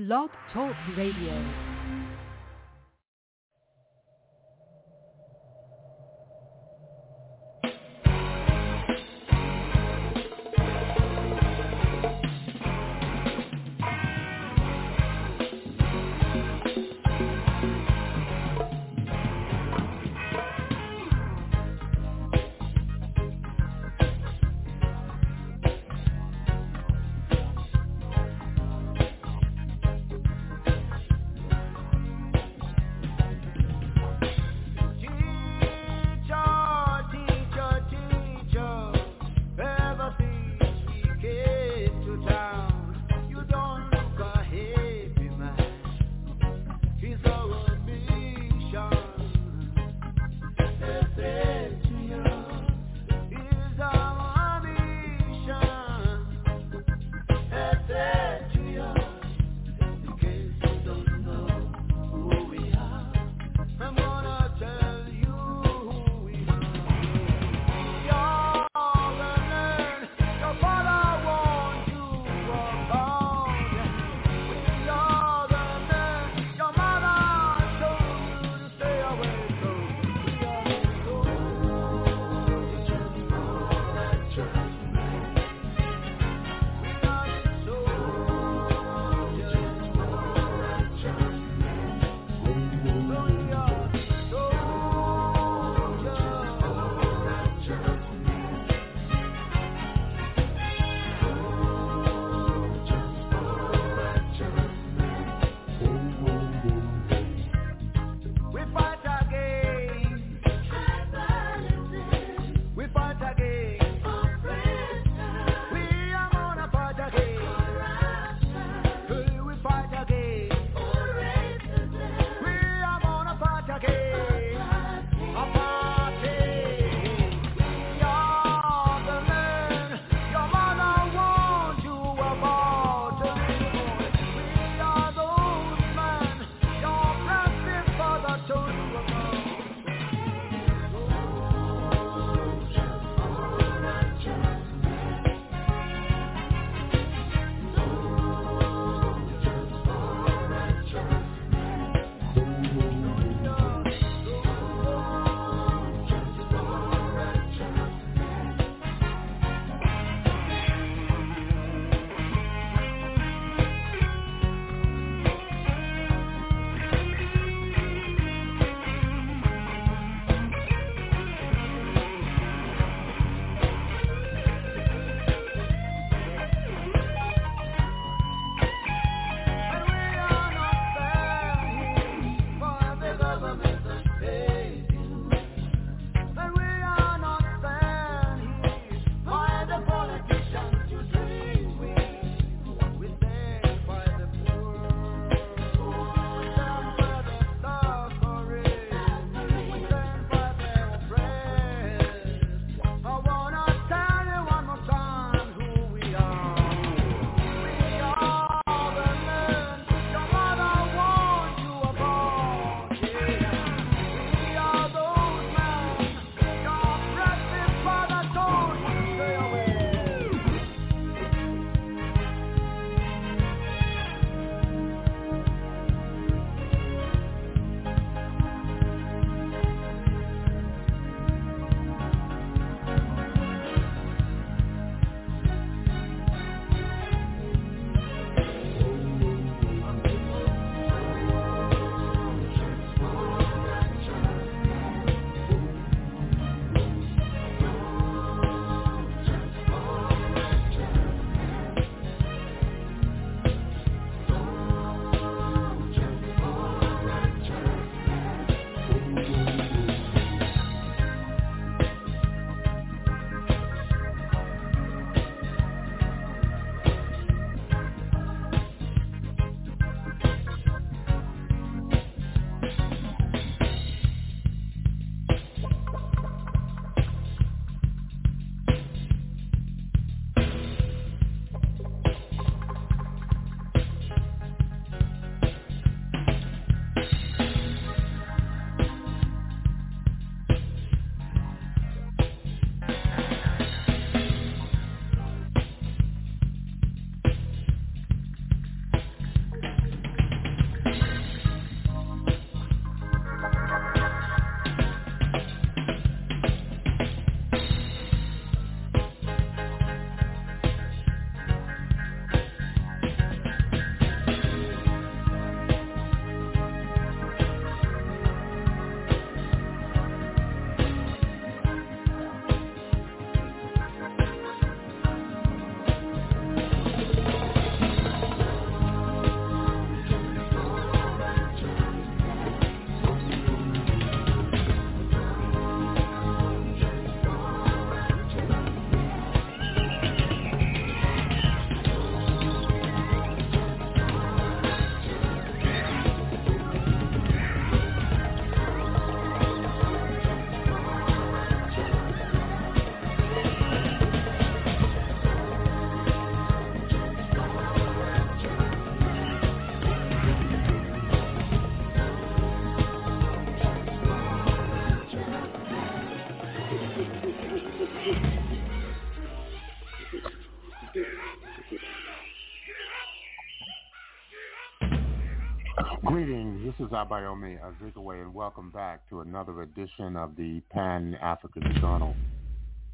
Blog Talk Radio. Greetings, this is Abayomi Azikiwe, and welcome back to another edition of the Pan-African Journal.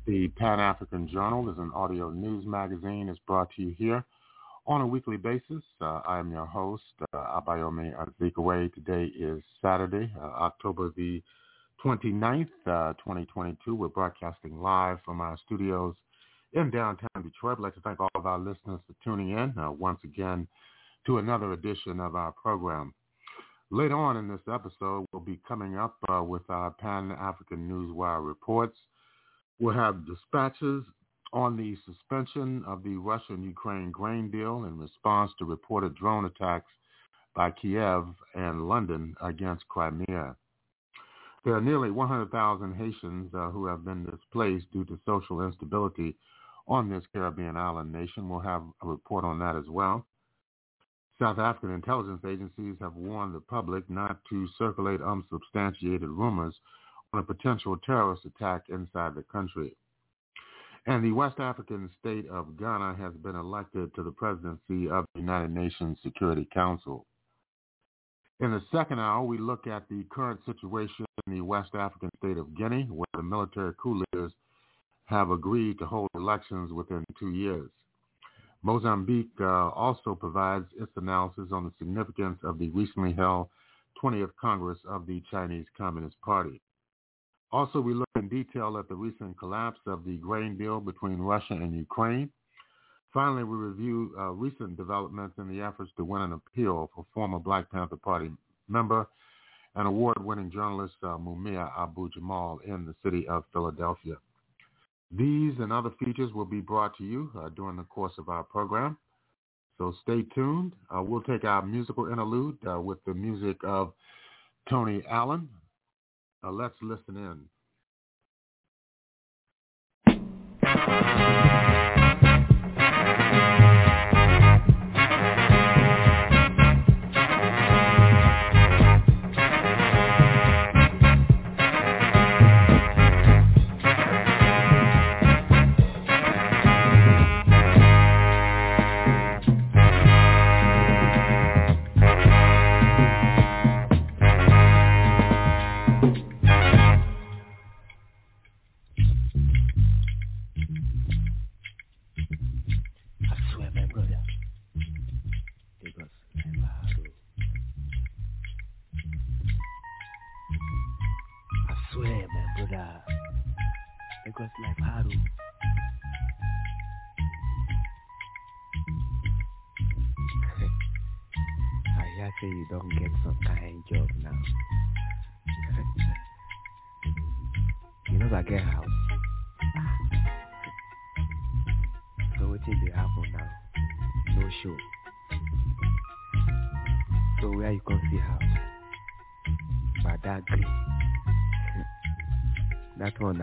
The Pan-African Journal is an audio news magazine. It's brought to you here on a weekly basis. Uh, I am your host, uh, Abayomi Azikiwe. Today is Saturday, uh, October the 29th, uh, 2022. We're broadcasting live from our studios in downtown Detroit. I'd like to thank all of our listeners for tuning in uh, once again to another edition of our program. Later on in this episode, we'll be coming up uh, with our Pan-African Newswire reports. We'll have dispatches on the suspension of the Russian-Ukraine grain deal in response to reported drone attacks by Kiev and London against Crimea. There are nearly 100,000 Haitians uh, who have been displaced due to social instability on this Caribbean island nation. We'll have a report on that as well. South African intelligence agencies have warned the public not to circulate unsubstantiated rumors on a potential terrorist attack inside the country. And the West African state of Ghana has been elected to the presidency of the United Nations Security Council. In the second hour, we look at the current situation in the West African state of Guinea, where the military coup leaders have agreed to hold elections within two years. Mozambique uh, also provides its analysis on the significance of the recently held 20th Congress of the Chinese Communist Party. Also, we look in detail at the recent collapse of the grain deal between Russia and Ukraine. Finally, we review uh, recent developments in the efforts to win an appeal for former Black Panther Party member and award-winning journalist uh, Mumia Abu Jamal in the city of Philadelphia. These and other features will be brought to you uh, during the course of our program. So stay tuned. Uh, we'll take our musical interlude uh, with the music of Tony Allen. Uh, let's listen in.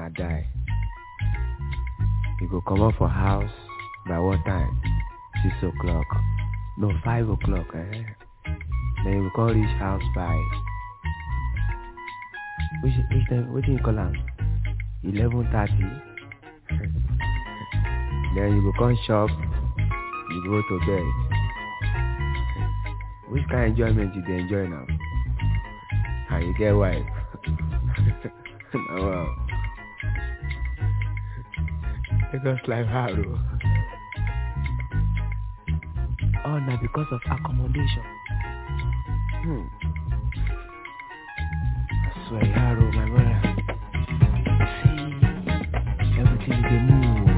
Die. You go comot for house by what time? Six o'clock. No five o'clock eh? Then you go come reach house by which which time wetin you call am? Eleven thirty. Then you go come shop you go to bed. Which kind of enjoyment you dey enjoy now? And you get wife? Na wow. Lagos Life Haro. Oh, now because of accommodation. Hmm. I swear, Haro, my brother. See, everything they move.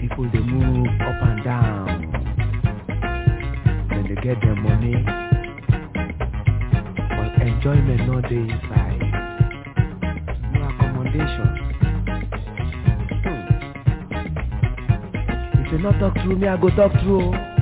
People they move up and down. When they get their money. But enjoyment not there inside. Talk through me, I go talk through.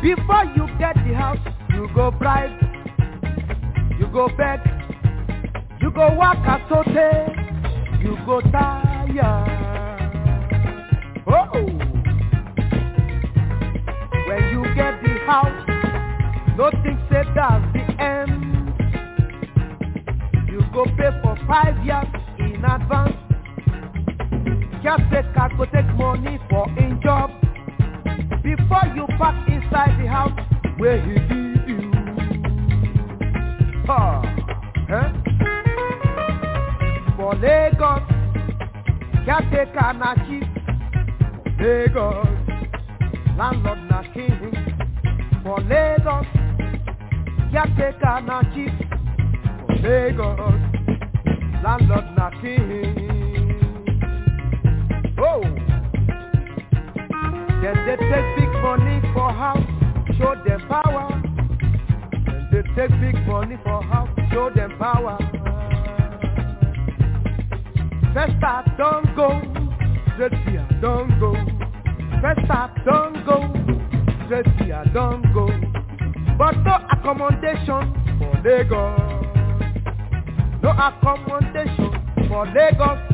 Before you get the house, you go bribe, you go beg, you go work as sote, you go tire. Oh! When you get the house, nothing said that's the end. You go pay for five years in advance. Caretaker go take money for in job before you park inside the house where he give you. Ha! Huh? For Lagos, caretaker na chief. Lagos, landlord na king. For Lagos, caretaker na chief. For Lagos, landlord na king. Then they take big money for house, show them power. Then they take big money for house, show them power. First start don't go, straight here don't go. First start don't go, straight here don't go. But no accommodation for Lagos. No accommodation for Lagos.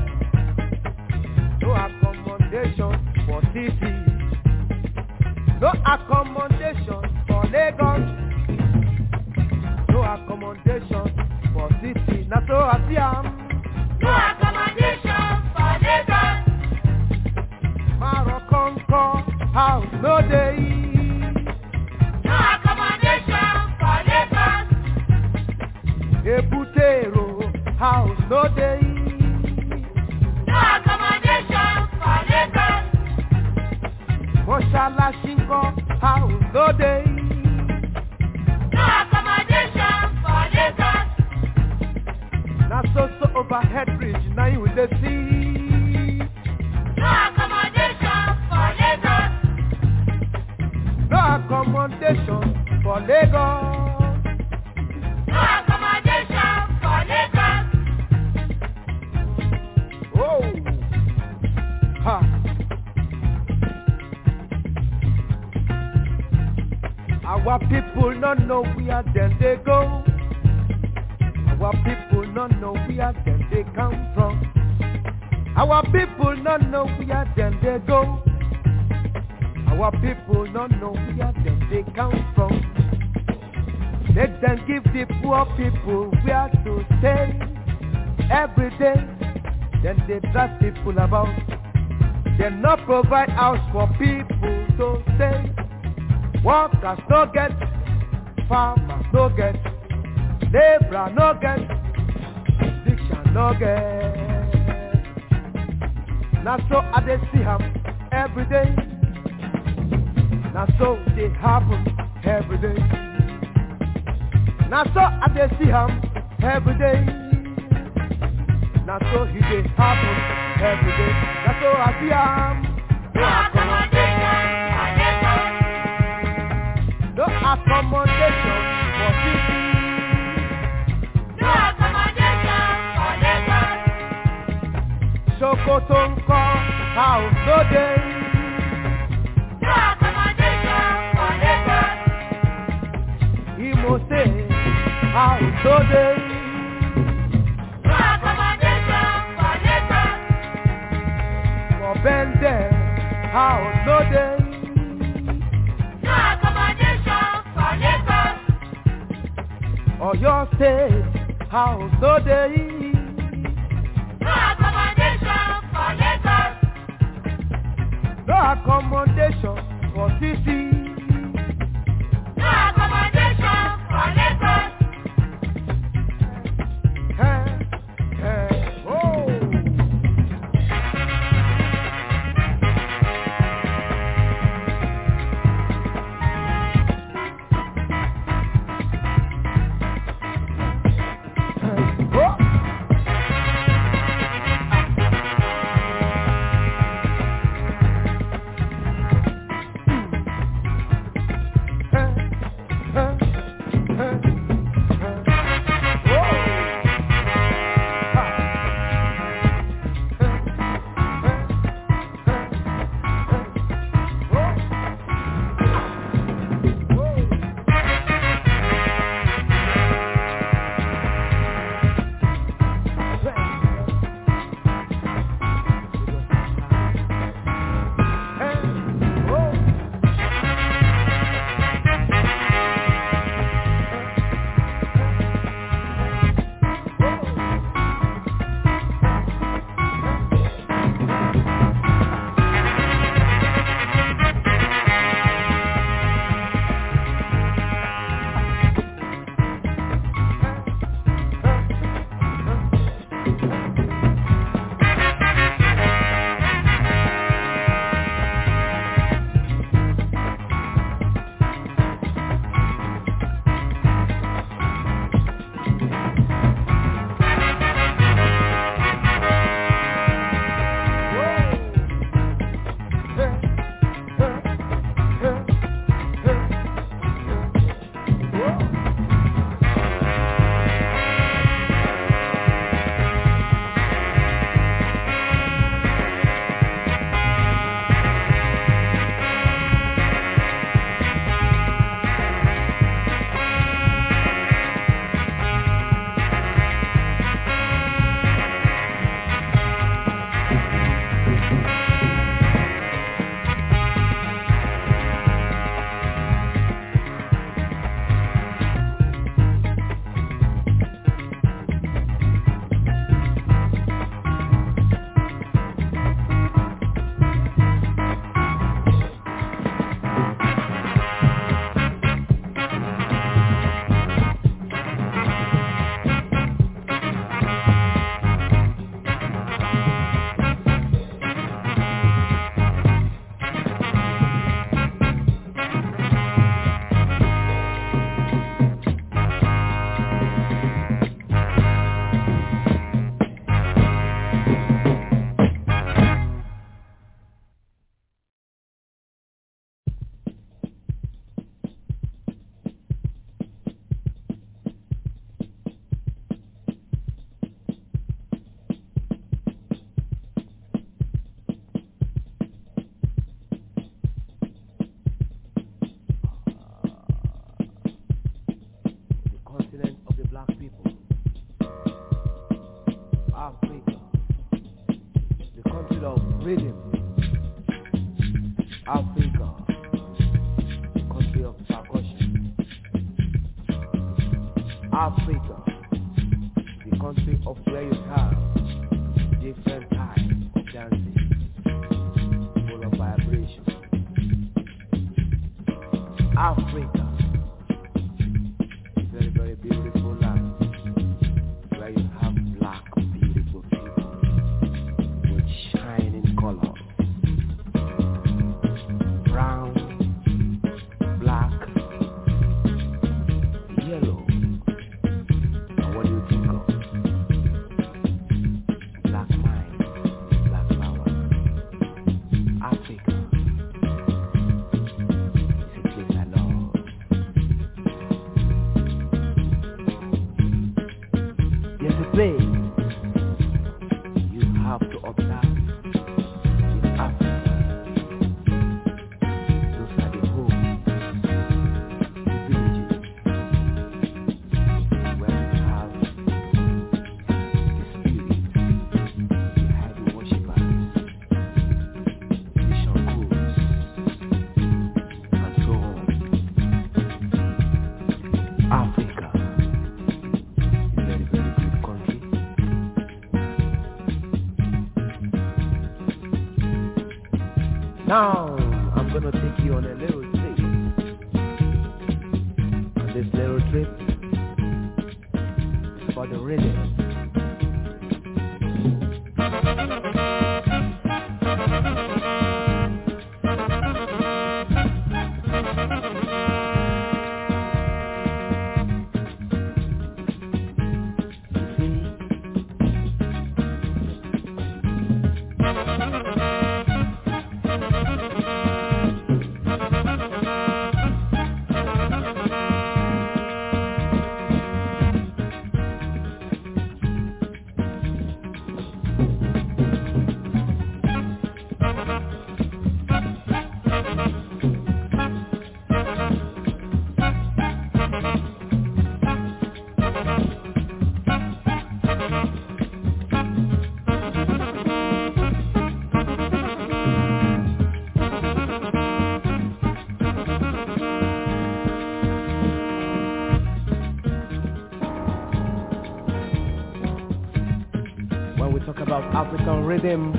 No accommodation for city. No accommodation for Lagos. No accommodation for city. Na so I see am. No accommodation for Lagos. Marokonko house no day. No accommodation for Lagos. Ebutero house no dey. House no accommodation for Lagos. No accommodation for Lagos. No accommodation for Lagos. People no know where them they go. Our people not know where them they come from. Our people not know where them they go. Our people not know where them they come from. Let them give the poor people where to stay every day. Then they drive people about. They not provide house for people to stay. Workers no get, farmers no get, labourer no get, musician no get. Na so I dey see am every day. Na so dey happen every day. Na so I dey see am every day. Na so he dey happen every day. Na so I see am. Accommodation for city. No accommodation for Lagos. Sokoto ńkọ́ house no dey. No accommodation for Lagos. Imo State house no dey. No accommodation for Lagos. For Bende house no dey. Oyo State house no dey. No accommodation for Lagos. No accommodation for city. No accommodation ifi rhythm,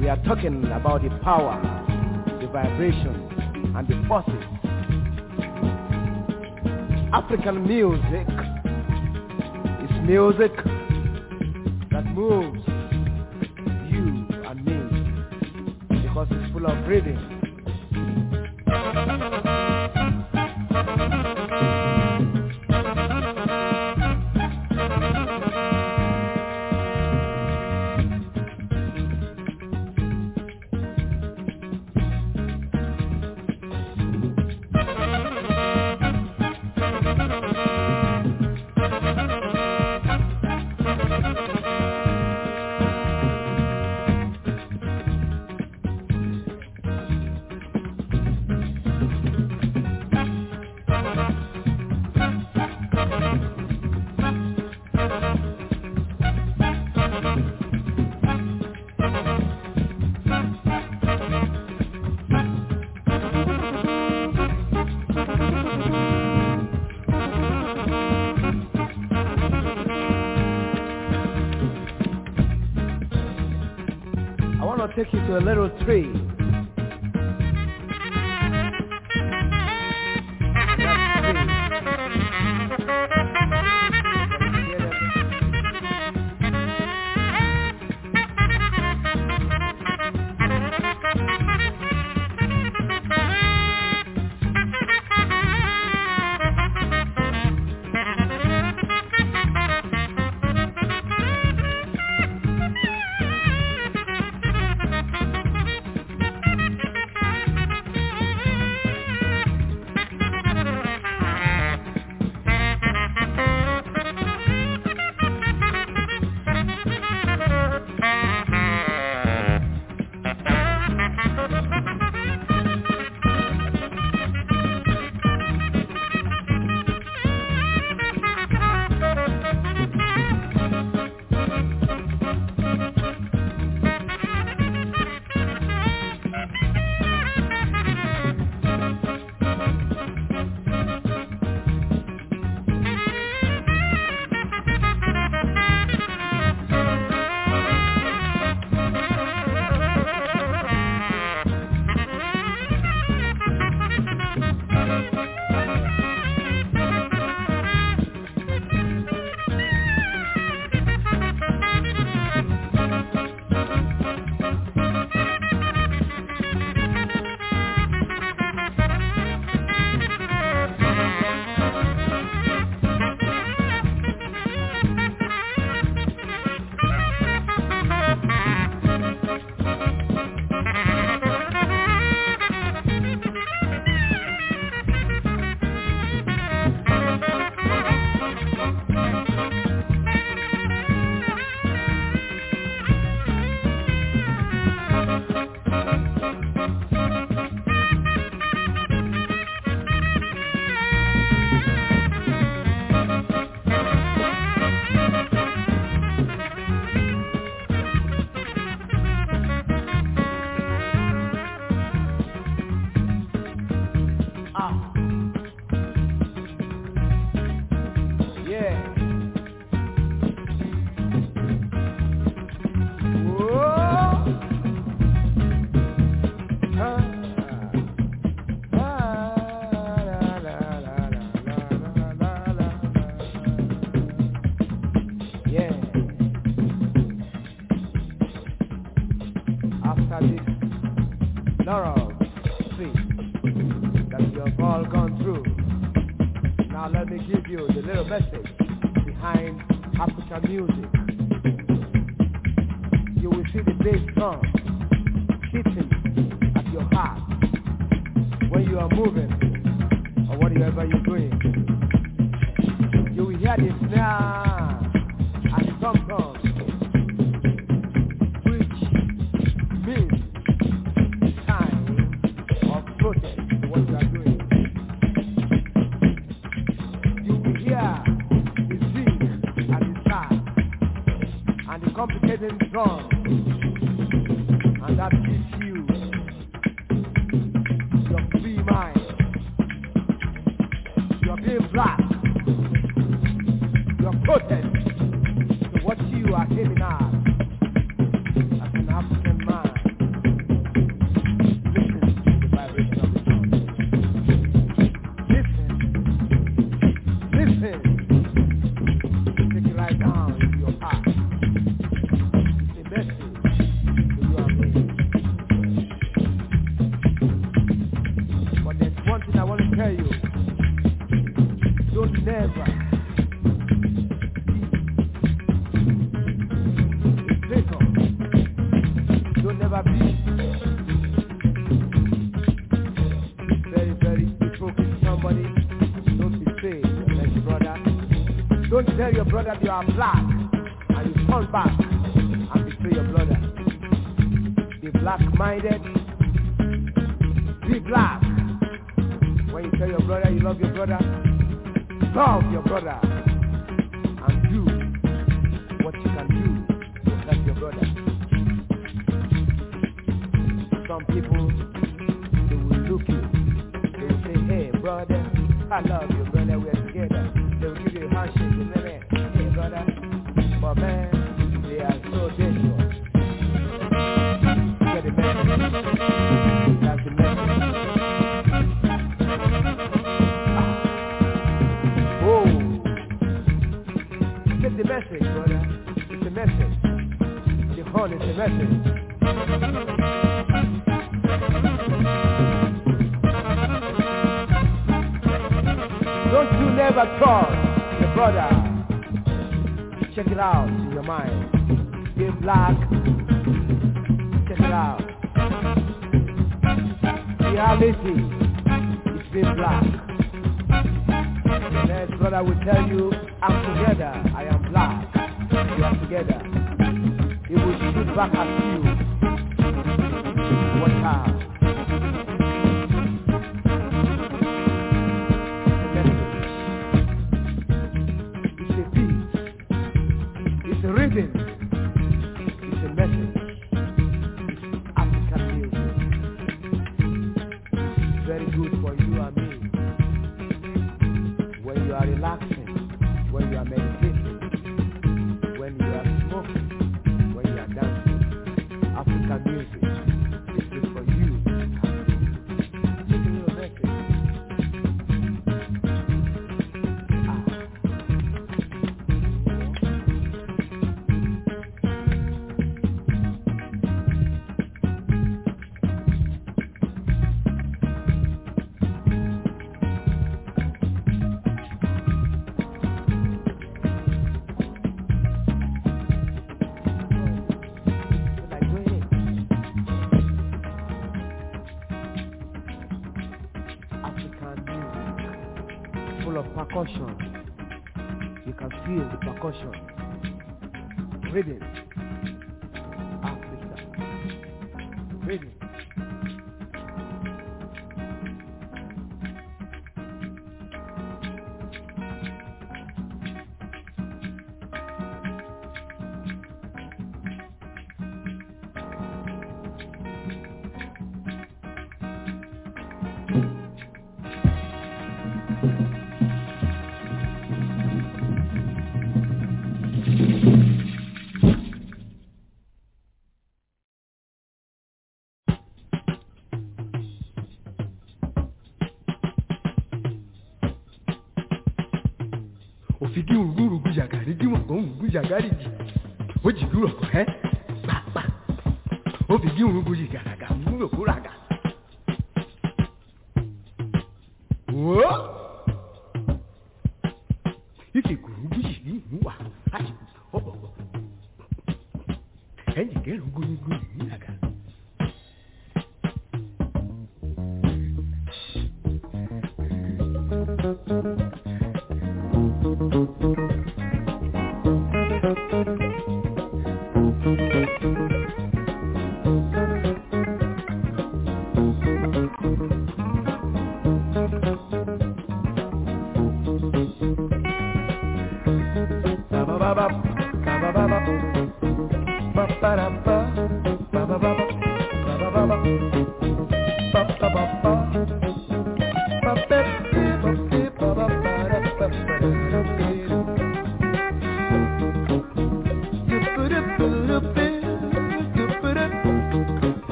we are talking about the power, the vibration, and the forces. African music is music I'm live. percussion. You can feel the percussion. Read. sigi uruguru gujagarigi wango uruguru gujagarigi o jigi urọkọ ẹ. Eh?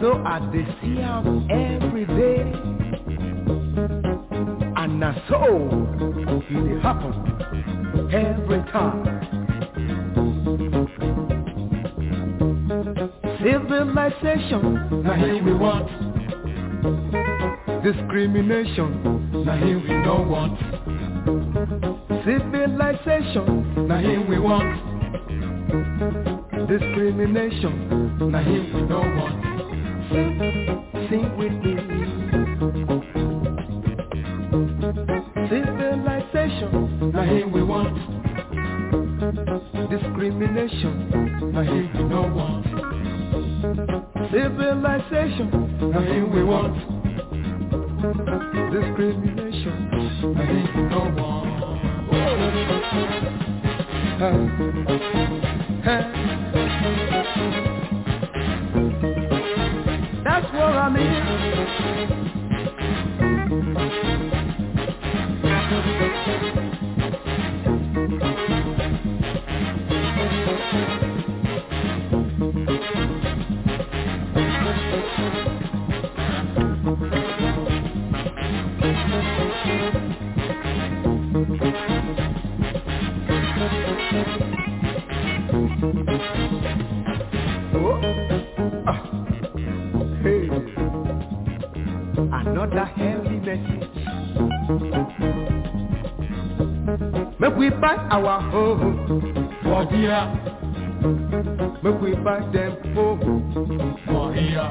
So I dey see am every day. And na so dey happen every time. Civilization, na here we want. Discrimination, na here we no want. Civilization, we want. Our home for here. Make we buy them home for here.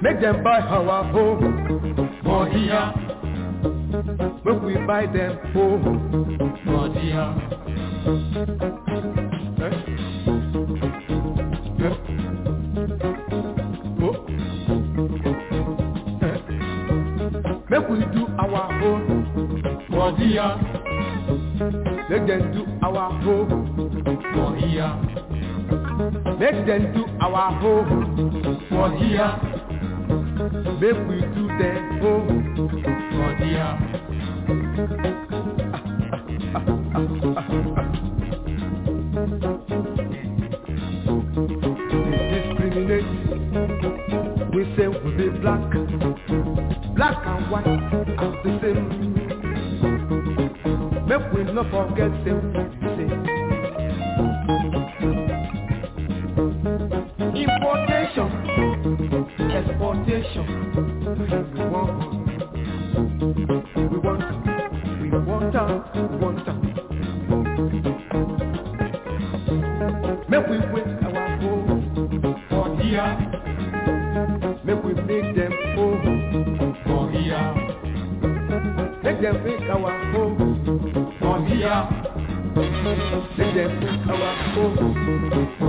Make them buy our home for here. Make we buy them home Make them do our own for here. Make them do our own for here. Make we do their own for here. Discriminate. We say we be black, black and white are the same we no forget them. Importation, exportation, we want, we want, we want am, we want am. Make we wait our goal for here. Make we make them go for here. Make them make our goal. Make them. Our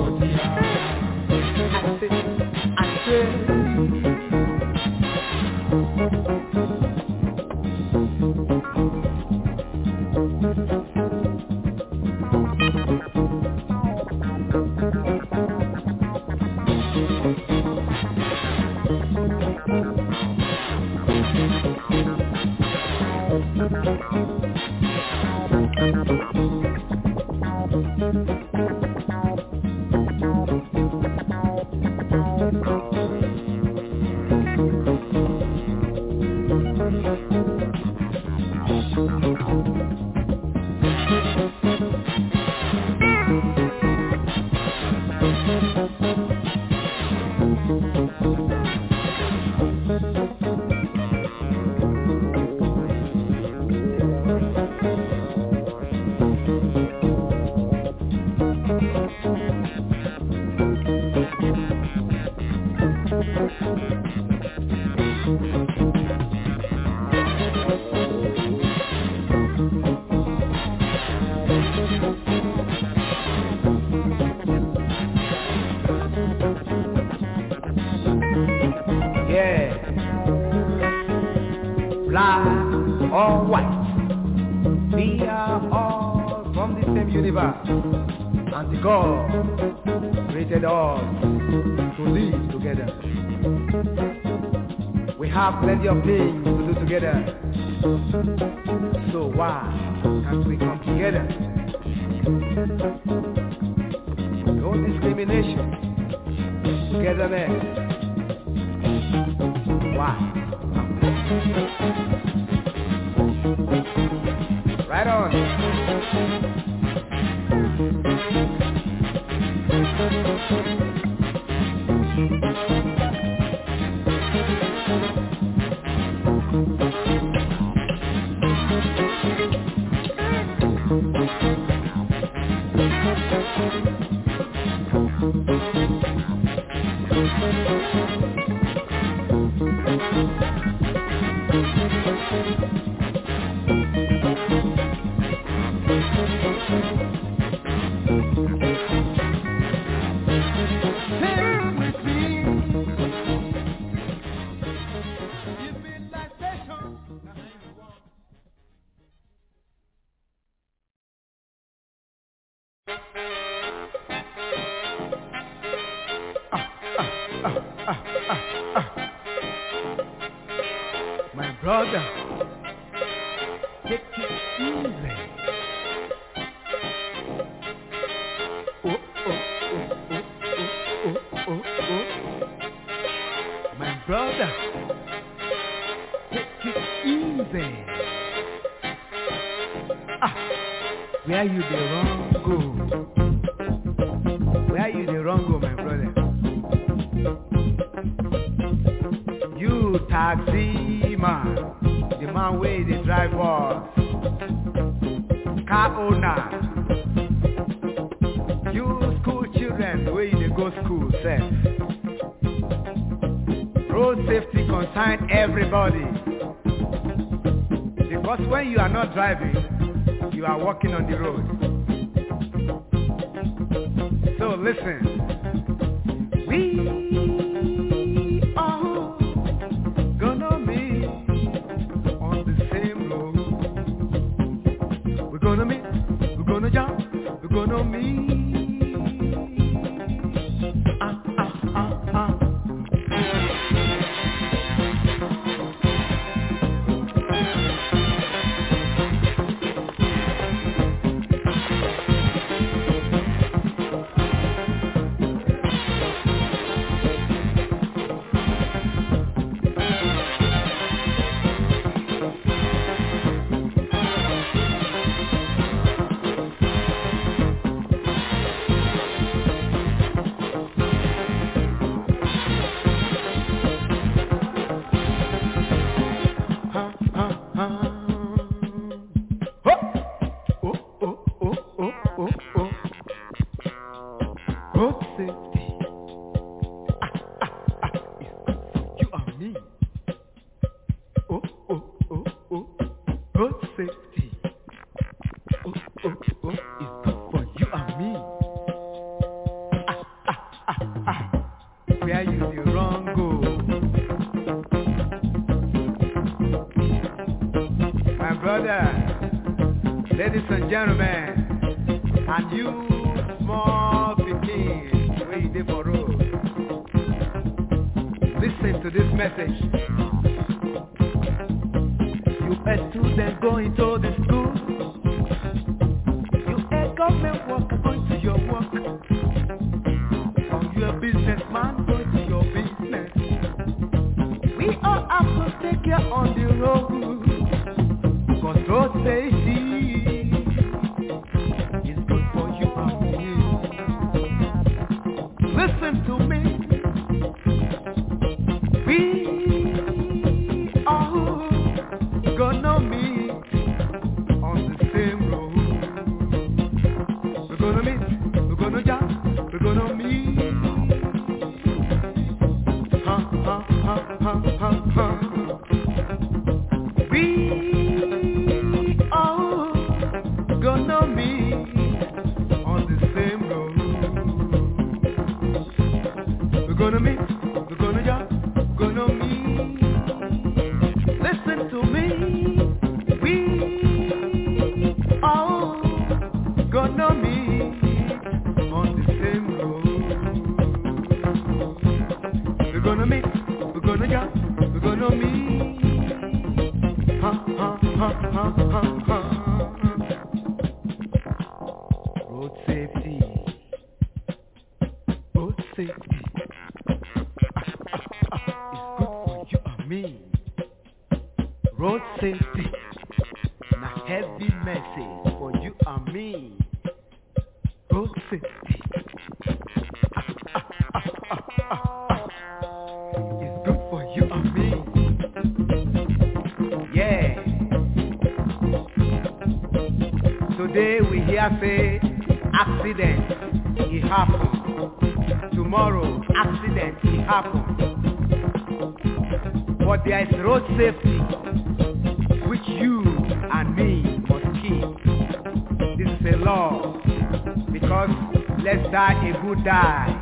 die.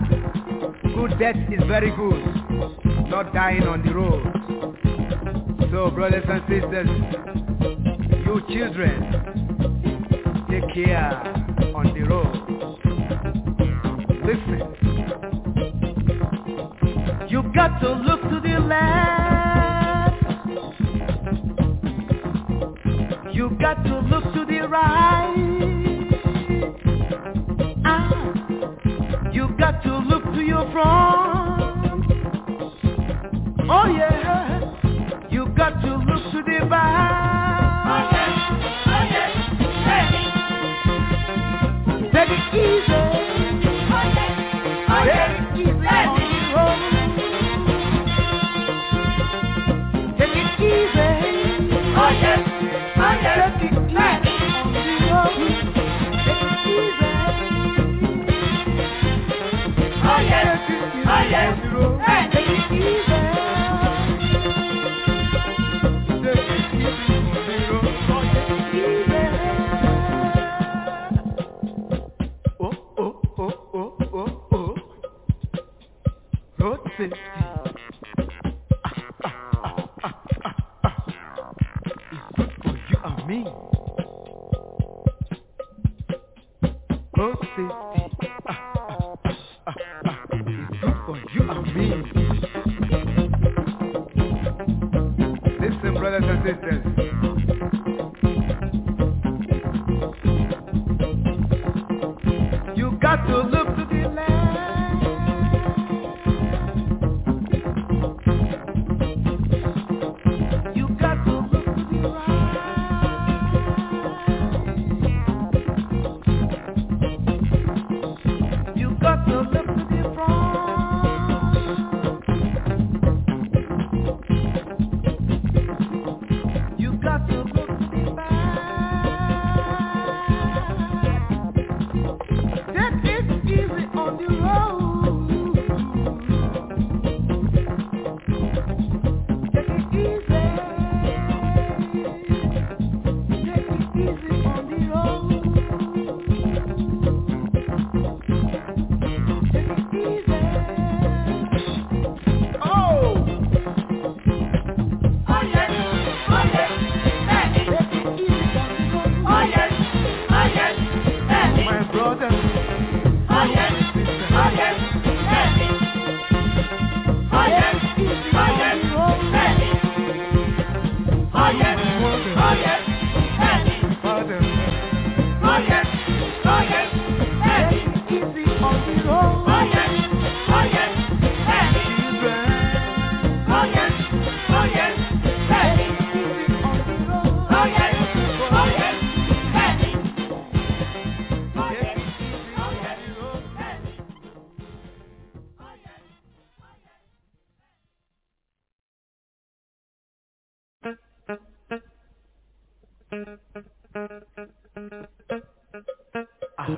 Good death is very good, not dying on the road. So brothers and sisters, you children, take care.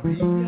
Aria.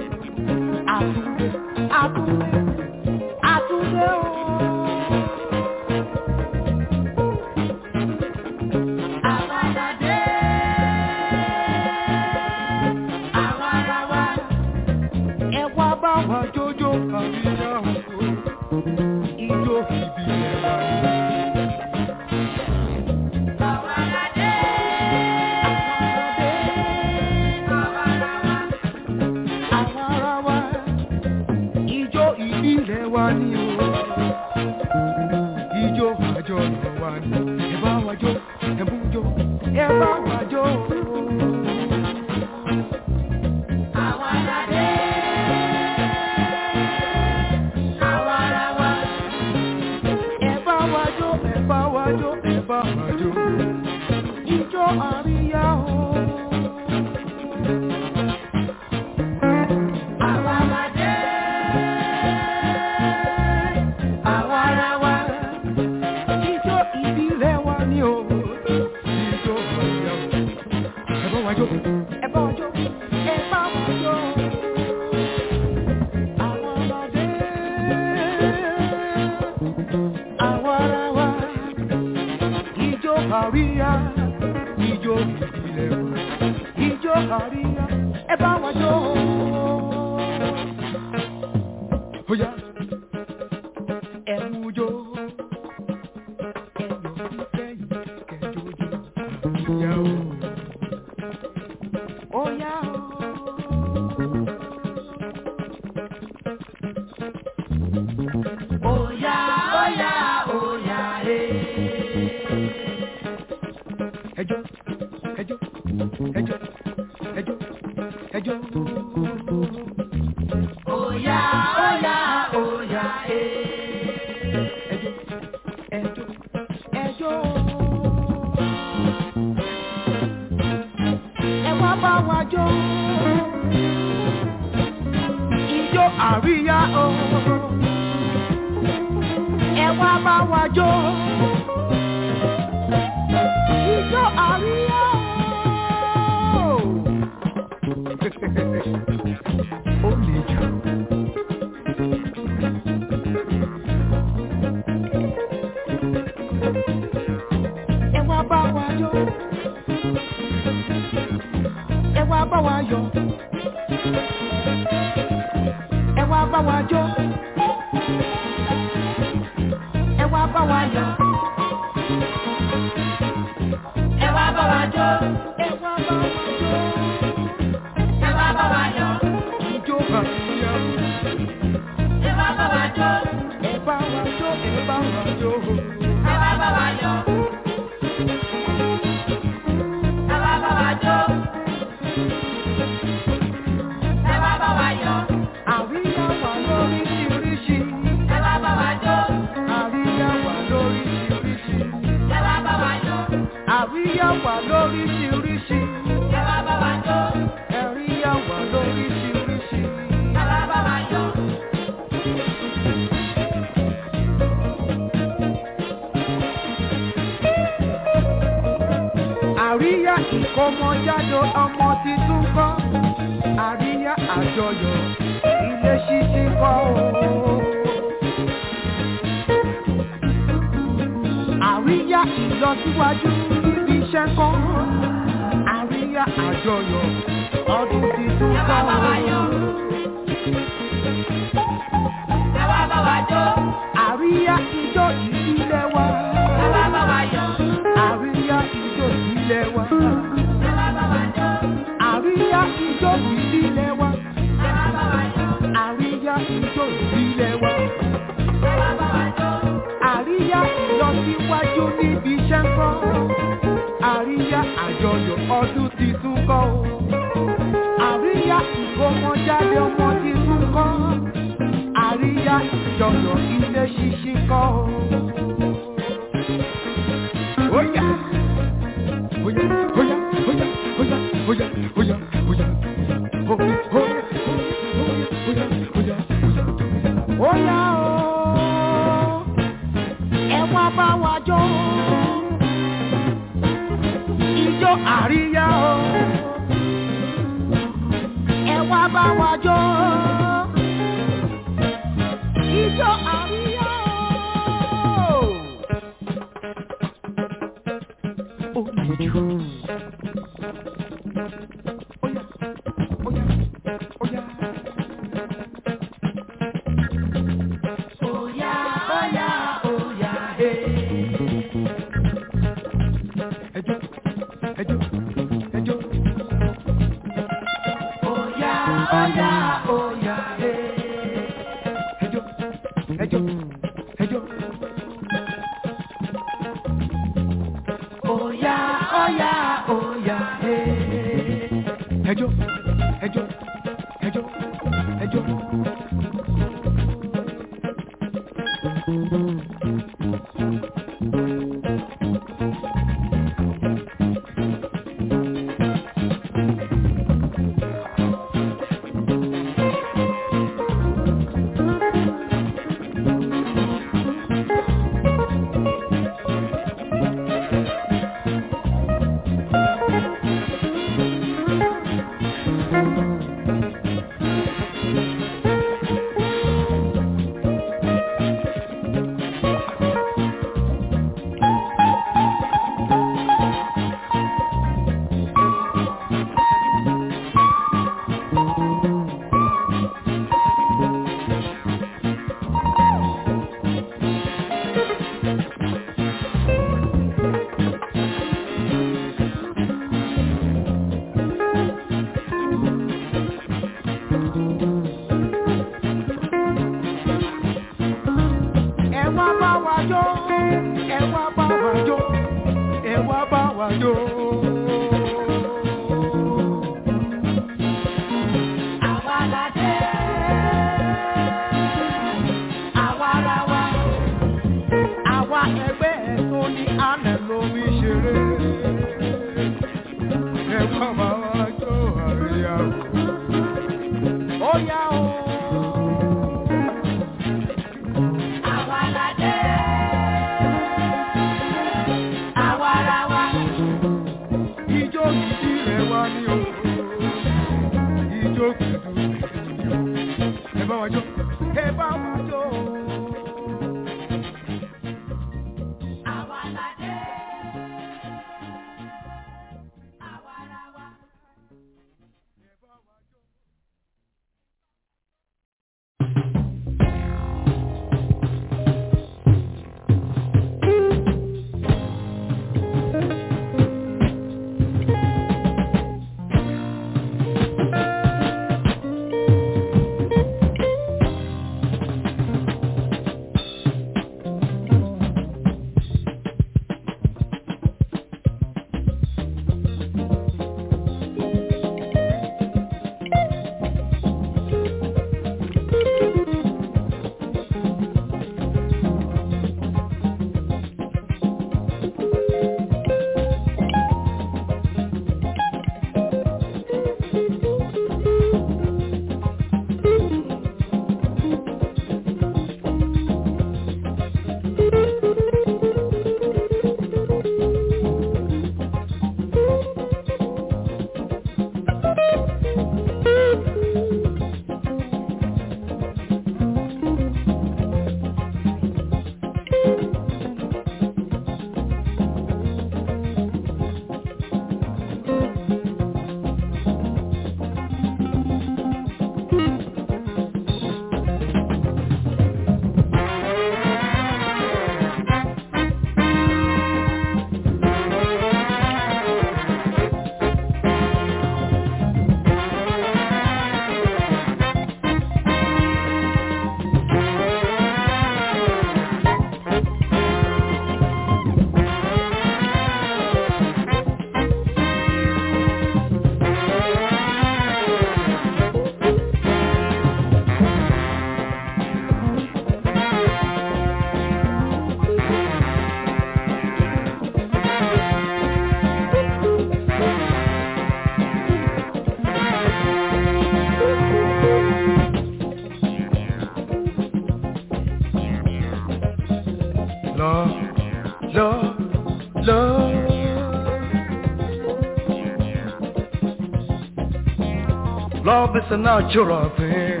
love is a natural thing.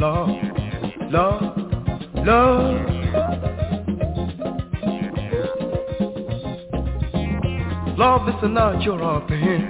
Love, love, love. Love is a natural thing.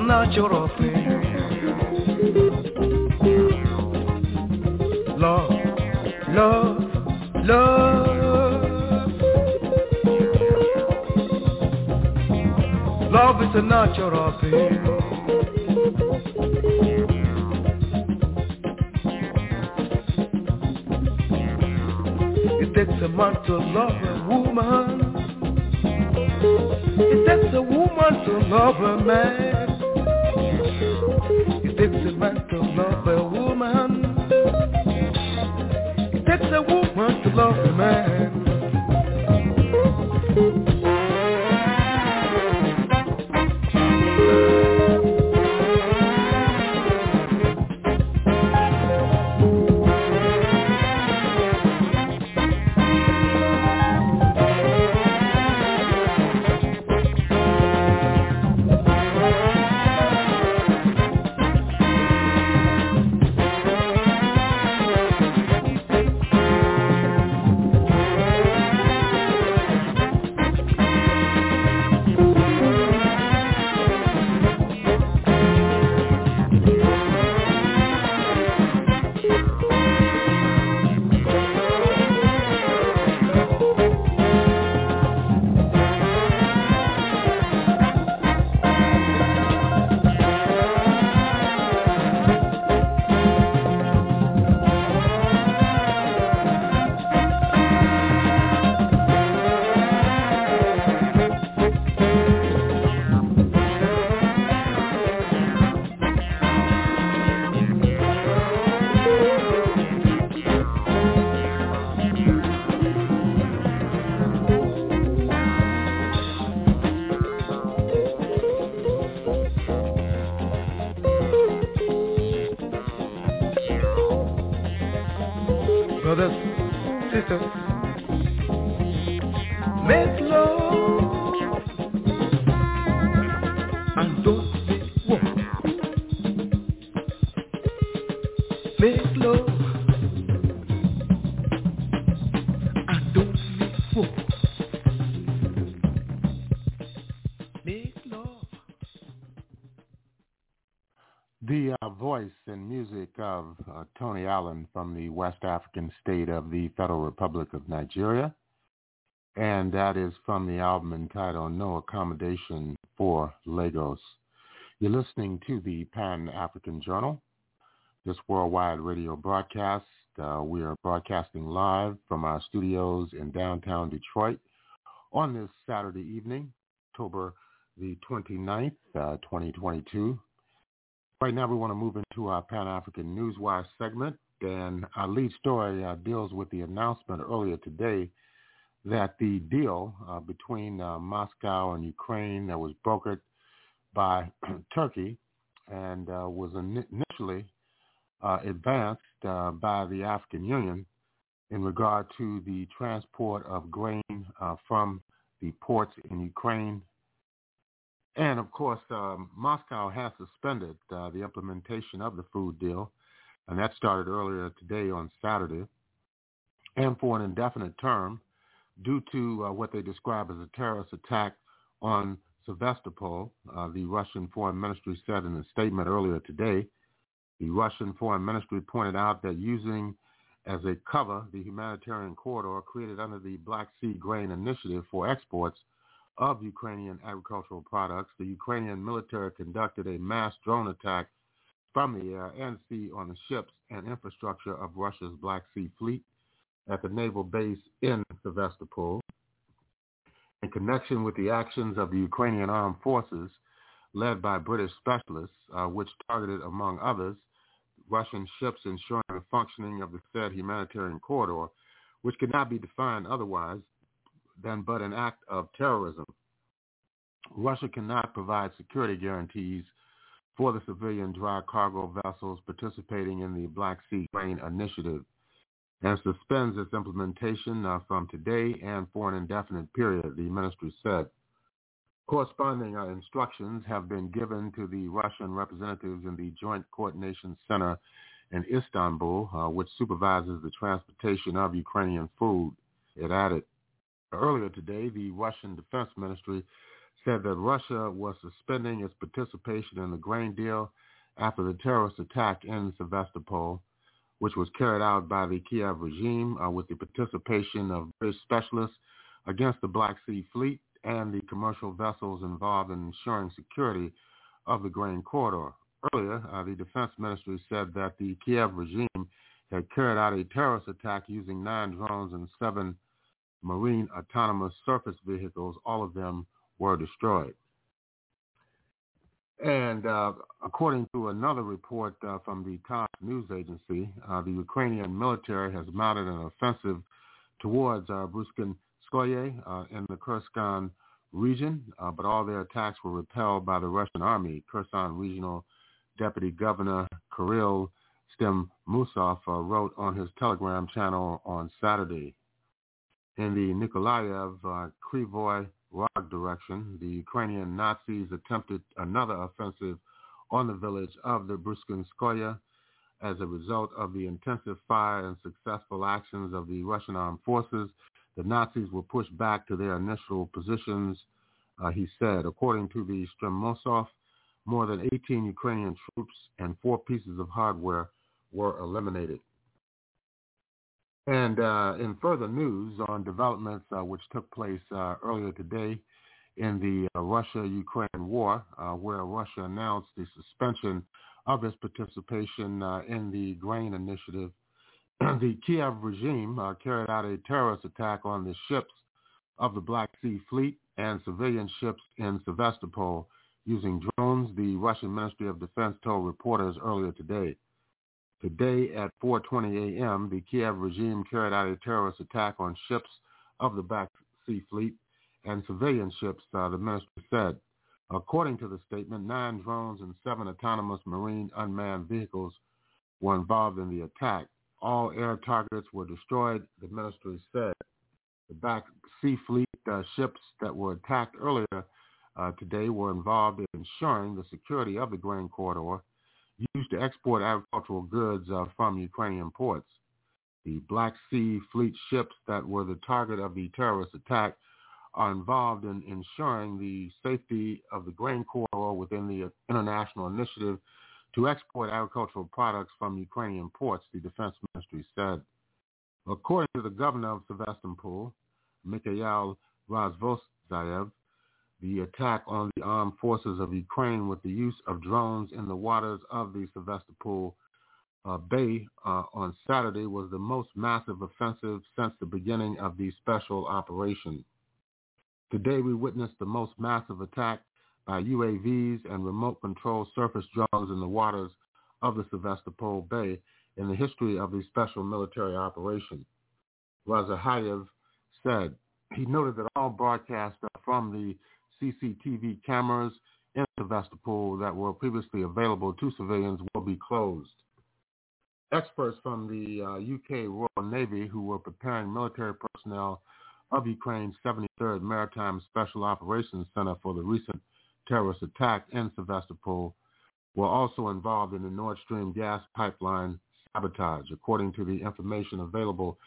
наче росли. State of the Federal Republic of Nigeria. And that is from the album entitled No Accommodation for Lagos. You're listening to the Pan-African Journal, this worldwide radio broadcast. Uh, we are broadcasting live from our studios in downtown Detroit on this Saturday evening, October the 29th, uh, 2022. Right now, we want to move into our Pan-African Newswire segment, and our lead story uh, deals with the announcement earlier today that the deal uh, between uh, Moscow and Ukraine that was brokered by Turkey and uh, was in- initially uh, advanced uh, by the African Union in regard to the transport of grain from the ports in Ukraine. And of course, um, Moscow has suspended uh, the implementation of the food deal, and that started earlier today on Saturday, and for an indefinite term, due to uh, what they describe as a terrorist attack on Sevastopol. Uh, the Russian Foreign Ministry said in a statement earlier today, the Russian Foreign Ministry pointed out that using as a cover the humanitarian corridor created under the Black Sea Grain Initiative for exports of Ukrainian agricultural products, the Ukrainian military conducted a mass drone attack from the air and sea on the ships and infrastructure of Russia's Black Sea Fleet at the naval base in Sevastopol. In connection with the actions of the Ukrainian armed forces led by British specialists, uh, which targeted, among others, Russian ships ensuring the functioning of the said humanitarian corridor, which could not be defined otherwise than but an act of terrorism. Russia cannot provide security guarantees for the civilian dry cargo vessels participating in the Black Sea Grain Initiative and suspends its implementation uh, from today and for an indefinite period, the ministry said. Corresponding uh, instructions have been given to the Russian representatives in the Joint Coordination Center in Istanbul, uh, which supervises the transportation of Ukrainian food. It added, Earlier today, the Russian Defense Ministry said that Russia was suspending its participation in the grain deal after the terrorist attack in Sevastopol, which was carried out by the Kiev regime uh, with the participation of British specialists against the Black Sea Fleet and the commercial vessels involved in ensuring security of the grain corridor. Earlier, uh, the defense ministry said that the Kiev regime had carried out a terrorist attack using nine drones and seven marine autonomous surface vehicles. All of them were destroyed. And uh, according to another report uh, from the Times news agency, uh, the Ukrainian military has mounted an offensive towards uh, Bruskinskoye uh, in the Kherson region, uh, but all their attacks were repelled by the Russian army. Kherson Regional Deputy Governor Kirill Stremousov uh, wrote on his Telegram channel on Saturday. In the Nikolaev Krivoy direction, the Ukrainian Nazis attempted another offensive on the village of the Bruskinskoye as a result of the intensive fire and successful actions of the Russian armed forces. The Nazis were pushed back to their initial positions, uh, he said. According to the Stremousov, more than 18 Ukrainian troops and four pieces of hardware were eliminated. And uh, in further news on developments uh, which took place uh, earlier today in the uh, Russia-Ukraine war, uh, where Russia announced the suspension of its participation uh, in the grain initiative, the Kiev regime carried out a terrorist attack on the ships of the Black Sea Fleet and civilian ships in Sevastopol using drones, the Russian Ministry of Defense told reporters earlier today. Today at 4.20 a.m., the Kiev regime carried out a terrorist attack on ships of the Black Sea Fleet and civilian ships, uh, the ministry said. According to the statement, nine drones and seven autonomous marine unmanned vehicles were involved in the attack. All air targets were destroyed, the ministry said. The Black Sea Fleet uh, ships that were attacked earlier uh, today were involved in ensuring the security of the grain corridor used to export agricultural goods uh, from Ukrainian ports. The Black Sea Fleet ships that were the target of the terrorist attack are involved in ensuring the safety of the grain corridor within the international initiative to export agricultural products from Ukrainian ports, the defense ministry said. According to the governor of Sevastopol, Mikhail Razvozhaev, the attack on the armed forces of Ukraine with the use of drones in the waters of the Sevastopol uh, Bay uh, on Saturday was the most massive offensive since the beginning of the special operation. Today we witnessed the most massive attack by UAVs and remote control surface drones in the waters of the Sevastopol Bay in the history of the special military operation. Razvozhaev said he noted that all broadcasts from the CCTV cameras in Sevastopol that were previously available to civilians will be closed. Experts from the uh, UK Royal Navy who were preparing military personnel of Ukraine's 73rd Maritime Special Operations Center for the recent terrorist attack in Sevastopol were also involved in the Nord Stream gas pipeline sabotage. According to the information available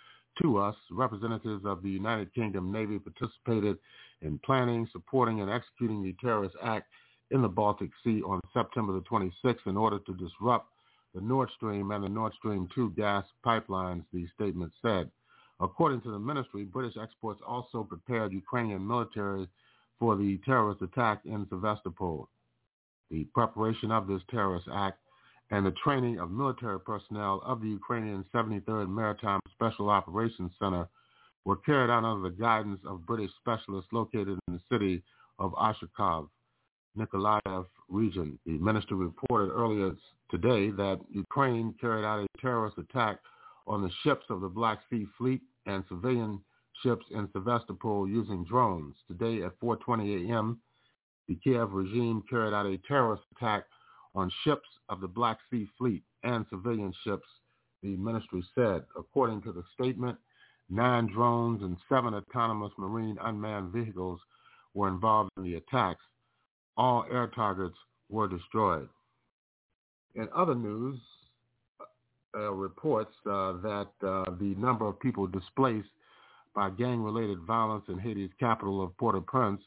to us, representatives of the United Kingdom Navy participated in planning, supporting, and executing the terrorist act in the Baltic Sea on September the 26th in order to disrupt the Nord Stream and the Nord Stream 2 gas pipelines, the statement said. According to the ministry, British exports also prepared Ukrainian military for the terrorist attack in Sevastopol. The preparation of this terrorist act and the training of military personnel of the Ukrainian 73rd Maritime Special Operations Center were carried out under the guidance of British specialists located in the city of Ochakov, Nikolaev region. The minister reported earlier today that Ukraine carried out a terrorist attack on the ships of the Black Sea Fleet and civilian ships in Sevastopol using drones. Today at 4.20 a.m., the Kiev regime carried out a terrorist attack on ships of the Black Sea Fleet and civilian ships, the ministry said. According to the statement, nine drones and seven autonomous marine unmanned vehicles were involved in the attacks. All air targets were destroyed. In other news, uh, reports uh, that uh, the number of people displaced by gang-related violence in Haiti's capital of Port-au-Prince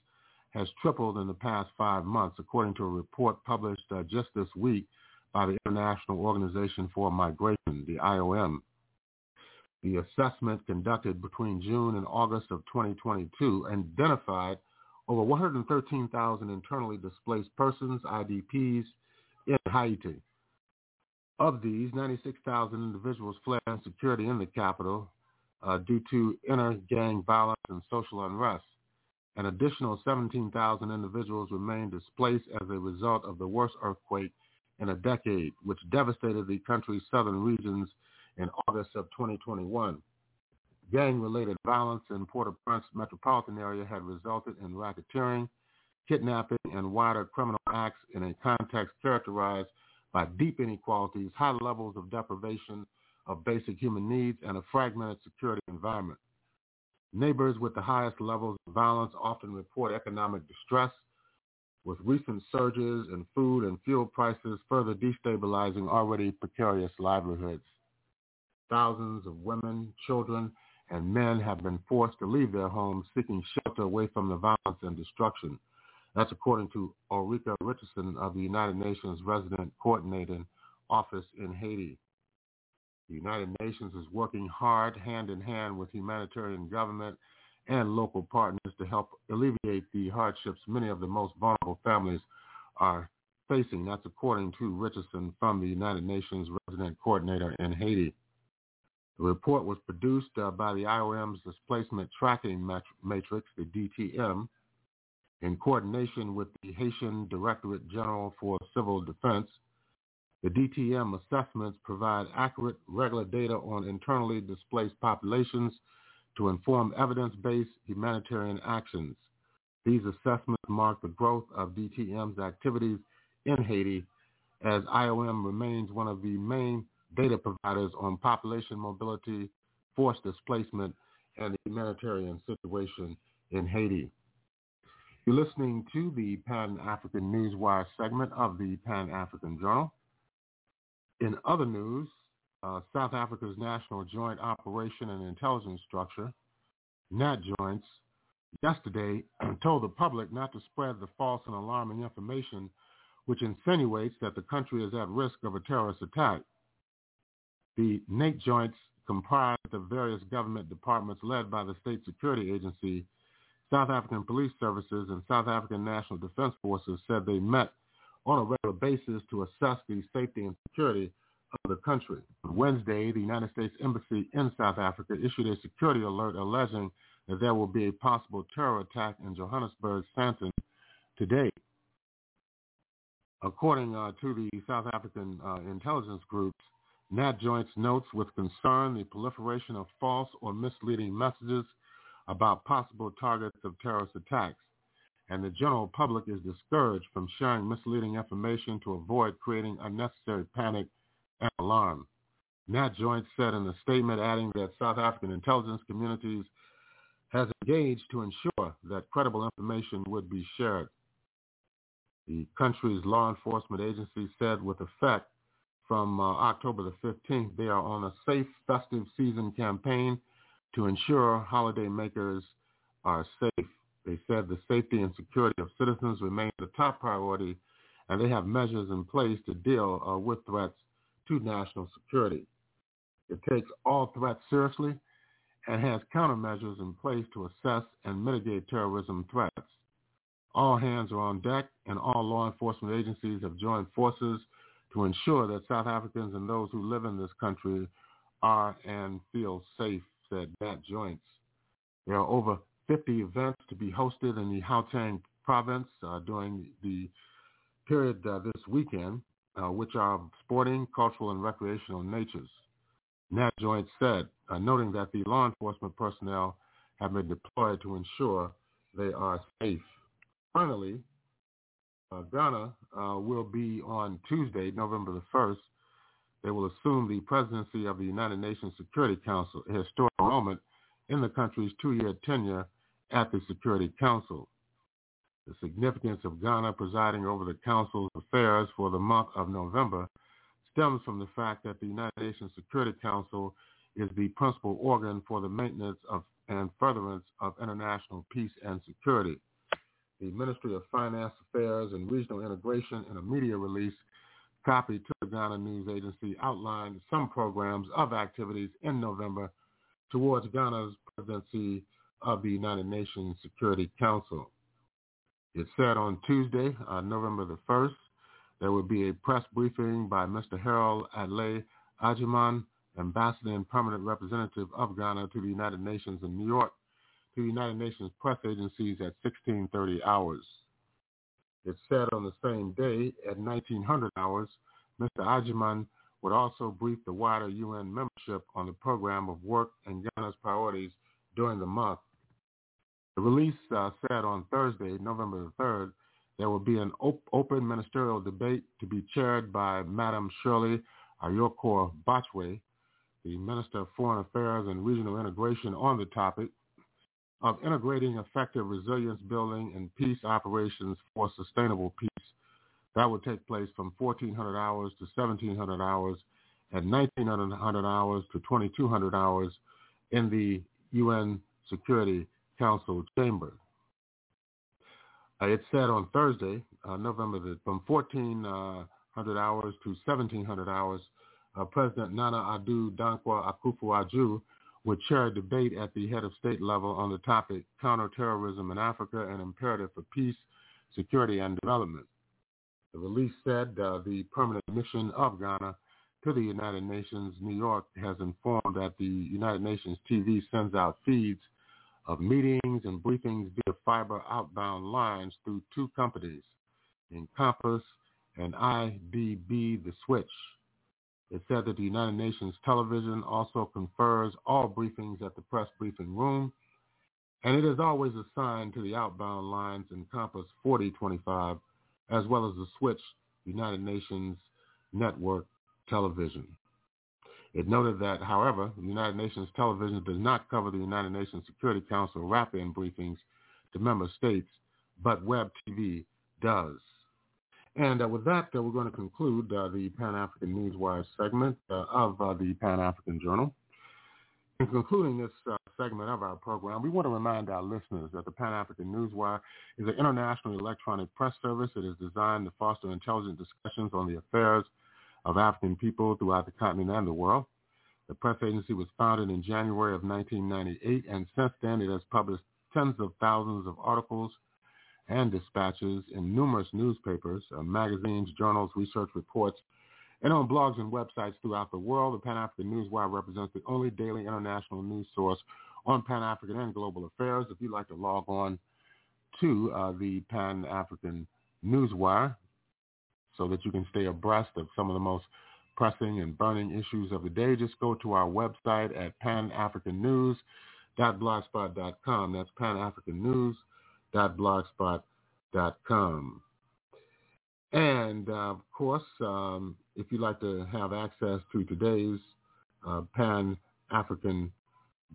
has tripled in the past five months, according to a report published uh, just this week by the International Organization for Migration, the IOM. The assessment conducted between June and August of 2022 identified over 113,000 internally displaced persons, IDPs, in Haiti. Of these, 96,000 individuals fled insecurity in the capital uh, due to inner gang violence and social unrest. An additional 17,000 individuals remain displaced as a result of the worst earthquake in a decade, which devastated the country's southern regions in August of 2021. Gang-related violence in Port-au-Prince metropolitan area had resulted in racketeering, kidnapping, and wider criminal acts in a context characterized by deep inequalities, high levels of deprivation of basic human needs, and a fragmented security environment. Neighbors with the highest levels of violence often report economic distress, with recent surges in food and fuel prices further destabilizing already precarious livelihoods. Thousands of women, children, and men have been forced to leave their homes seeking shelter away from the violence and destruction. That's according to Ulrika Richardson of the United Nations Resident Coordinating Office in Haiti. The United Nations is working hard hand in hand with humanitarian government and local partners to help alleviate the hardships many of the most vulnerable families are facing. That's according to Richardson from the United Nations Resident Coordinator in Haiti. The report was produced uh, by the IOM's Displacement Tracking Matrix, the DTM, in coordination with the Haitian Directorate General for Civil Defense. The DTM assessments provide accurate, regular data on internally displaced populations to inform evidence-based humanitarian actions. These assessments mark the growth of DTM's activities in Haiti as IOM remains one of the main data providers on population mobility, forced displacement, and the humanitarian situation in Haiti. You're listening to the Pan-African Newswire segment of the Pan-African Journal. In other news, uh, South Africa's National Joint Operation and Intelligence Structure, NATJOINTS, yesterday told the public not to spread the false and alarming information which insinuates that the country is at risk of a terrorist attack. The NATJOINTS comprised of various government departments led by the State Security Agency, South African Police Services, and South African National Defense Forces said they met on a regular basis to assess the safety and security of the country. Wednesday, the United States Embassy in South Africa issued a security alert alleging that there will be a possible terror attack in Johannesburg, Sandton today. According uh, to the South African uh, intelligence groups, NATJOINTS notes with concern the proliferation of false or misleading messages about possible targets of terrorist attacks, and the general public is discouraged from sharing misleading information to avoid creating unnecessary panic and alarm. NATJOINTS said in a statement adding that South African intelligence communities has engaged to ensure that credible information would be shared. The country's law enforcement agency said with effect from uh, October the 15th, they are on a safe festive season campaign to ensure holidaymakers are safe. They said the safety and security of citizens remain the top priority, and they have measures in place to deal uh, with threats to national security. It takes all threats seriously and has countermeasures in place to assess and mitigate terrorism threats. All hands are on deck, and all law enforcement agencies have joined forces to ensure that South Africans and those who live in this country are and feel safe, said NATJOINTS. There are over 50 events to be hosted in the Gauteng province uh, during the period uh, this weekend, uh, which are sporting, cultural, and recreational natures. NATJOINTS said, uh, noting that the law enforcement personnel have been deployed to ensure they are safe. Finally, uh, Ghana uh, will be on Tuesday, November the 1st. They will assume the presidency of the United Nations Security Council, a historic moment in the country's two-year tenure at the Security Council. The significance of Ghana presiding over the Council's affairs for the month of November stems from the fact that the United Nations Security Council is the principal organ for the maintenance of and furtherance of international peace and security the Ministry of Finance Affairs and Regional Integration in a media release copied to the Ghana News Agency outlined some programs of activities in November towards Ghana's presidency of the United Nations Security Council. It said on Tuesday, uh, November the 1st, there would be a press briefing by Mr. Harold Adlai Agyeman, Ambassador and Permanent Representative of Ghana to the United Nations in New York, to the United Nations press agencies at 1630 hours. It said on the same day at 1900 hours, Mr. Agyeman would also brief the wider UN membership on the program of work and Ghana's priorities during the month. The release uh, said on Thursday, November the 3rd, there will be an op- open ministerial debate to be chaired by Madam Shirley Ayorkor Botchwey, the Minister of Foreign Affairs and Regional Integration on the topic of integrating effective resilience building and peace operations for sustainable peace. That would take place from 1,400 hours to 1,700 hours and 1,900 hours to 2,200 hours in the UN Security Council chamber. Uh, it said on Thursday, uh, November the, from 1,400 hours to 1,700 hours, uh, President Nana Addo Dankwa Akufo-Addo would chair a debate at the head of state level on the topic counterterrorism in Africa and imperative for peace, security, and development. The release said uh, the permanent mission of Ghana to the United Nations, New York, has informed that the United Nations TV sends out feeds of meetings and briefings via fiber outbound lines through two companies, Encompass and IDB The Switch. It said that the United Nations television also confers all briefings at the press briefing room, and it is always assigned to the outbound lines Encompass 4025, as well as the switch United Nations Network television. It noted that, however, the United Nations television does not cover the United Nations Security Council wrap-in briefings to member states, but Web TV does. And uh, with that, uh, we're going to conclude uh, the Pan-African Newswire segment uh, of uh, the Pan-African Journal. In concluding this uh, segment of our program, we want to remind our listeners that the Pan-African Newswire is an international electronic press service that is designed to foster intelligent discussions on the affairs of African people throughout the continent and the world. The press agency was founded in January of 1998, and since then it has published tens of thousands of articles and dispatches in numerous newspapers, uh, magazines, journals, research reports, and on blogs and websites throughout the world. The Pan-African Newswire represents the only daily international news source on Pan-African and global affairs. If you'd like to log on to uh, the Pan-African Newswire so that you can stay abreast of some of the most pressing and burning issues of the day, just go to our website at panafricannews.blogspot.com. That's panafricannews.blogspot.com. And uh, of course, um, if you'd like to have access to today's uh, Pan-African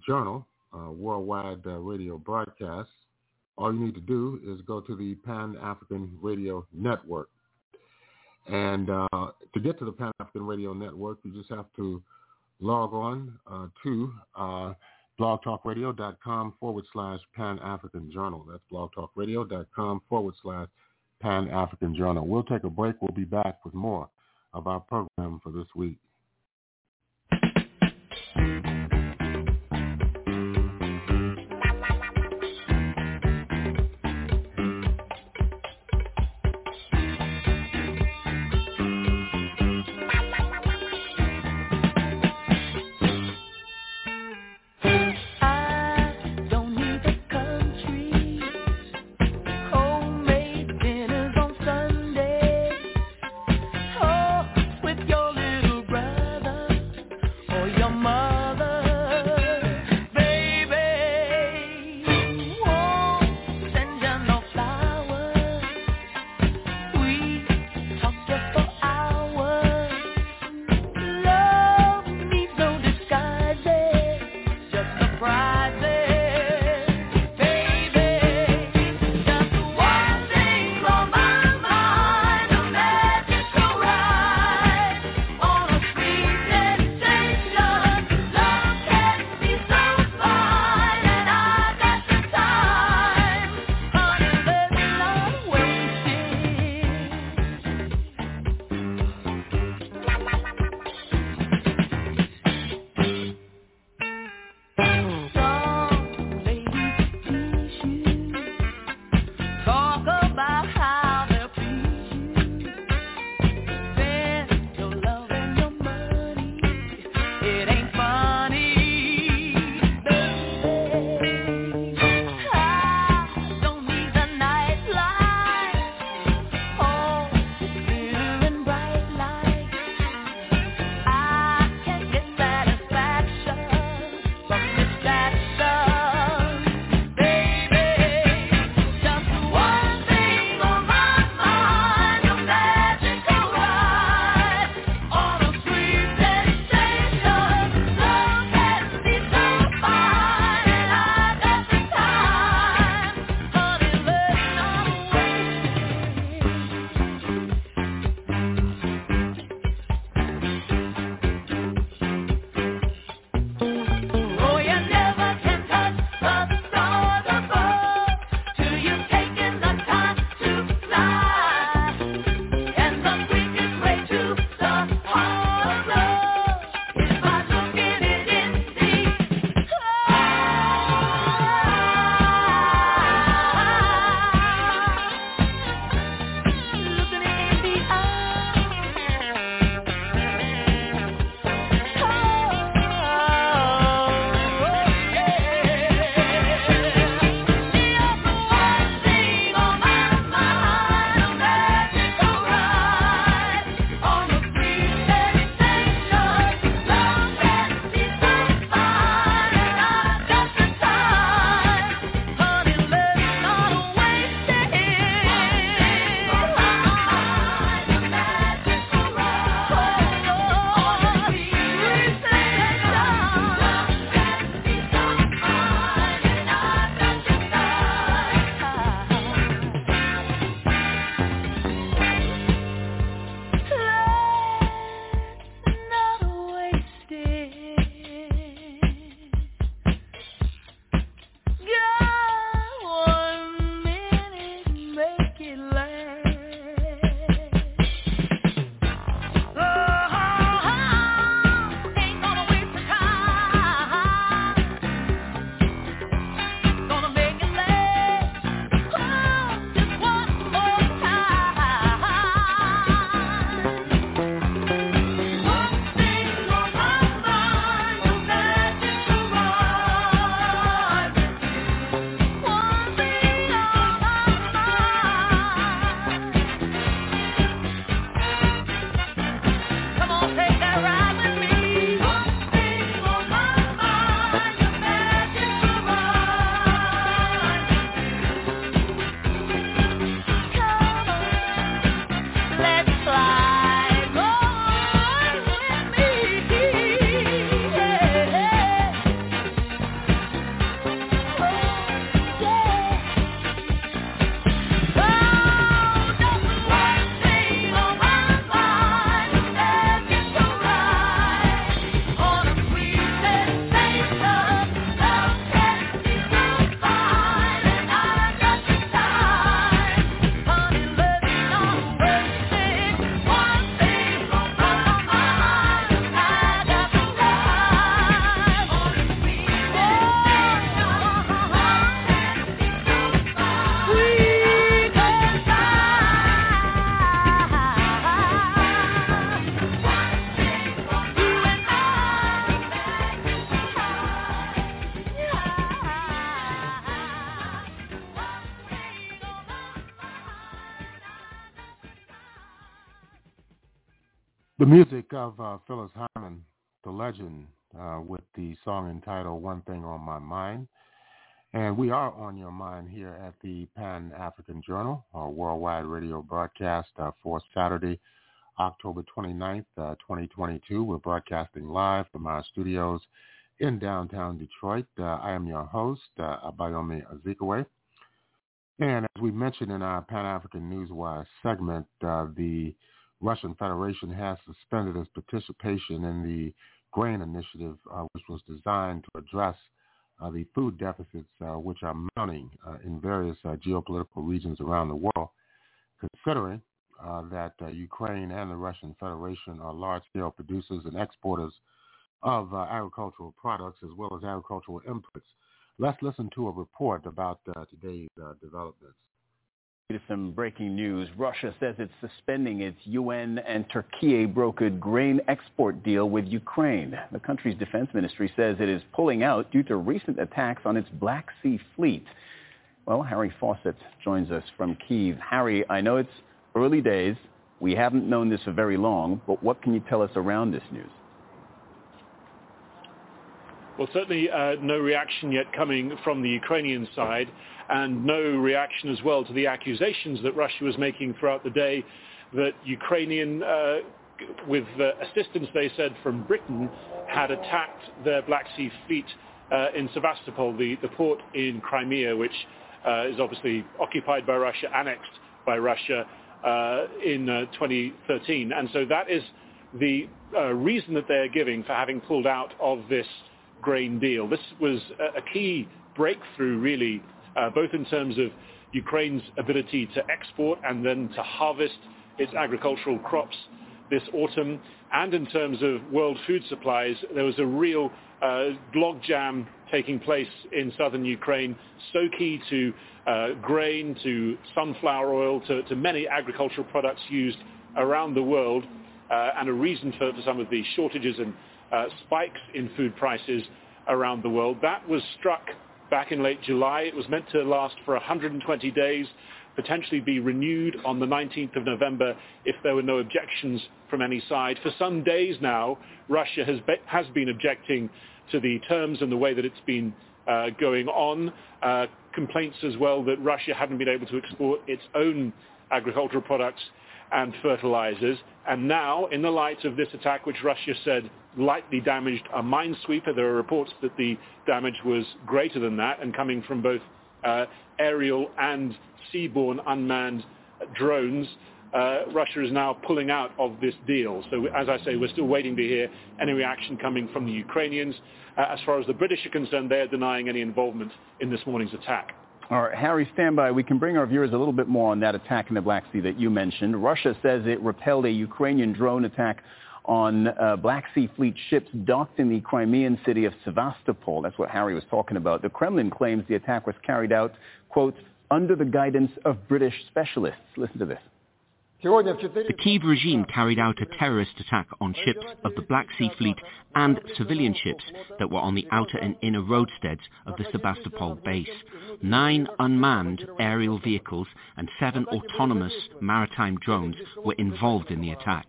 Journal uh, worldwide uh, radio broadcast, all you need to do is go to the Pan-African Radio Network. And uh, to get to the Pan-African Radio Network, you just have to log on uh, to blogtalkradio.com forward slash Pan-African Journal. That's blogtalkradio.com forward slash Pan-African Journal. We'll take a break. We'll be back with more of our program for this week. Music of uh, Phyllis Hyman, the legend, uh, with the song entitled One Thing on My Mind. And we are on your mind here at the Pan-African Journal, our worldwide radio broadcast uh, for Saturday, October 29th, uh, 2022. We're broadcasting live from our studios in downtown Detroit. Uh, I am your host, uh, Abayomi Azikiwe. And as we mentioned in our Pan-African Newswire segment, uh, the Russian Federation has suspended its participation in the grain initiative, uh, which was designed to address uh, the food deficits uh, which are mounting uh, in various uh, geopolitical regions around the world, considering uh, that Ukraine and the Russian Federation are large-scale producers and exporters of agricultural products as well as agricultural inputs. Let's listen to a report about today's developments. Some breaking news. Russia says it's suspending its UN and Turkey brokered grain export deal with Ukraine. The country's defense ministry says it is pulling out due to recent attacks on its Black Sea fleet. Well, Harry Fawcett joins us from Kiev. Harry, I know it's early days. We haven't known this for very long, but what can you tell us around this news? Well, certainly uh, no reaction yet coming from the Ukrainian side and no reaction as well to the accusations that Russia was making throughout the day that Ukrainian, uh, with uh, assistance, they said, from Britain, had attacked their Black Sea fleet uh, in Sevastopol, the, the port in Crimea, which uh, is obviously occupied by Russia, annexed by Russia uh, in 2013. Uh, and so that is the reason that they're giving for having pulled out of this grain deal. This was a, key breakthrough, really, uh, both in terms of Ukraine's ability to export and then to harvest its agricultural crops this autumn, and in terms of world food supplies, there was a real uh, logjam taking place in southern Ukraine, so key to uh, grain, to sunflower oil, to, to, many agricultural products used around the world, uh, and a reason for, for, some of the shortages and uh, spikes in food prices around the world. That was struck back in late July. It was meant to last for 120 days, potentially be renewed on the 19th of November if there were no objections from any side. For some days now, Russia has, be, has been objecting to the terms and the way that it's been uh, going on. Uh, complaints as well that Russia hadn't been able to export its own agricultural products and fertilizers. And now, in the light of this attack, which Russia said lightly damaged a minesweeper, there are reports that the damage was greater than that and coming from both uh, aerial and seaborne unmanned drones. Uh, Russia is now pulling out of this deal. So as I say, we're still waiting to hear any reaction coming from the Ukrainians. Uh, as far as the British are concerned, they are denying any involvement in this morning's attack. All right, Harry, stand by. We can bring our viewers a little bit more on that attack in the Black Sea that you mentioned. Russia says it repelled a Ukrainian drone attack on uh, Black Sea Fleet ships docked in the Crimean city of Sevastopol. That's what Harry was talking about. The Kremlin claims the attack was carried out, quote, under the guidance of British specialists. Listen to this. The Kiev regime carried out a terrorist attack on ships of the Black Sea Fleet and civilian ships that were on the outer and inner roadsteads of the Sebastopol base. Nine unmanned aerial vehicles and seven autonomous maritime drones were involved in the attack.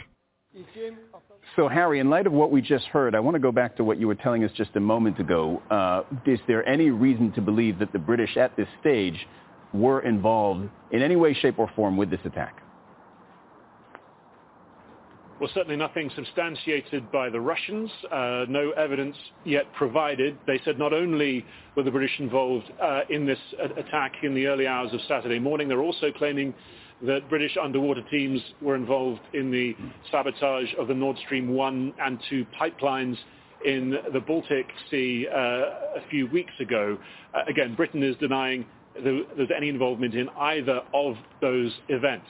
So, Harry, in light of what we just heard, I want to go back to what you were telling us just a moment ago. Uh, is there any reason to believe that the British at this stage were involved in any way, shape, or form with this attack? Well, certainly nothing substantiated by the Russians, uh, no evidence yet provided. They said not only were the British involved uh, in this attack in the early hours of Saturday morning, they're also claiming that British underwater teams were involved in the sabotage of the Nord Stream 1 and 2 pipelines in the Baltic Sea uh, a few weeks ago. Uh, again, Britain is denying there's any involvement in either of those events.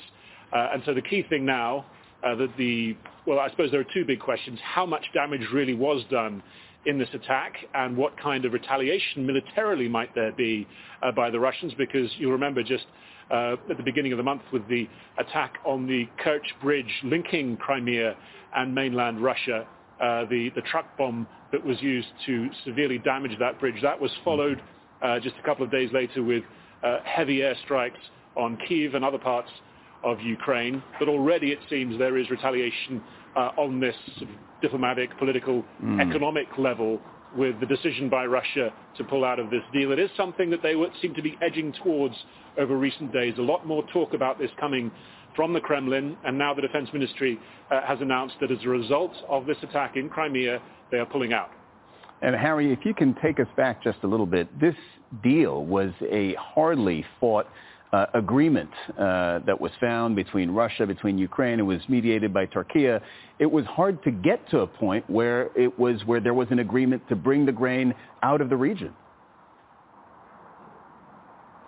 Uh, and so the key thing now uh, that the, well, I suppose there are two big questions. How much damage really was done in this attack and what kind of retaliation militarily might there be uh, by the Russians? Because you'll remember just uh, at the beginning of the month with the attack on the Kerch Bridge linking Crimea and mainland Russia, uh, the, the truck bomb that was used to severely damage that bridge. That was followed uh, just a couple of days later with uh, heavy airstrikes on Kiev and other parts of Ukraine, but already it seems there is retaliation uh, on this diplomatic, political, mm. economic level with the decision by Russia to pull out of this deal. It is something that they seem to be edging towards over recent days. A lot more talk about this coming from the Kremlin, and now the Defense Ministry uh, has announced that as a result of this attack in Crimea, they are pulling out. And Harry, if you can take us back just a little bit, this deal was a hardly fought uh, agreement uh, that was found between Russia, between Ukraine. It was mediated by Turkey. It was hard to get to a point where it was where there was an agreement to bring the grain out of the region.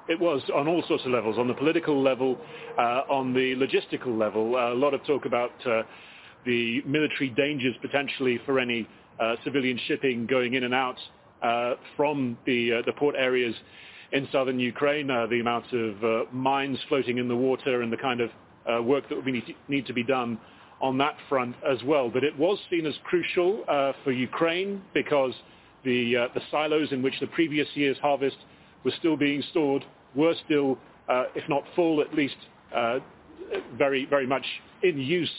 It was on all sorts of levels, on the political level, uh, on the logistical level. a lot of talk about uh, the military dangers potentially for any uh, civilian shipping going in and out uh, from the the port areas in southern Ukraine, uh, the amount of uh, mines floating in the water and the kind of uh, work that would need to, need to be done on that front as well. But it was seen as crucial uh, for Ukraine because the, uh, the silos in which the previous year's harvest was still being stored were still, uh, if not full, at least very, very much in use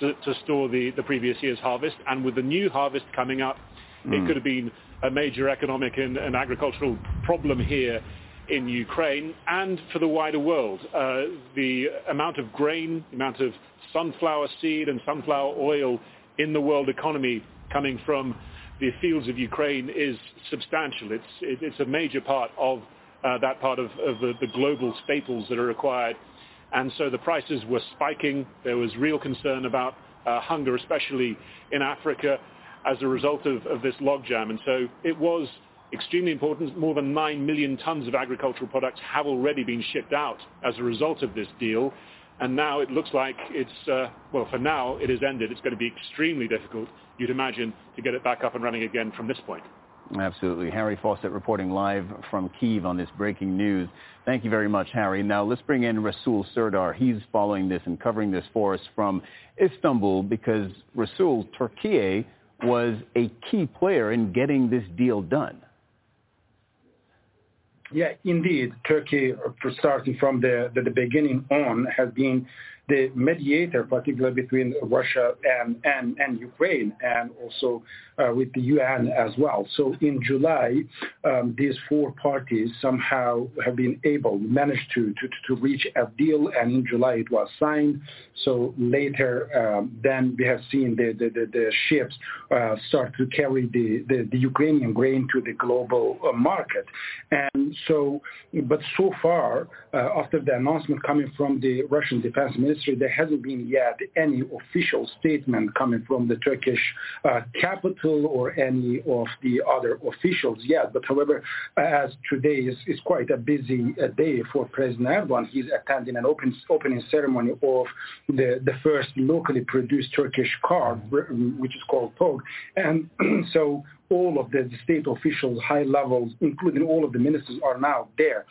to, to store the, the previous year's harvest. And with the new harvest coming up, mm. it hmm. could have been a major economic and, and agricultural problem here in Ukraine and for the wider world. Uh, the amount of grain, the amount of sunflower seed and sunflower oil in the world economy coming from the fields of Ukraine is substantial. It's, it, it's a major part of uh, that part of, of the, the, global staples that are required. And so the prices were spiking. There was real concern about uh, hunger, especially in Africa as a result of, of this logjam. And so it was extremely important. More than 9 million tons of agricultural products have already been shipped out as a result of this deal. And now it looks like it's, uh, well, for now it has ended. It's going to be extremely difficult, you'd imagine, to get it back up and running again from this point. Absolutely. Harry Fawcett reporting live from Kiev on this breaking news. Thank you very much, Harry. Now let's bring in Resul Serdar. He's following this and covering this for us from Istanbul because Resul, Turkey was a key player in getting this deal done. Yeah, indeed. Turkey, starting from the, the, the beginning on, has been the mediator, particularly between Russia and, and, and Ukraine, and also uh, with the UN as well. So in July, um, these four parties somehow have been able, managed to, to, to reach a deal, and in July it was signed. So later, um, then we have seen the, the, the, the ships uh, start to carry the, the, the, Ukrainian grain to the global uh, market. And so, but so far, uh, after the announcement coming from the Russian defense minister, there hasn't been yet any official statement coming from the Turkish uh, capital or any of the other officials yet. But however, as today is, is quite a busy uh, day for President Erdogan, he's attending an open, opening ceremony of the, the first locally produced Turkish car, which is called Togg. And so all of the state officials, high levels, including all of the ministers, are now there.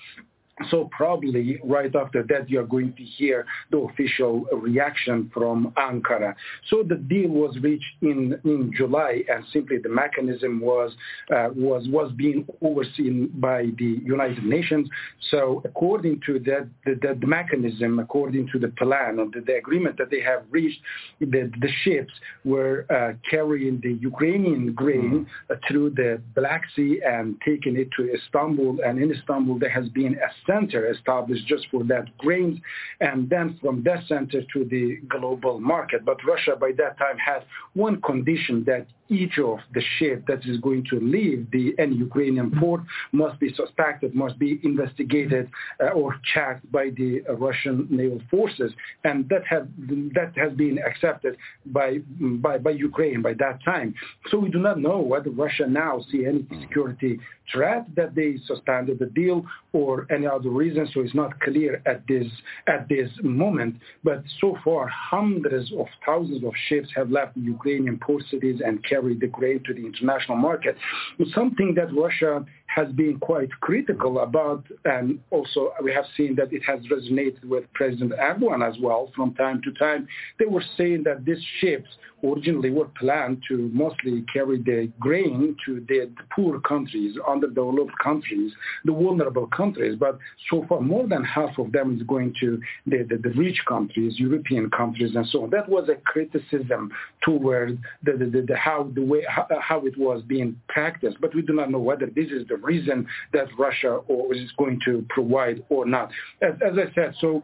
So probably right after that, you're going to hear the official reaction from Ankara. So the deal was reached in, in July, and simply the mechanism was uh, was was being overseen by the United Nations. So according to that, the, mechanism, according to the plan and the, the, agreement that they have reached, the, the ships were uh, carrying the Ukrainian grain mm-hmm. uh, through the Black Sea and taking it to Istanbul. And in Istanbul, there has been a center established just for that grains, and then from that center to the global market. But Russia by that time had one condition that each of the ship that is going to leave the any Ukrainian port must be suspected, must be investigated uh, or checked by the uh, Russian naval forces, and that have that has been accepted by by by Ukraine by that time. So we do not know whether Russia now see any security threat that they suspended the deal or any other reason. So it's not clear at this at this moment. But so far, hundreds of thousands of ships have left the Ukrainian port cities and carried the grain to the international market. Something that Russia has been quite critical about, and also we have seen that it has resonated with President Erdogan as well from time to time. They were saying that these ships originally were planned to mostly carry the grain to the, poor countries, underdeveloped countries, the vulnerable countries. But so far, more than half of them is going to the, the, the rich countries, European countries, and so on. That was a criticism toward the, the, the, how the way how, how it was being practiced. But we do not know whether this is the reason that Russia is going to provide or not. As, as I said, so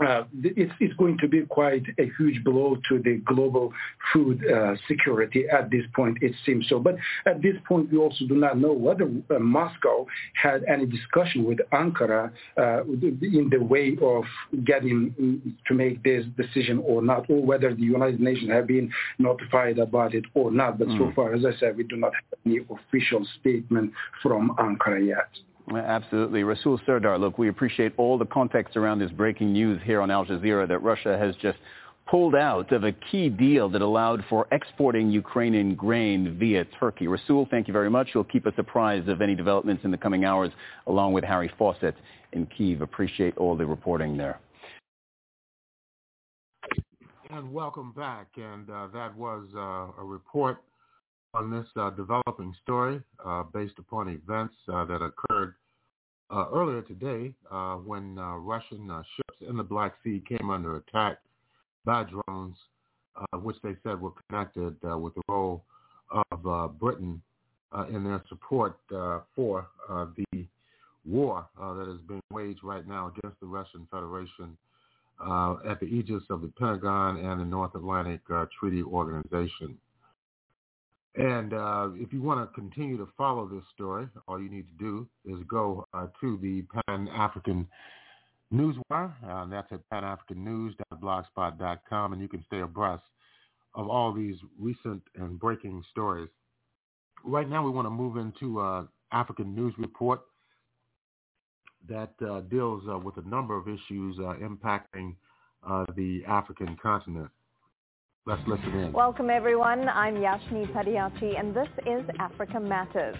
uh, it's, it's, going to be quite a huge blow to the global food uh, security at this point, it seems so. But at this point, we also do not know whether uh, Moscow had any discussion with Ankara uh, in the way of getting to make this decision or not, or whether the United Nations have been notified about it or not. But mm. so far, as I said, we do not have any official statement from Ankara yet. Absolutely. Resul Serdar, look, we appreciate all the context around this breaking news here on Al Jazeera that Russia has just pulled out of a key deal that allowed for exporting Ukrainian grain via Turkey. Resul, thank you very much. You'll keep us apprised of any developments in the coming hours, along with Harry Fawcett in Kiev. Appreciate all the reporting there. And welcome back. And uh, that was uh, a report on this uh, developing story uh, based upon events uh, that occurred uh, earlier today uh, when uh, Russian ships in the Black Sea came under attack by drones, which they said were connected with the role of Britain in their support for the war that is being waged right now against the Russian Federation at the aegis of the Pentagon and the North Atlantic Treaty Organization. And uh, if you want to continue to follow this story, all you need to do is go uh, to the Pan-African Newswire. Uh, that's at panafricannews.blogspot.com, and you can stay abreast of all these recent and breaking stories. Right now, we want to move into uh, African News Report that uh, deals uh, with a number of issues impacting the African continent. Let's listen in. Welcome, everyone. I'm Yashni Padiachi, and this is Africa Matters.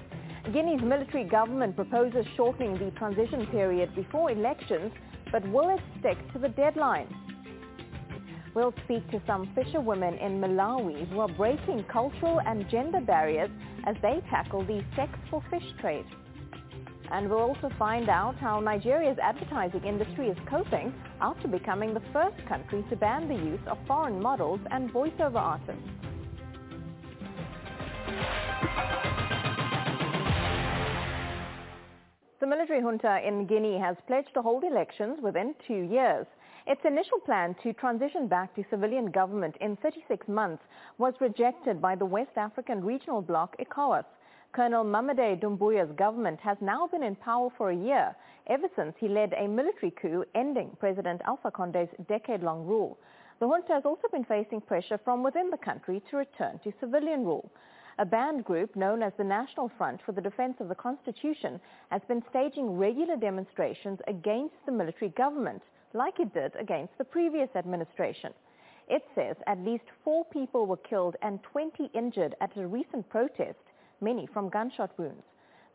Guinea's military government proposes shortening the transition period before elections, but will it stick to the deadline? We'll speak to some fisherwomen in Malawi who are breaking cultural and gender barriers as they tackle the sex for fish trade. And we'll also find out how Nigeria's advertising industry is coping after becoming the first country to ban the use of foreign models and voiceover artists. The military junta in Guinea has pledged to hold elections within two years. Its initial plan to transition back to civilian government in 36 months was rejected by the West African regional bloc ECOWAS. Colonel Mamadi Doumbouya's government has now been in power for a year, ever since he led a military coup ending President Alpha Conde's decade-long rule. The junta has also been facing pressure from within the country to return to civilian rule. A banned group known as the National Front for the Defense of the Constitution has been staging regular demonstrations against the military government, like it did against the previous administration. It says at least four people were killed and 20 injured at a recent protest many from gunshot wounds.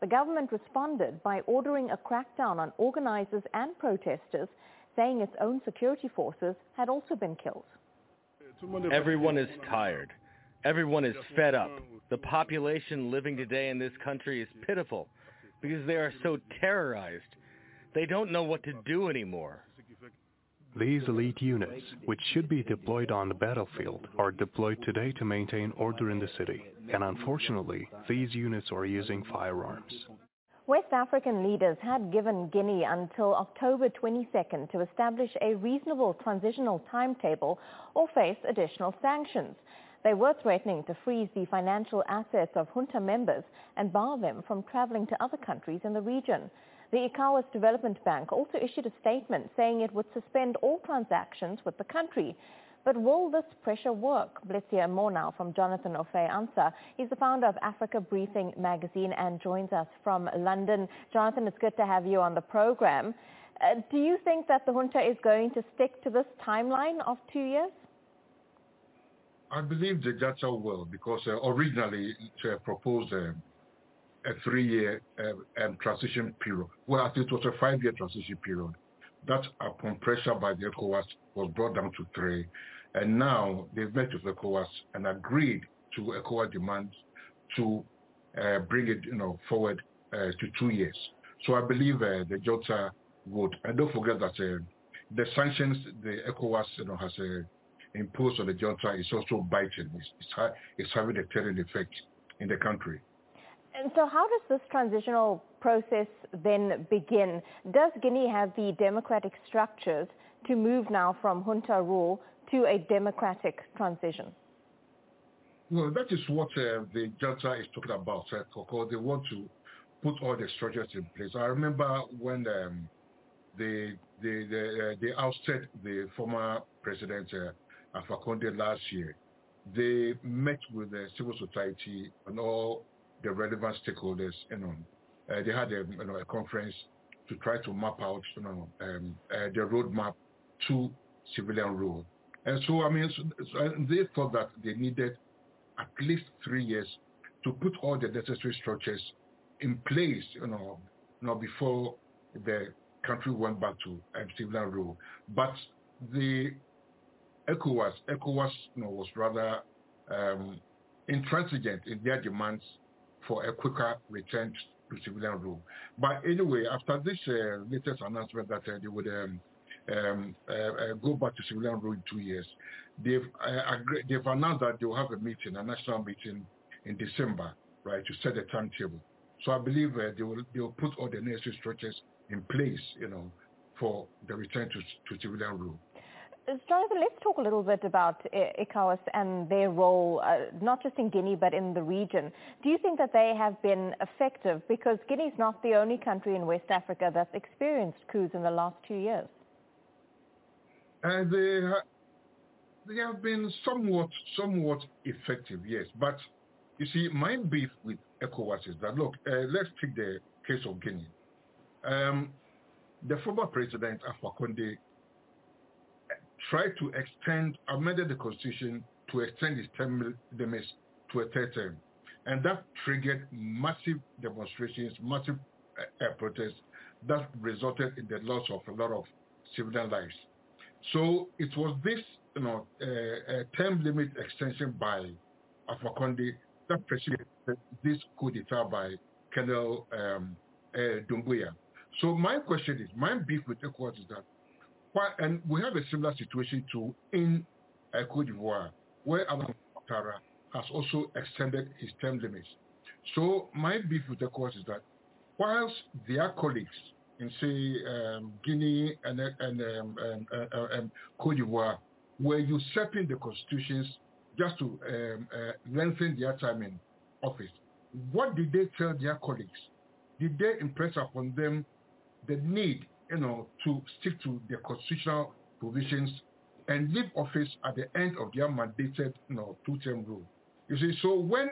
The government responded by ordering a crackdown on organizers and protesters, saying its own security forces had also been killed. Everyone is tired. Everyone is fed up. The population living today in this country is pitiful because they are so terrorized. They don't know what to do anymore. These elite units, which should be deployed on the battlefield, are deployed today to maintain order in the city. And unfortunately, these units are using firearms. West African leaders had given Guinea until October 22nd to establish a reasonable transitional timetable or face additional sanctions. They were threatening to freeze the financial assets of junta members and bar them from traveling to other countries in the region. The ECOWAS Development Bank also issued a statement saying it would suspend all transactions with the country. But will this pressure work? Let's hear more now from Jonathan Ofei-Ansah. He's the founder of Africa Briefing magazine and joins us from London. Jonathan, it's good to have you on the program. Uh, do you think that the junta is going to stick to this timeline of two years? I believe the junta will because uh, originally they proposed uh, a three-year uh, um, transition period. Well, I think it was a five-year transition period. That, upon pressure by the ECOWAS, was brought down to three. And now they've met with ECOWAS and agreed to ECOWAS demands to uh, bring it, you know, forward uh, to two years. So I believe uh, the junta would, and don't forget that uh, the sanctions the ECOWAS, you know, has uh, imposed on the junta is also biting. It's, it's, ha- it's having a deterrent effect in the country. And so how does this transitional process then begin? Does Guinea have the democratic structures to move now from junta rule to a democratic transition? Well, that is what uh, the junta is talking about, uh, because they want to put all the structures in place. I remember when um, they, they, they, uh, they ousted the former president uh, last year. They met with the civil society and all the relevant stakeholders. You know, uh, they had a, you know, a conference to try to map out, you know, um, uh, the roadmap to civilian rule. And so, I mean, so, so they thought that they needed at least three years to put all the necessary structures in place, you know, you know before the country went back to um, civilian rule. But the ECOWAS, ECOWAS you know, was rather um, intransigent in their demands for a quicker return to civilian rule. But anyway, after this uh, latest announcement that uh, they would um, um, uh, uh, go back to civilian rule in two years, they've uh, they've announced that they will have a meeting, a national meeting in December, right, to set a timetable. So I believe uh, they will they will put all the necessary structures in place, you know, for the return to to civilian rule. Jonathan, let's talk a little bit about ECOWAS and their role, uh, not just in Guinea, but in the region. Do you think that they have been effective? Because Guinea is not the only country in West Africa that's experienced coups in the last two years. And they, ha- they have been somewhat, somewhat effective, yes. But you see, my beef with ECOWAS is that, look, uh, let's take the case of Guinea. Um, the former president, Alpha Conde, tried to extend, amended the constitution to extend his term limits to a third term. And that triggered massive demonstrations, massive uh, protests that resulted in the loss of a lot of civilian lives. So it was this, you know, uh, term limit extension by Alpha Conde that preceded this coup d'etat by Colonel um, uh, Doumbouya. So my question is, my beef with ECOWAS is that and we have a similar situation to in uh, Cote d'Ivoire, where Alan Ouattara has also extended his term limits. So my beef with ECOWAS is that whilst their colleagues in, say, um, Guinea and, and um, uh, um, Cote d'Ivoire were usurping the constitutions just to um, uh, lengthen their time in office, what did they tell their colleagues? Did they impress upon them the need you know, to stick to the constitutional provisions and leave office at the end of their mandated, you know, two-term rule. You see, so when,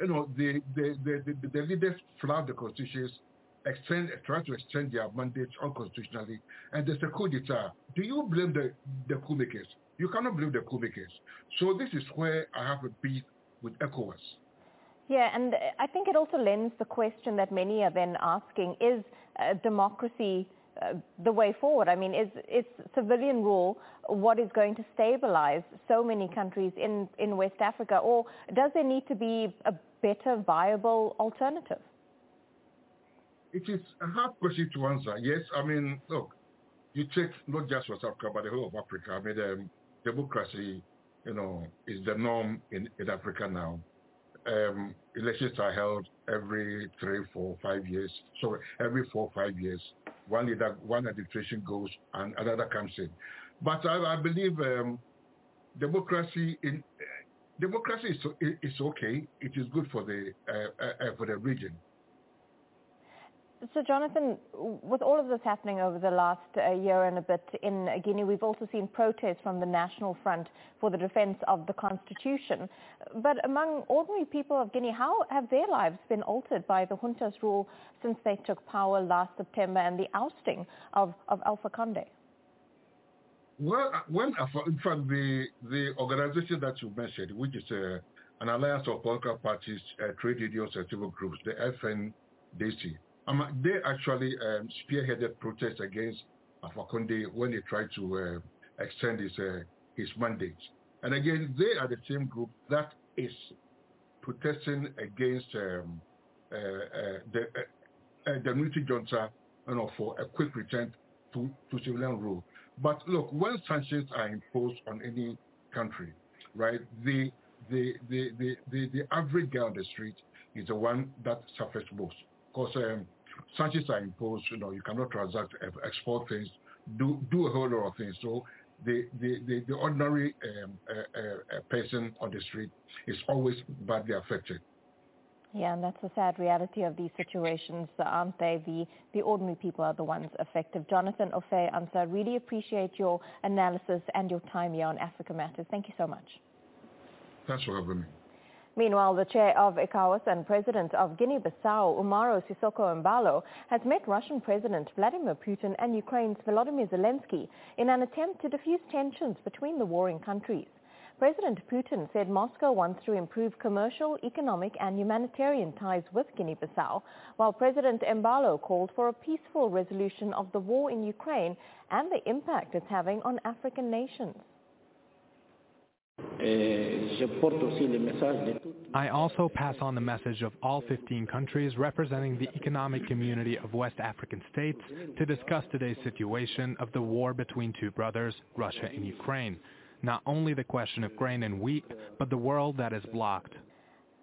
you know, the the, the, the, the leaders flout the constitutions, extend, try to extend their mandate unconstitutionally, and there's a coup d'etat, do you blame the, the coup makers? You cannot blame the coup makers. So this is where I have a beef with ECOWAS. Yeah, and I think it also lends the question that many are then asking, is uh, democracy uh, the way forward? I mean, is, is civilian rule what is going to stabilize so many countries in, in West Africa? Or does there need to be a better viable alternative? It is a hard question to answer. Yes, I mean, look, you take not just West Africa, but the whole of Africa. I mean, um, democracy, you know, is the norm in, in Africa now um, elections are held every three, four, five years. Sorry, every four, five years. One leader, one administration goes and another comes in. But I, I believe um, democracy in uh, democracy is, is okay. It is good for the uh, uh, for the region. So, Jonathan, with all of this happening over the last uh, year and a bit in Guinea, we've also seen protests from the National Front for the defense of the Constitution. But among ordinary people of Guinea, how have their lives been altered by the junta's rule since they took power last September and the ousting of, of Alpha Conde? Well, when in fact the the organization that you mentioned, which is uh, an alliance of political parties, uh, trade unions, and civil groups, the FNDC. Um, they actually um, spearheaded protests against Alpha Conde when they tried to uh, extend his, uh, his mandate. And again, they are the same group that is protesting against um, uh, uh, the, uh, the military junta you know, for a quick return to, to civilian rule. But look, when sanctions are imposed on any country, right, the, the, the, the, the, the average guy on the street is the one that suffers most. Because um, sanctions are imposed, you know, you cannot transact, export things, do, do a whole lot of things. So the, the, the, the ordinary um, uh, uh, person on the street is always badly affected. Yeah, and that's the sad reality of these situations, aren't they? The, the ordinary people are the ones affected. Jonathan Ofei-Ansah, really appreciate your analysis and your time here on Africa Matters. Thank you so much. Thanks for having me. Meanwhile, the chair of ECOWAS and president of Guinea-Bissau, Umaro Sissoco Embalo, has met Russian President Vladimir Putin and Ukraine's Volodymyr Zelensky in an attempt to diffuse tensions between the warring countries. President Putin said Moscow wants to improve commercial, economic and humanitarian ties with Guinea-Bissau, while President Embalo called for a peaceful resolution of the war in Ukraine and the impact it's having on African nations. I also pass on the message of all 15 countries representing the economic community of West African states to discuss today's situation of the war between two brothers, Russia and Ukraine. Not only the question of grain and wheat, but the world that is blocked.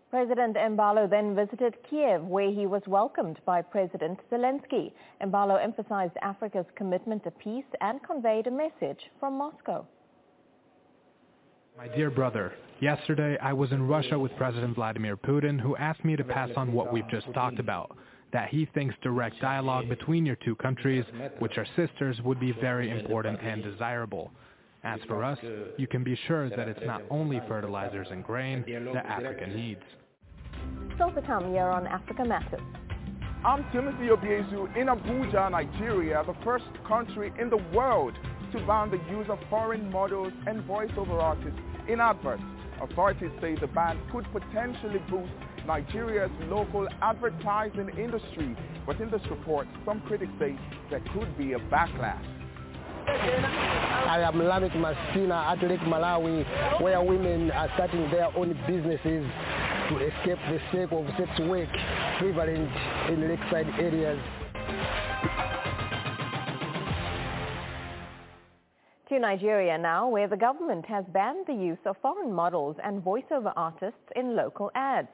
President Embalo then visited Kiev, where he was welcomed by President Zelensky. Embalo emphasized Africa's commitment to peace and conveyed a message from Moscow. My dear brother, yesterday I was in Russia with President Vladimir Putin, who asked me to pass on what we've just talked about, that he thinks direct dialogue between your two countries, which are sisters, would be very important and desirable. As for us, you can be sure that it's not only fertilizers and grain that Africa needs. Still to come here on Africa Matters. I'm Timothy Obiezu in Abuja, Nigeria, the first country in the world to ban the use of foreign models and voiceover artists in adverts. Authorities say the ban could potentially boost Nigeria's local advertising industry. But in this report, some critics say there could be a backlash. I am Lamek Masina at Lake Malawi, where women are starting their own businesses to escape the sake of sex work prevalent in lakeside areas. To Nigeria now, where the government has banned the use of foreign models and voiceover artists in local ads.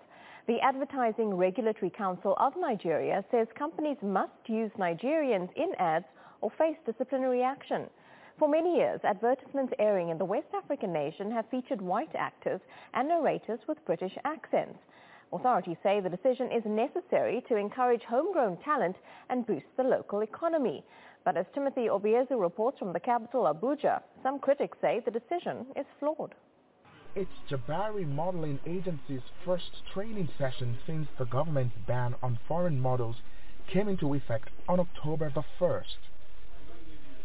The Advertising Regulatory Council of Nigeria says companies must use Nigerians in ads or face disciplinary action. For many years, advertisements airing in the West African nation have featured white actors and narrators with British accents. Authorities say the decision is necessary to encourage homegrown talent and boost the local economy. But as Timothy Obiezu reports from the capital Abuja, some critics say the decision is flawed. It's Jabari Modeling Agency's first training session since the government's ban on foreign models came into effect on October the 1st.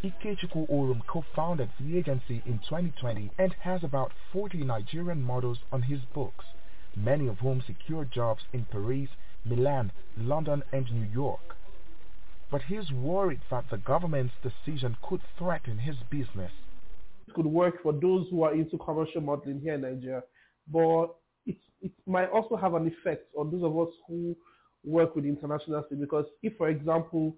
Ikechukwu Orum co-founded the agency in 2020 and has about 40 Nigerian models on his books, many of whom secured jobs in Paris, Milan, London and New York. But he's worried that the government's decision could threaten his business. It could work for those who are into commercial modeling here in Nigeria, but it, it might also have an effect on those of us who work with international because if, for example,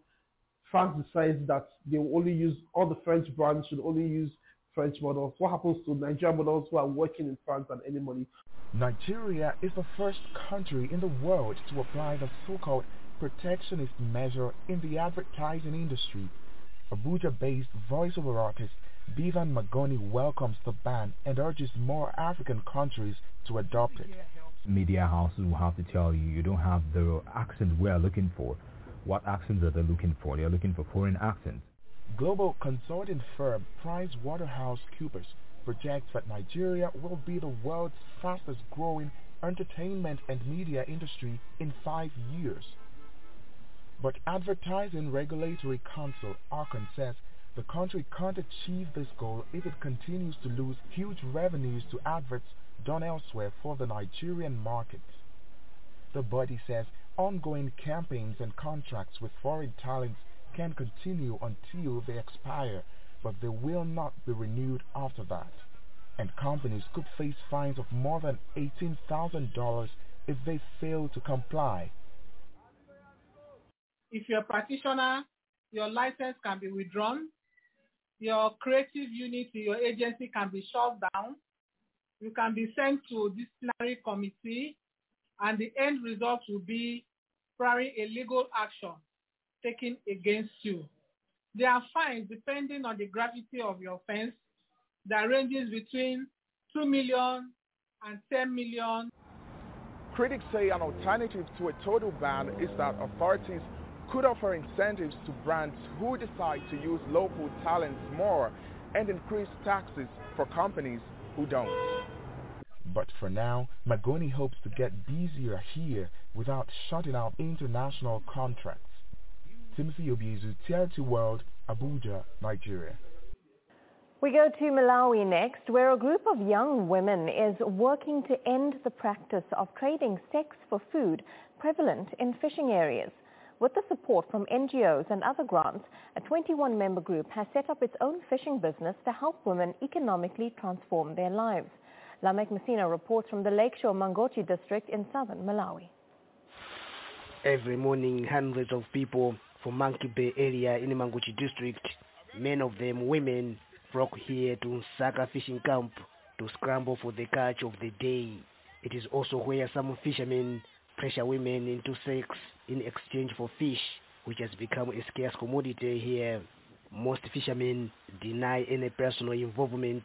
France decides that they will only use all the French brands should only use French models. What happens to Nigerian models who are working in France and any money? Nigeria is the first country in the world to apply the so-called protectionist measure in the advertising industry. Abuja-based voiceover artist Bevan Magoni welcomes the ban and urges more African countries to adopt it. Media houses will have to tell you you don't have the accent we are looking for what accents are they looking for? They're looking for foreign accents. Global consulting firm PricewaterhouseCoopers projects that Nigeria will be the world's fastest growing entertainment and media industry in five years. But Advertising Regulatory Council, ARCON, says the country can't achieve this goal if it continues to lose huge revenues to adverts done elsewhere for the Nigerian market. The body says ongoing campaigns and contracts with foreign talents can continue until they expire, but they will not be renewed after that. And companies could face fines of more than $18,000 if they fail to comply. If you're a practitioner, your license can be withdrawn. Your creative unit your agency can be shut down. You can be sent to disciplinary committee and the end result will be probably a legal action taken against you. There are fines depending on the gravity of your offense that ranges between 2 million and 10 million. Critics say an alternative to a total ban is that authorities could offer incentives to brands who decide to use local talents more and increase taxes for companies who don't. But for now, Magoni hopes to get busier here without shutting out international contracts. Timothy Obiezu, TRT World, Abuja, Nigeria. We go to Malawi next, where a group of young women is working to end the practice of trading sex for food prevalent in fishing areas. With the support from NGOs and other grants, a 21-member group has set up its own fishing business to help women economically transform their lives. Lamek Masina reports from the Lakeshore Mangochi district in southern Malawi. Every morning, hundreds of people from Monkey Bay area in Mangochi district, many of them women, flock here to Saka fishing camp to scramble for the catch of the day. It is also where some fishermen pressure women into sex in exchange for fish, which has become a scarce commodity here. Most fishermen deny any personal involvement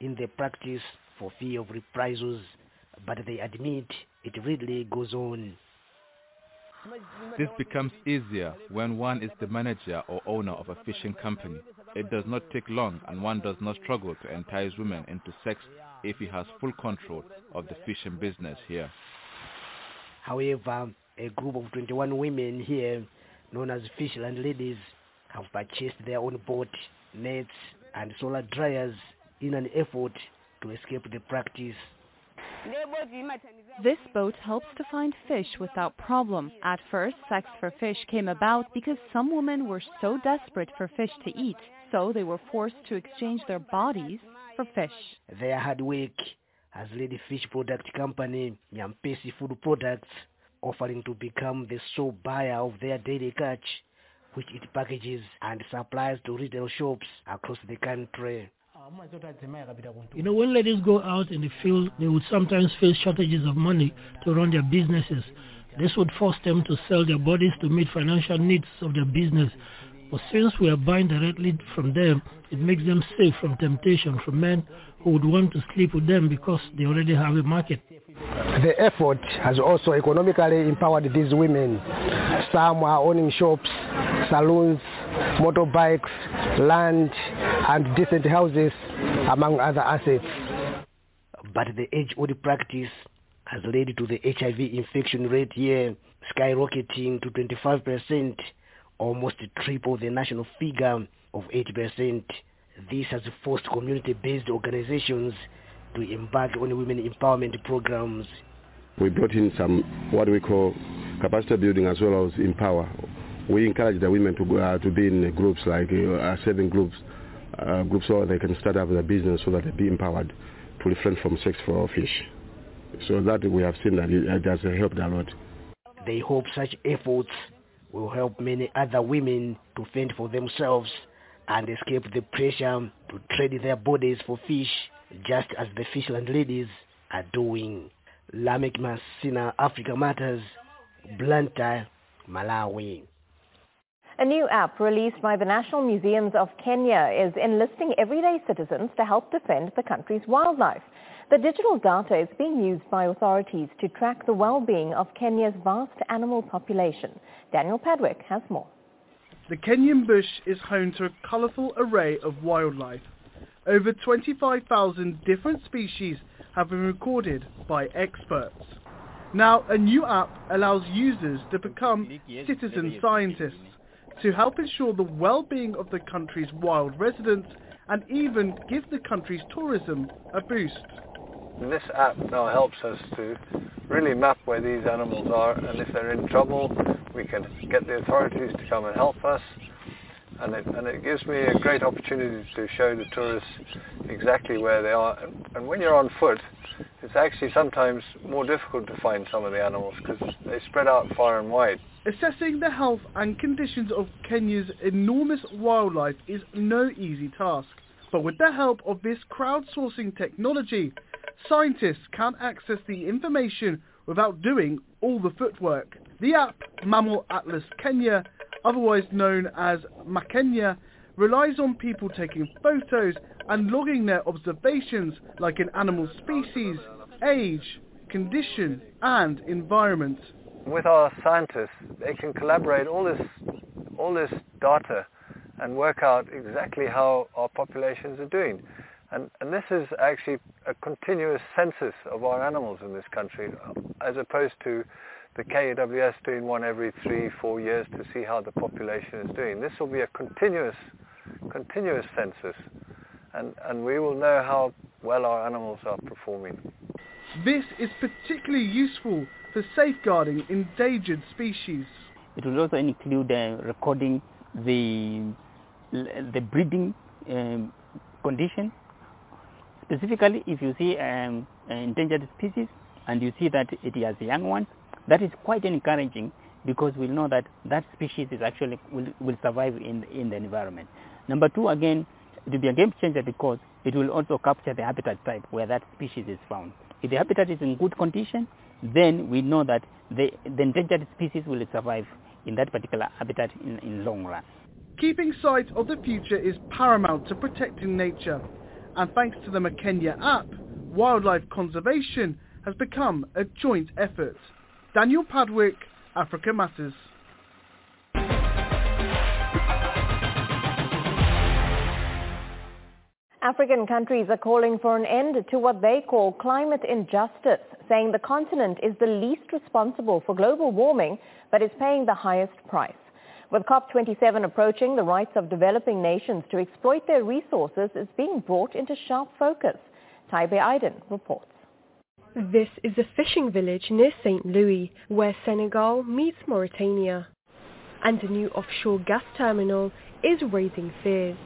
in the practice for fear of reprisals, but they admit it really goes on. This becomes easier when one is the manager or owner of a fishing company. It does not take long and one does not struggle to entice women into sex if he has full control of the fishing business here. However, a group of 21 women here, known as Fishland Ladies, have purchased their own boat, nets, and solar dryers in an effort to escape the practice. This boat helps to find fish without problem. At first, sex for fish came about because some women were so desperate for fish to eat, so they were forced to exchange their bodies for fish. Their hard work has led the fish product company Nyampesi Food Products offering to become the sole buyer of their daily catch, which it packages and supplies to retail shops across the country. Uh, you know, when ladies go out in the field, they would sometimes face shortages of money to run their businesses. This would force them to sell their bodies to meet financial needs of their business. But since we are buying directly from them, it makes them safe from temptation from men who would want to sleep with them because they already have a market. The effort has also economically empowered these women. Some are owning shops, saloons, motorbikes, land, and decent houses, among other assets. But the age-old practice has led to the HIV infection rate here skyrocketing to 25%, almost triple the national figure of 80%. This has forced community-based organizations to embark on women empowerment programs. We brought in some what we call capacity building as well as empower. We encourage the women to go uh, to be in groups like uh, seven groups, uh, groups so they can start up their business so that they be empowered to refrain from sex for fish. So that we have seen that it has helped a lot. They hope such efforts will help many other women to fend for themselves and escape the pressure to trade their bodies for fish just as the Fishland ladies are doing. Lamek Masina, Africa Matters, Blantyre, Malawi. A new app released by the National Museums of Kenya is enlisting everyday citizens to help defend the country's wildlife. The digital data is being used by authorities to track the well-being of Kenya's vast animal population. Daniel Padwick has more. The Kenyan bush is home to a colourful array of wildlife. Over 25,000 different species have been recorded by experts. Now, a new app allows users to become citizen scientists to help ensure the well-being of the country's wild residents and even give the country's tourism a boost. This app now helps us to really map where these animals are and if they're in trouble we can get the authorities to come and help us and it, and it gives me a great opportunity to show the tourists exactly where they are and, and when you're on foot it's actually sometimes more difficult to find some of the animals because they spread out far and wide. Assessing the health and conditions of Kenya's enormous wildlife is no easy task. But with the help of this crowdsourcing technology, scientists can't access the information without doing all the footwork. The app Mammal Atlas Kenya, otherwise known as Makenya, relies on people taking photos and logging their observations like an animal species, age, condition and environment. With our scientists, they can collaborate all this, all this data and work out exactly how our populations are doing. And, and, this is actually a continuous census of our animals in this country, as opposed to the KWS doing one every three, four years to see how the population is doing. This will be a continuous, continuous census, and, and we will know how well our animals are performing. This is particularly useful for safeguarding endangered species. It will also include uh, recording the the breeding um, condition. Specifically, if you see um, an endangered species and you see that it has young ones, that is quite encouraging because we'll know that that species is actually will, will survive in, in the environment. Number two, again, it will be a game changer because it will also capture the habitat type where that species is found. If the habitat is in good condition, then we know that the, the endangered species will survive in that particular habitat in, in long run. Keeping sight of the future is paramount to protecting nature. And thanks to the Makenya app, wildlife conservation has become a joint effort. Daniel Padwick, Africa Matters. African countries are calling for an end to what they call climate injustice, saying the continent is the least responsible for global warming but is paying the highest price. With COP27 approaching, the rights of developing nations to exploit their resources is being brought into sharp focus. Taibe Aiden reports. This is a fishing village near St. Louis, where Senegal meets Mauritania. And a new offshore gas terminal is raising fears.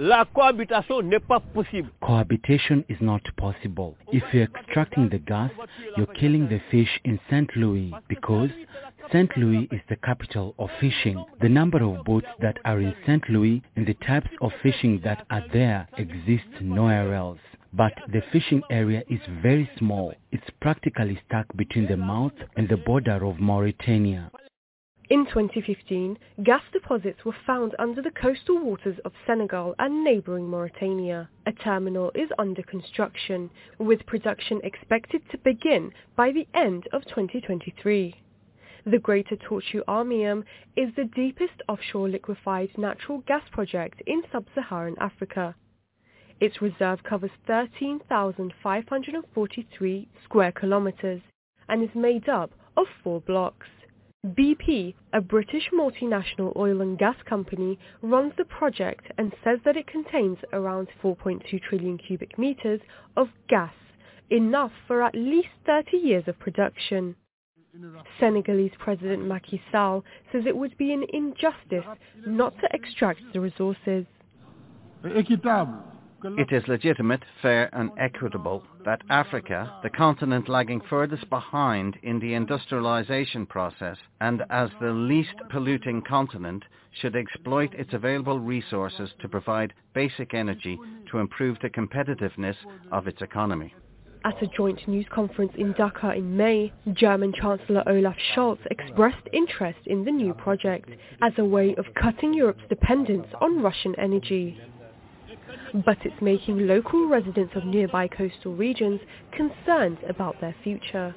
La cohabitation n'est pas possible. Cohabitation is not possible. If you're extracting the gas, you're killing the fish in St. Louis because St. Louis is the capital of fishing. The number of boats that are in St. Louis and the types of fishing that are there exist nowhere else. But the fishing area is very small. It's practically stuck between the mouth and the border of Mauritania. In 2015, gas deposits were found under the coastal waters of Senegal and neighboring Mauritania. A terminal is under construction, with production expected to begin by the end of 2023. The Greater Tortue Ahmeyim is the deepest offshore liquefied natural gas project in sub-Saharan Africa. Its reserve covers 13,543 square kilometers and is made up of four blocks. BP, a British multinational oil and gas company, runs the project and says that it contains around 4.2 trillion cubic meters of gas, enough for at least 30 years of production. Senegalese President Macky Sall says it would be an injustice not to extract the resources. It is legitimate, fair and equitable that Africa, the continent lagging furthest behind in the industrialization process and as the least polluting continent, should exploit its available resources to provide basic energy to improve the competitiveness of its economy. At a joint news conference in Dakar in May, German Chancellor Olaf Scholz expressed interest in the new project as a way of cutting Europe's dependence on Russian energy but it's making local residents of nearby coastal regions concerned about their future.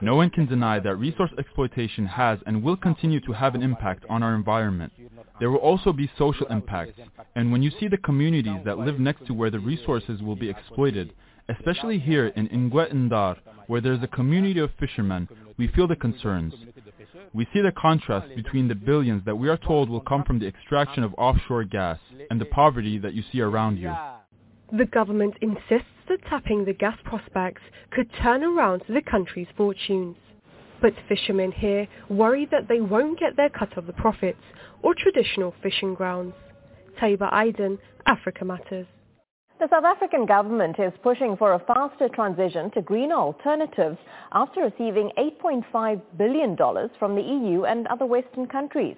No one can deny that resource exploitation has and will continue to have an impact on our environment. There will also be social impacts, and when you see the communities that live next to where the resources will be exploited, especially here in Ingwe where there is a community of fishermen, we feel the concerns. We see the contrast between the billions that we are told will come from the extraction of offshore gas and the poverty that you see around you. The government insists that tapping the gas prospects could turn around the country's fortunes. But fishermen here worry that they won't get their cut of the profits or traditional fishing grounds. Taiba Aiden, Africa Matters. The South African government is pushing for a faster transition to greener alternatives after receiving $8.5 billion from the EU and other Western countries.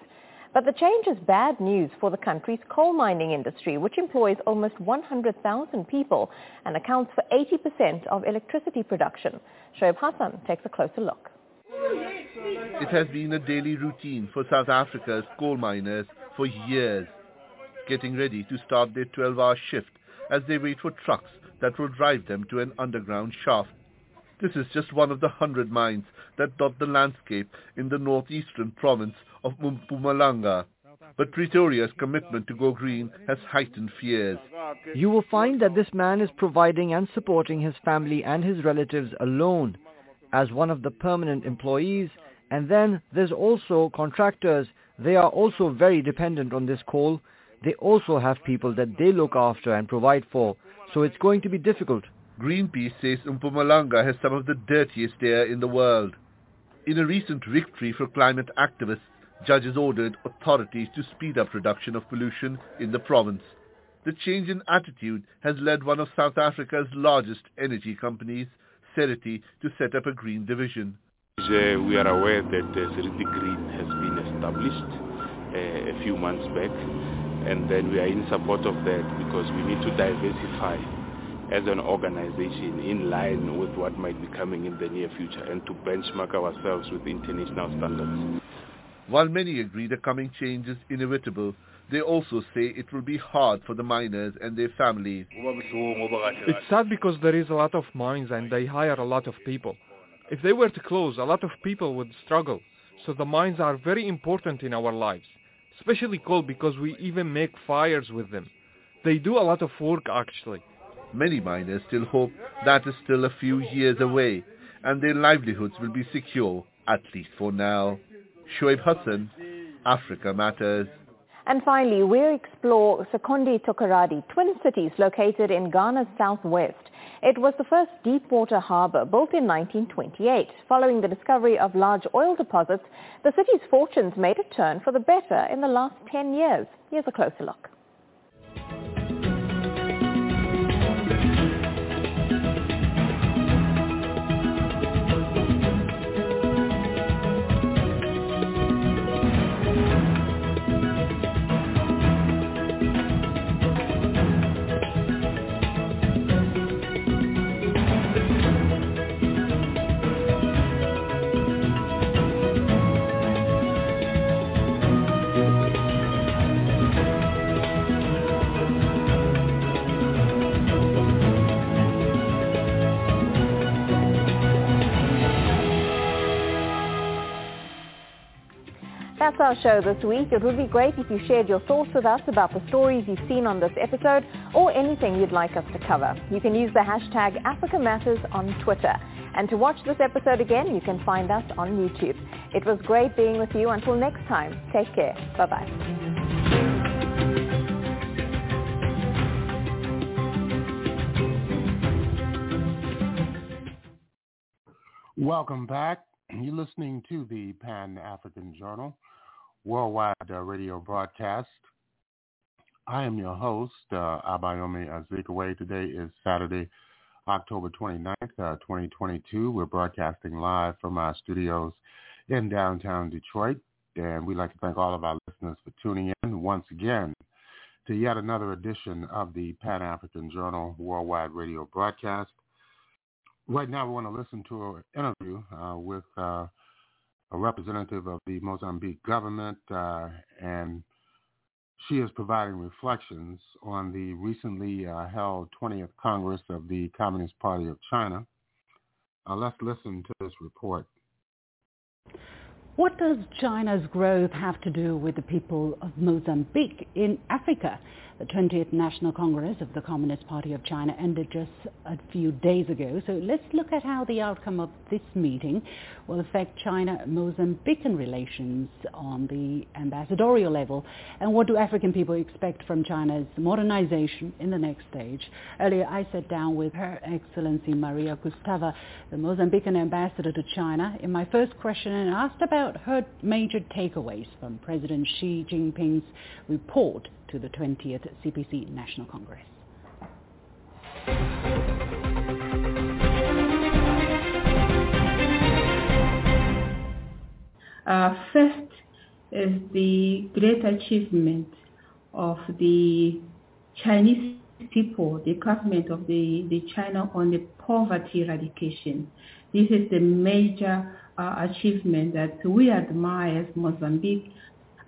But the change is bad news for the country's coal mining industry, which employs almost 100,000 people and accounts for 80% of electricity production. Shoaib Hassan takes a closer look. It has been a daily routine for South Africa's coal miners for years, getting ready to start their 12-hour shift as they wait for trucks that will drive them to an underground shaft. This is just one of the hundred mines that dot the landscape in the northeastern province of Mpumalanga. But Pretoria's commitment to go green has heightened fears. You will find that this man is providing and supporting his family and his relatives alone as one of the permanent employees. And then there's also contractors. They are also very dependent on this coal they also have people that they look after and provide for, so it's going to be difficult. Greenpeace says Mpumalanga has some of the dirtiest air in the world. In a recent victory for climate activists, judges ordered authorities to speed up reduction of pollution in the province. The change in attitude has led one of South Africa's largest energy companies, Seriti, to set up a green division. Uh, we are aware that uh, Seriti Green has been established uh, a few months back and then we are in support of that because we need to diversify as an organization in line with what might be coming in the near future and to benchmark ourselves with international standards. While many agree the coming change is inevitable, they also say it will be hard for the miners and their families. It's sad because there is a lot of mines and they hire a lot of people. If they were to close, a lot of people would struggle. So the mines are very important in our lives especially coal because we even make fires with them. They do a lot of work actually. Many miners still hope that is still a few years away and their livelihoods will be secure, at least for now. Shoaib Hassan, Africa Matters. And finally, we'll explore Sekondi Takoradi, twin cities located in Ghana's southwest. It was the first deep-water harbor built in 1928. Following the discovery of large oil deposits, the city's fortunes made a turn for the better in the last 10 years. Here's a closer look. Our show this week. It would be great if you shared your thoughts with us about the stories you've seen on this episode or anything you'd like us to cover. You can use the hashtag Africa Matters on Twitter. And to watch this episode again, you can find us on YouTube. It was great being with you. Until next time, take care. Bye-bye. Welcome back. You're listening to the Pan-African Journal worldwide uh, radio broadcast. I am your host, uh, Abayomi Azikiwe. Today is Saturday, October 29th, uh, 2022. We're broadcasting live from our studios in downtown Detroit. And we'd like to thank all of our listeners for tuning in once again to yet another edition of the Pan-African Journal Worldwide Radio broadcast. Right now, we want to listen to an interview uh, with uh, a representative of the Mozambique government, uh, and she is providing reflections on the recently uh, held 20th Congress of the Communist Party of China. Uh, let's listen to this report. What does China's growth have to do with the people of Mozambique in Africa? The 20th National Congress of the Communist Party of China ended just a few days ago. So let's look at how the outcome of this meeting will affect China-Mozambican relations on the ambassadorial level. And what do African people expect from China's modernization in the next stage? Earlier I sat down with Her Excellency Maria Gustava, the Mozambican ambassador to China, in my first question and asked about her major takeaways from President Xi Jinping's report to the 20th CPC National Congress. Uh, first is the great achievement of the Chinese people, the government of the, the China on the poverty eradication. This is the major uh, achievement that we admire as Mozambique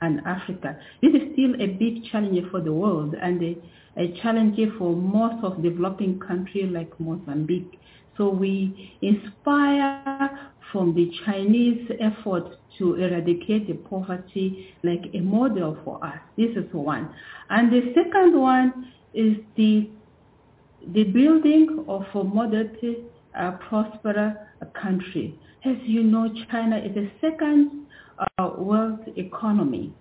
and Africa. This is still a big challenge for the world and a, a challenge for most of developing countries like Mozambique. So we inspire from the Chinese effort to eradicate the poverty like a model for us. This is one. And the second one is the the building of a moderate, uh, prosperous country. As you know, China is the second uh, world economy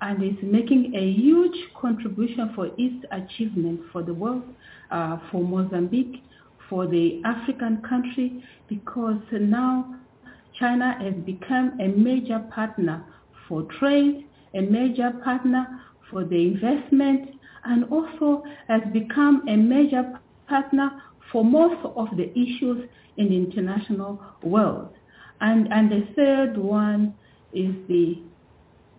and is making a huge contribution for its achievement for the world, uh, for Mozambique, for the African country, because now China has become a major partner for trade, a major partner for the investment, and also has become a major partner for most of the issues in the international world. And, and the third one is the,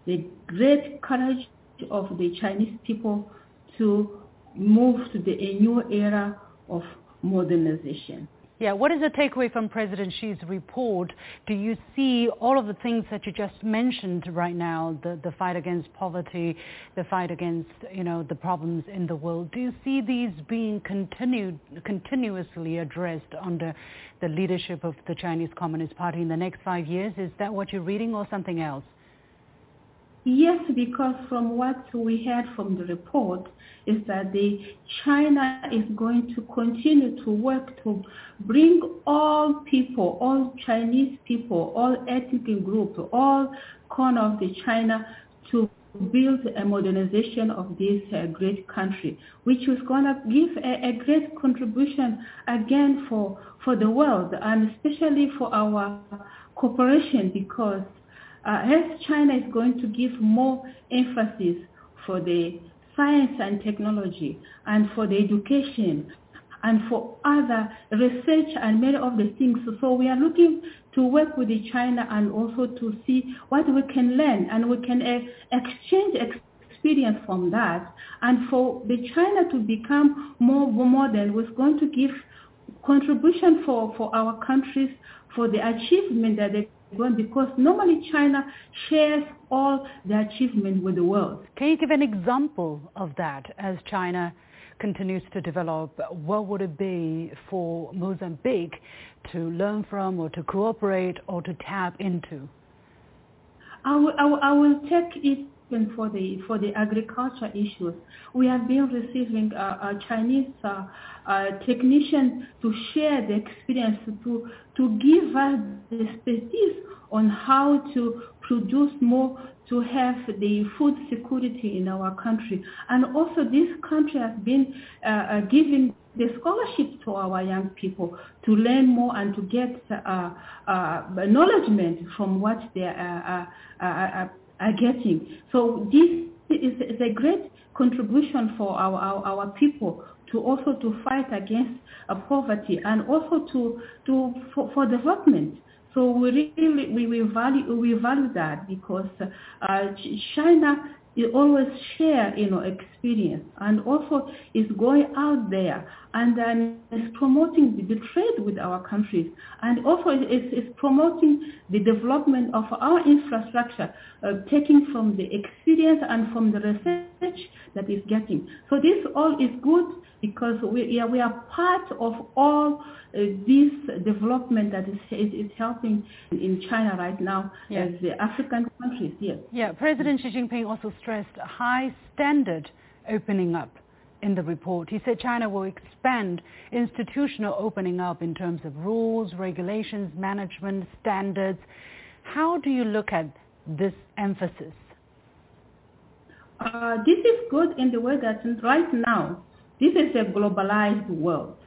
the great courage of the Chinese people to move to the, a new era of modernization. Yeah, what is the takeaway from President Xi's report? Do you see all of the things that you just mentioned right now, the, the fight against poverty, the fight against, you know, the problems in the world, do you see these being continued, continuously addressed under the leadership of the Chinese Communist Party in the next five years? Is that what you're reading or something else? Yes, because from what we heard from the report is that the China is going to continue to work to bring all people, all Chinese people, all ethnic groups, all corner of the China to build a modernization of this uh, great country, which is going to give a, a, great contribution again for, for the world and especially for our cooperation because uh, as China is going to give more emphasis for the science and technology and for the education and for other research and many of the things. So we are looking to work with the China and also to see what we can learn and we can uh, exchange experience from that. And for the China to become more modern, we're going to give contribution for, for our countries for the achievement that they because normally China shares all the achievement with the world. Can you give an example of that as China continues to develop? What would it be for Mozambique to learn from or to cooperate or to tap into? I will, I will, I will take it for the for the agriculture issues. We have been receiving uh, uh, Chinese uh, uh, technicians to share the experience to to give us the expertise on how to produce more to have the food security in our country. And also this country has been uh, uh, giving the scholarship to our young people to learn more and to get uh, uh, acknowledgement from what they are, are, are getting. So this is, is, a great contribution for our, our, our people to also to fight against uh, poverty and also to, to for, for development. So we really we, we value we value that because uh, China always share, you know, experience and also is going out there and then is promoting the, trade with our countries and also is, is promoting the development of our infrastructure, uh, taking from the experience and from the research that is getting. So this all is good because we, yeah, we are part of all uh, this development that is, is, is, helping in China right now Yeah. as the African countries. Yes. Yeah, President Xi Jinping also stressed high standard opening up in the report. He said China will expand institutional opening up in terms of rules, regulations, management, standards. How do you look at this emphasis? Uh, this is good in the way that right now, this is a globalized world.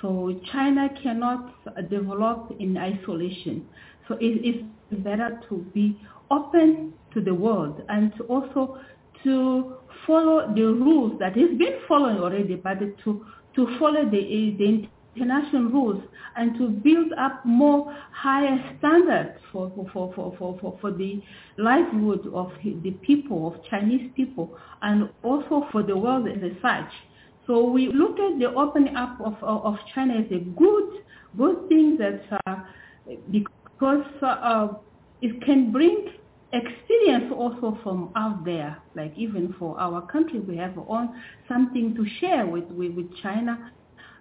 So China cannot develop in isolation. So it is better to be open to the world and to also to follow the rules that is been following already, but to, to follow the, the international rules and to build up more higher standards for, for, for, for, for, for the livelihood of the people, of Chinese people, and also for the world as such. So we look at the opening up of, of China as a good, good thing that uh, because uh, it can bring experience also from out there, like even for our country, we have on something to share with, with, with China.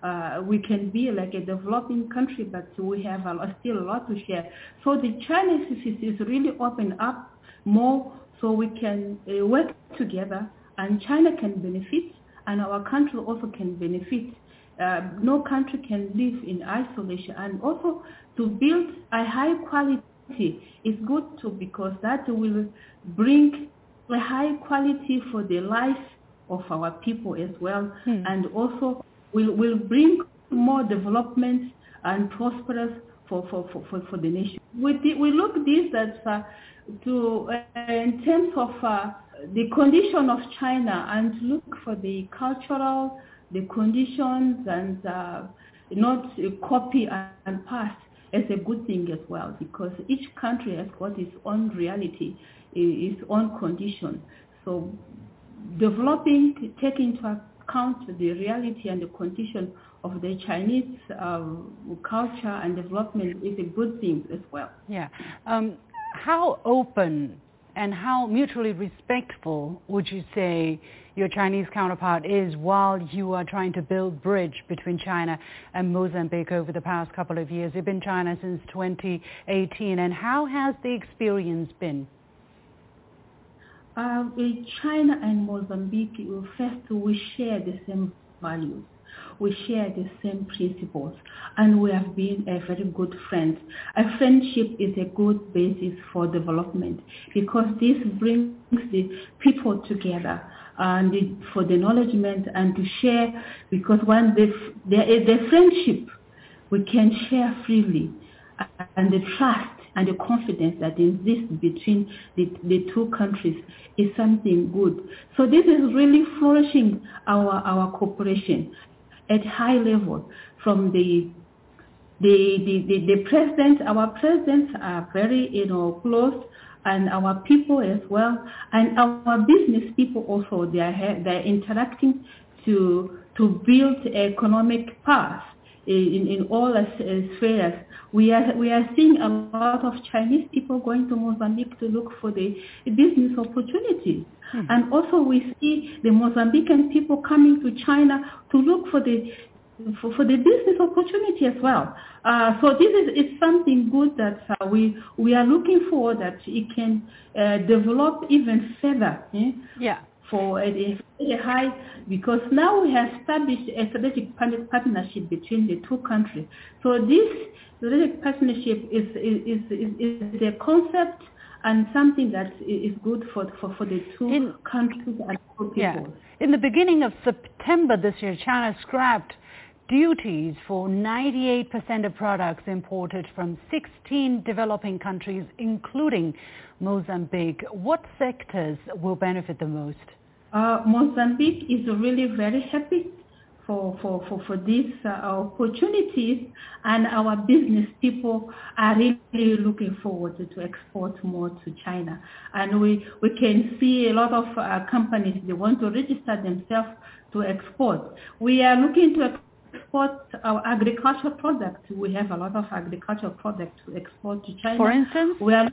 Uh, we can be like a developing country, but we have a lot, still a lot to share. So the Chinese is, is really open up more so we can uh, work together and China can benefit and our country also can benefit. Uh, no country can live in isolation and also to build a high quality is good too because that will bring a high quality for the life of our people as well and also will, will bring more development and prosperous for, for, for, for, the nation. We, we look this that uh, to uh, in terms of uh, the condition of China and look for the cultural, the conditions and uh, not copy and pass as a good thing as well because each country has got its own reality, its own condition. So developing, taking into account the reality and the condition of the Chinese uh, culture and development is a good thing as well. Yeah. Um, how open and how mutually respectful would you say your Chinese counterpart is while you are trying to build bridge between China and Mozambique over the past couple of years? You've been in China since 2018 and how has the experience been? Uh, China and Mozambique, first we share the same values. We share the same principles and we have been a very good friend. A friendship is a good basis for development because this brings the people together and for the acknowledgement and to share because when the, the, the friendship we can share freely and the trust and the confidence that exists between the, the two countries is something good. So this is really flourishing our, our cooperation at high level from the the, the, the, the president, our presidents are very, you know, close and our people as well and our business people also they are they're interacting to to build economic path in, in all spheres. We are we are seeing a lot of Chinese people going to Mozambique to look for the business opportunities. Hmm. And also we see the Mozambican people coming to China to look for the for, for the business opportunity as well. Uh, so this is, is something good that uh, we we are looking for that it can uh, develop even further. eh, Yeah. For a, a high, because now we have established a strategic partnership between the two countries. So this strategic partnership is is, is, is a concept and something that is good for, for, for the two countries and two people. Yeah. In the beginning of September this year, China scrapped duties for 98% of products imported from 16 developing countries, including Mozambique. What sectors will benefit the most? Uh, Mozambique is really very happy for, for, for, for these uh, opportunities and our business people are really looking forward to, export more to China. And we, we can see a lot of uh, companies, they want to register themselves to export. We are looking to export our agricultural products. We have a lot of agricultural products to export to China. For instance? We are,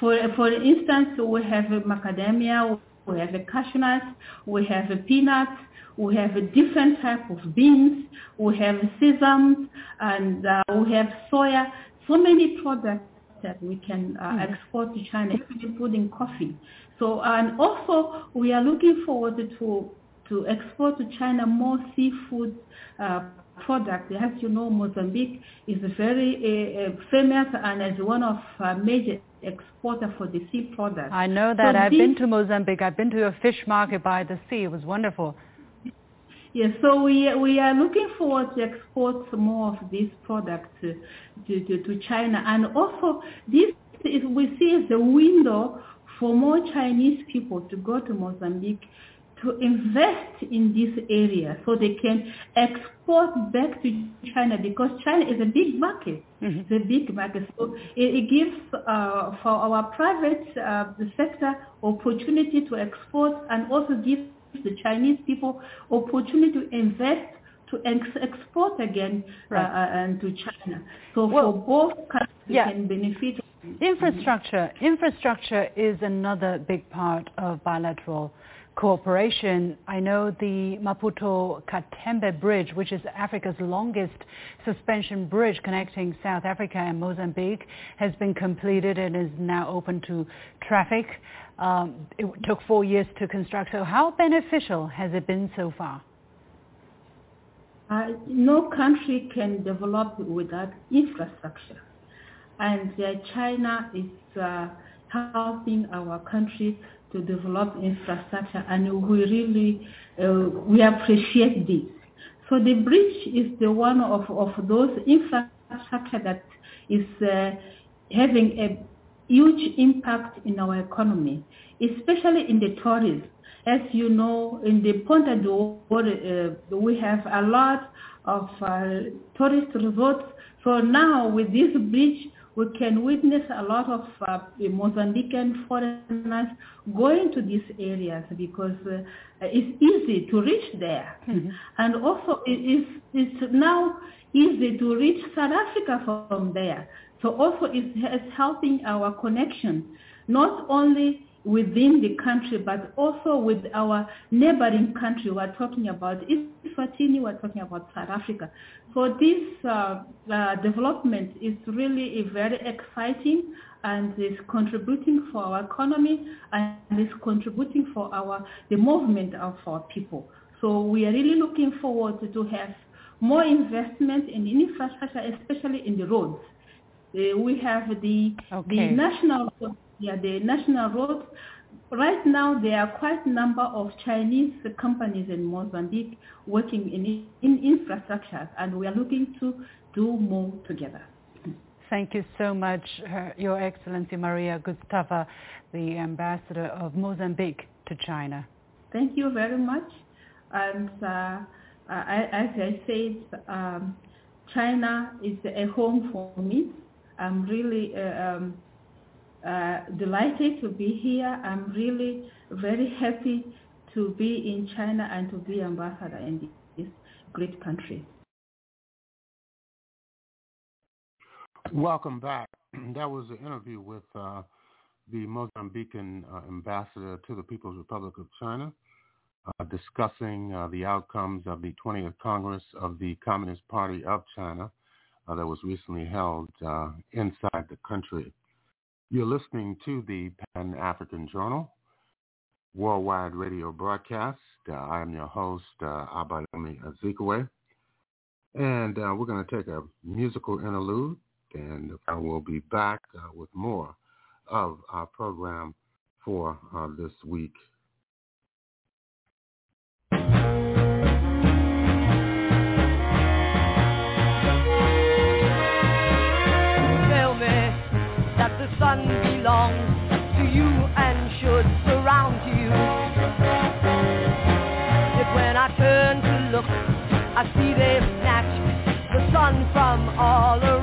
for, for instance, we have macadamia, we have cashew nuts, we have peanuts, we have a different type of beans, we have sesame, and uh, we have soya, so many products that we can uh, mm. export to China, including coffee. So, and also we are looking forward to to export to China more seafood uh, products. As you know, Mozambique is very uh, famous and is one of uh, major exporter for the sea products. I know that. So I've this, been to Mozambique. I've been to a fish market by the sea. It was wonderful. Yes, so we we are looking forward to export more of these products to, to, to China, and also this is we see as a window for more Chinese people to go to Mozambique to invest in this area so they can export back to China because China is a big market. Mm-hmm. It's a big market. So it, it gives uh, for our private uh, sector opportunity to export and also gives the Chinese people opportunity to invest to ex- export again right. uh, and to China. So well, for both countries yeah. can benefit. Infrastructure. Infrastructure is another big part of bilateral cooperation. I know the Maputo Katembe Bridge, which is Africa's longest suspension bridge connecting South Africa and Mozambique, has been completed and is now open to traffic. Um, it took four years to construct. So how beneficial has it been so far? Uh, no country can develop without infrastructure. And uh, China is uh, helping our country to develop infrastructure and we really, uh, we appreciate this. So the bridge is the one of, of those infrastructure that is uh, having a huge impact in our economy, especially in the tourism. As you know, in the Ponta do uh, we have a lot of uh, tourist resorts. So now with this bridge, we can witness a lot of uh, Mozambican foreigners going to these areas because uh, it's easy to reach there. Mm-hmm. And also it is, it's now easy to reach South Africa from there. So also it's, it's helping our connection, not only within the country, but also with our neighboring country. We're talking about Eswatini, we're talking about South Africa. So this uh, uh, development is really very exciting and is contributing for our economy and is contributing for our the movement of our people. So we are really looking forward to, to have more investment in infrastructure, especially in the roads. Uh, we have the okay. the national yeah, the national roads. Right now, there are quite a number of Chinese companies in Mozambique working in, in infrastructure, and we are looking to do more together. Thank you so much, Your Excellency Maria Gustava, the Ambassador of Mozambique to China. Thank you very much. And uh, I, as I said, um, China is a home for me. I'm really uh, um, delighted to be here. I'm really very happy to be in China and to be ambassador in this great country. Welcome back. That was an interview with uh, the Mozambican uh, ambassador to the People's Republic of China, uh, discussing uh, the outcomes of the 20th Congress of the Communist Party of China that was recently held inside the country. You're listening to the Pan-African Journal worldwide radio broadcast. Uh, I am your host, uh, Abayomi Azikiwe. And uh, we're going to take a musical interlude, and I will be back uh, with more of our program for uh, this week. the sun belongs to you and should surround you. Yet when I turn to look, I see they've snatched the sun from all around.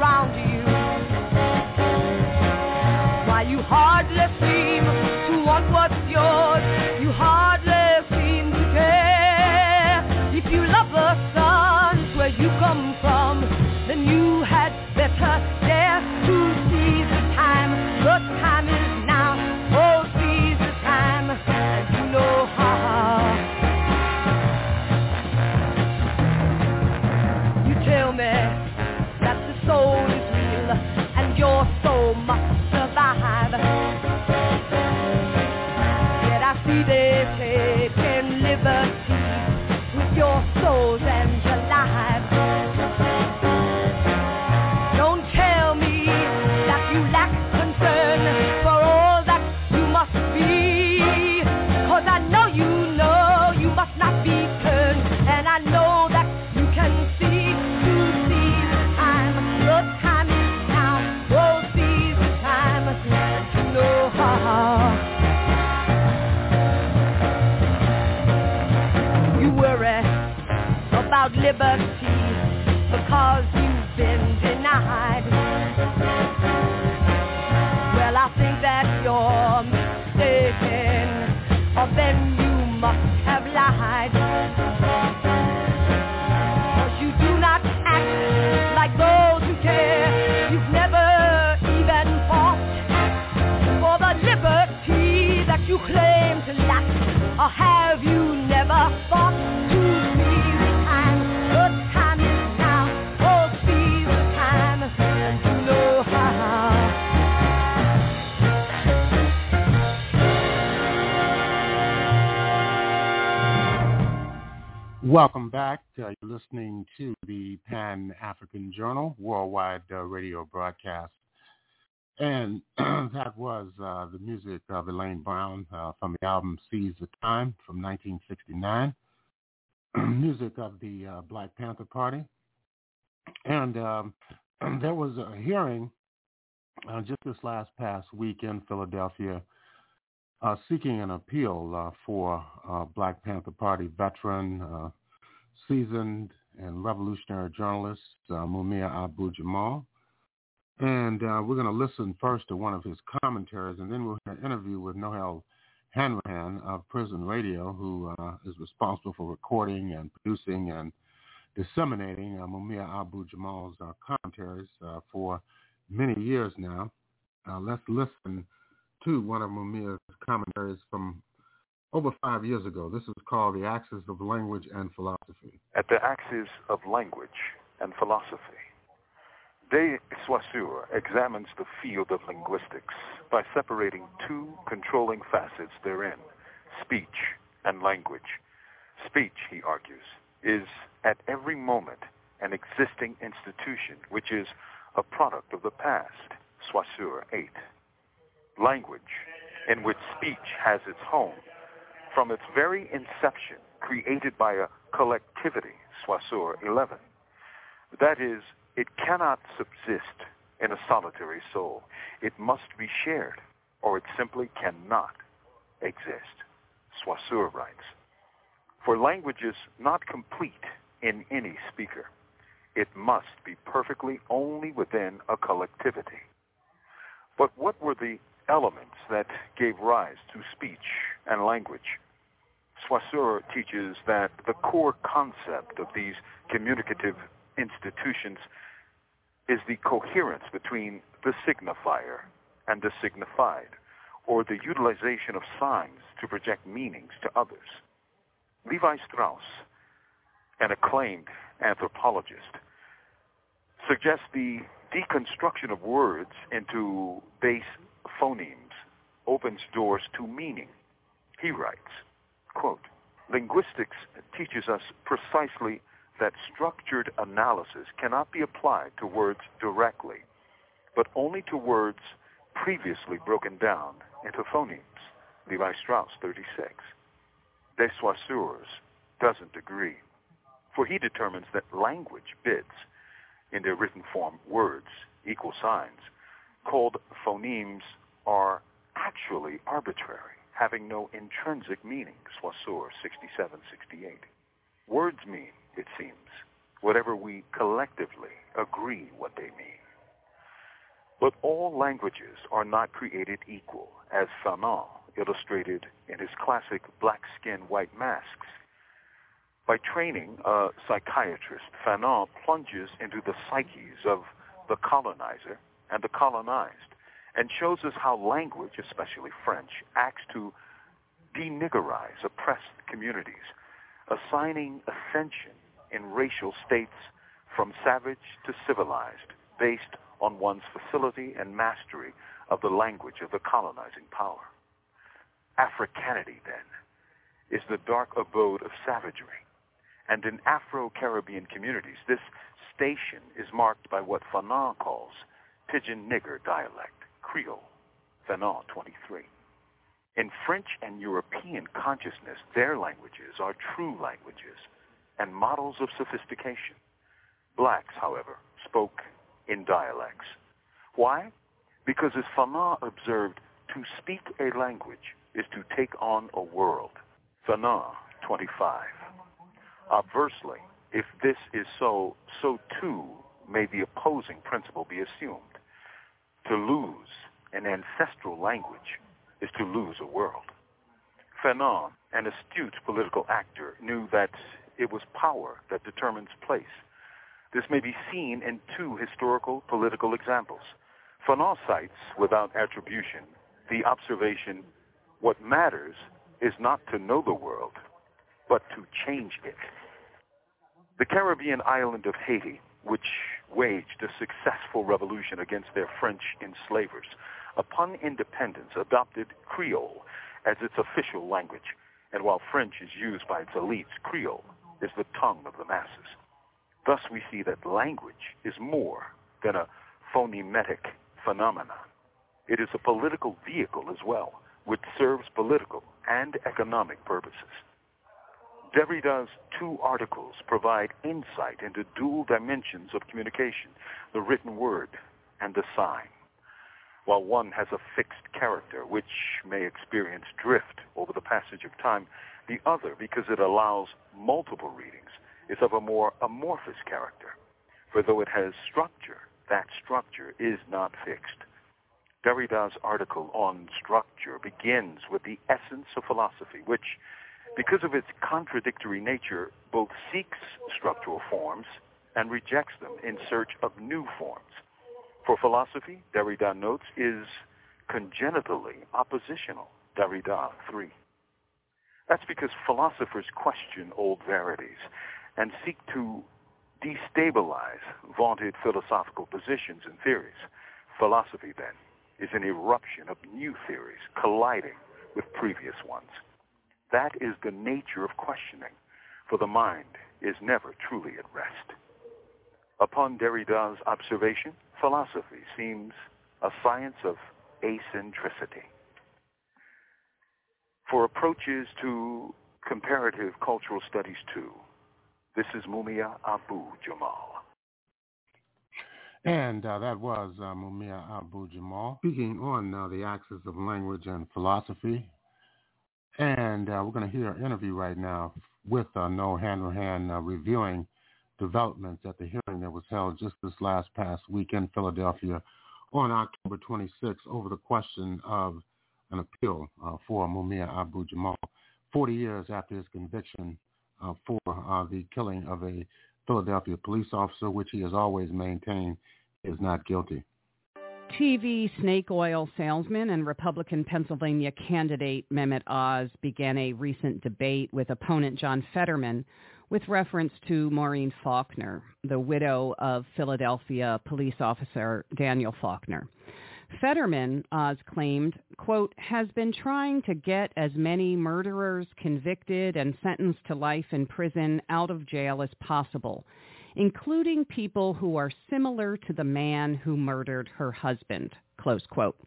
Welcome back. Uh, you're listening to the Pan-African Journal worldwide uh, radio broadcast. And that was uh, the music of Elaine Brown uh, from the album Seize the Time from 1969. music of the uh, Black Panther Party. And um, there was a hearing uh, just this last past week in Philadelphia uh, seeking an appeal uh, for uh, Black Panther Party veteran, seasoned and revolutionary journalist uh, Mumia Abu Jamal. And uh, we're going to listen first to one of his commentaries, and then we'll have an interview with Noelle Hanrahan of Prison Radio, who uh, is responsible for recording and producing and disseminating uh, Mumia Abu Jamal's uh, commentaries uh, for many years now. Uh, let's listen to one of Mumia's commentaries from over five years ago. This is called The Axis of Language and Philosophy. At the axis of language and philosophy, De Saussure examines the field of linguistics by separating two controlling facets therein, speech and language. Speech, he argues, is at every moment an existing institution, which is a product of the past, Saussure 8 language in which speech has its home from its very inception created by a collectivity, Saussure 11. That is, it cannot subsist in a solitary soul. It must be shared, or it simply cannot exist, Saussure writes. For language is not complete in any speaker. It must be perfectly only within a collectivity. But what were the elements that gave rise to speech and language. Saussure teaches that the core concept of these communicative institutions is the coherence between the signifier and the signified, or the utilization of signs to project meanings to others. Levi Strauss, an acclaimed anthropologist, suggests the deconstruction of words into base phonemes opens doors to meaning. He writes, quote, Linguistics teaches us precisely that structured analysis cannot be applied to words directly, but only to words previously broken down into phonemes. Lévi-Strauss, 36. De Saussures doesn't agree, for he determines that language bids, in their written form words, equal signs, called phonemes are actually arbitrary, having no intrinsic meaning, Saussure 67-68. Words mean, it seems, whatever we collectively agree what they mean. But all languages are not created equal, as Fanon illustrated in his classic Black Skin, White Masks. By training a psychiatrist, Fanon plunges into the psyches of the colonizer and the colonized and shows us how language, especially French, acts to deniggerize oppressed communities, assigning ascension in racial states from savage to civilized based on one's facility and mastery of the language of the colonizing power. Africanity, then, is the dark abode of savagery. And in Afro-Caribbean communities, this station is marked by what Fanon calls Pidgin Nigger dialect. Creole, Fanon 23. In French and European consciousness, their languages are true languages and models of sophistication. Blacks, however, spoke in dialects. Why? Because as Fanon observed, to speak a language is to take on a world. Fanon 25. Obversely, if this is so, so too may the opposing principle be assumed. To lose an ancestral language is to lose a world. Fanon, an astute political actor, knew that it was power that determines place. This may be seen in two historical political examples. Fanon cites, without attribution, the observation, what matters is not to know the world, but to change it. The Caribbean island of Haiti which waged a successful revolution against their French enslavers, upon independence adopted Creole as its official language, and while French is used by its elites, Creole is the tongue of the masses. Thus we see that language is more than a phonemetic phenomenon. It is a political vehicle as well, which serves political and economic purposes. Derrida's two articles provide insight into dual dimensions of communication, the written word and the sign. While one has a fixed character, which may experience drift over the passage of time, the other, because it allows multiple readings, is of a more amorphous character. For though it has structure, that structure is not fixed. Derrida's article on structure begins with the essence of philosophy, which because of its contradictory nature, both seeks structural forms and rejects them in search of new forms. For philosophy, Derrida notes, is congenitally oppositional, Derrida 3. That's because philosophers question old verities and seek to destabilize vaunted philosophical positions and theories. Philosophy, then, is an eruption of new theories colliding with previous ones. That is the nature of questioning, for the mind is never truly at rest. Upon Derrida's observation, philosophy seems a science of acentricity. For approaches to comparative cultural studies too, this is Mumia Abu Jamal. And uh, that was uh, Mumia Abu Jamal speaking on uh, the axis of language and philosophy and uh, we're going to hear an interview right now with uh, Noelle Hanrahan uh, reviewing developments at the hearing that was held just this last past week in Philadelphia on October 26 over the question of an appeal uh, for Mumia Abu Jamal, 40 years after his conviction uh, for uh, the killing of a Philadelphia police officer, which he has always maintained is not guilty. TV snake oil salesman and Republican Pennsylvania candidate Mehmet Oz began a recent debate with opponent John Fetterman with reference to Maureen Faulkner, the widow of Philadelphia police officer Daniel Faulkner. Fetterman, Oz claimed, quote, has been trying to get as many murderers convicted and sentenced to life in prison out of jail as possible including people who are similar to the man who murdered her husband, close quote.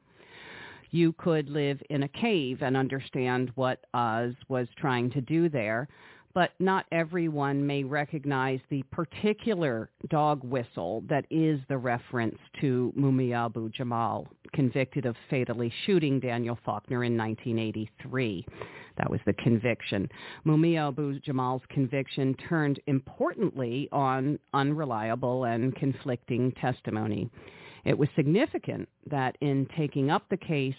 You could live in a cave and understand what Oz was trying to do there, but not everyone may recognize the particular dog whistle that is the reference to Mumia Abu Jamal, convicted of fatally shooting Daniel Faulkner in 1983. That was the conviction. Mumia Abu Jamal's conviction turned importantly on unreliable and conflicting testimony. It was significant that in taking up the case,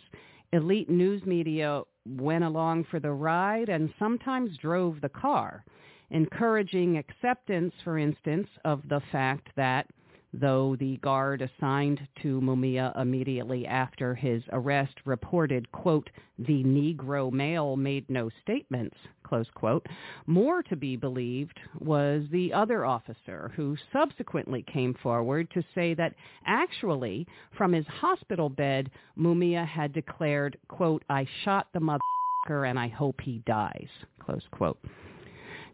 elite news media went along for the ride and sometimes drove the car, encouraging acceptance, for instance, of the fact that though the guard assigned to Mumia immediately after his arrest reported, quote, the Negro male made no statements, close quote, more to be believed was the other officer who subsequently came forward to say that actually from his hospital bed, Mumia had declared, quote, I shot the motherfucker and I hope he dies, close quote.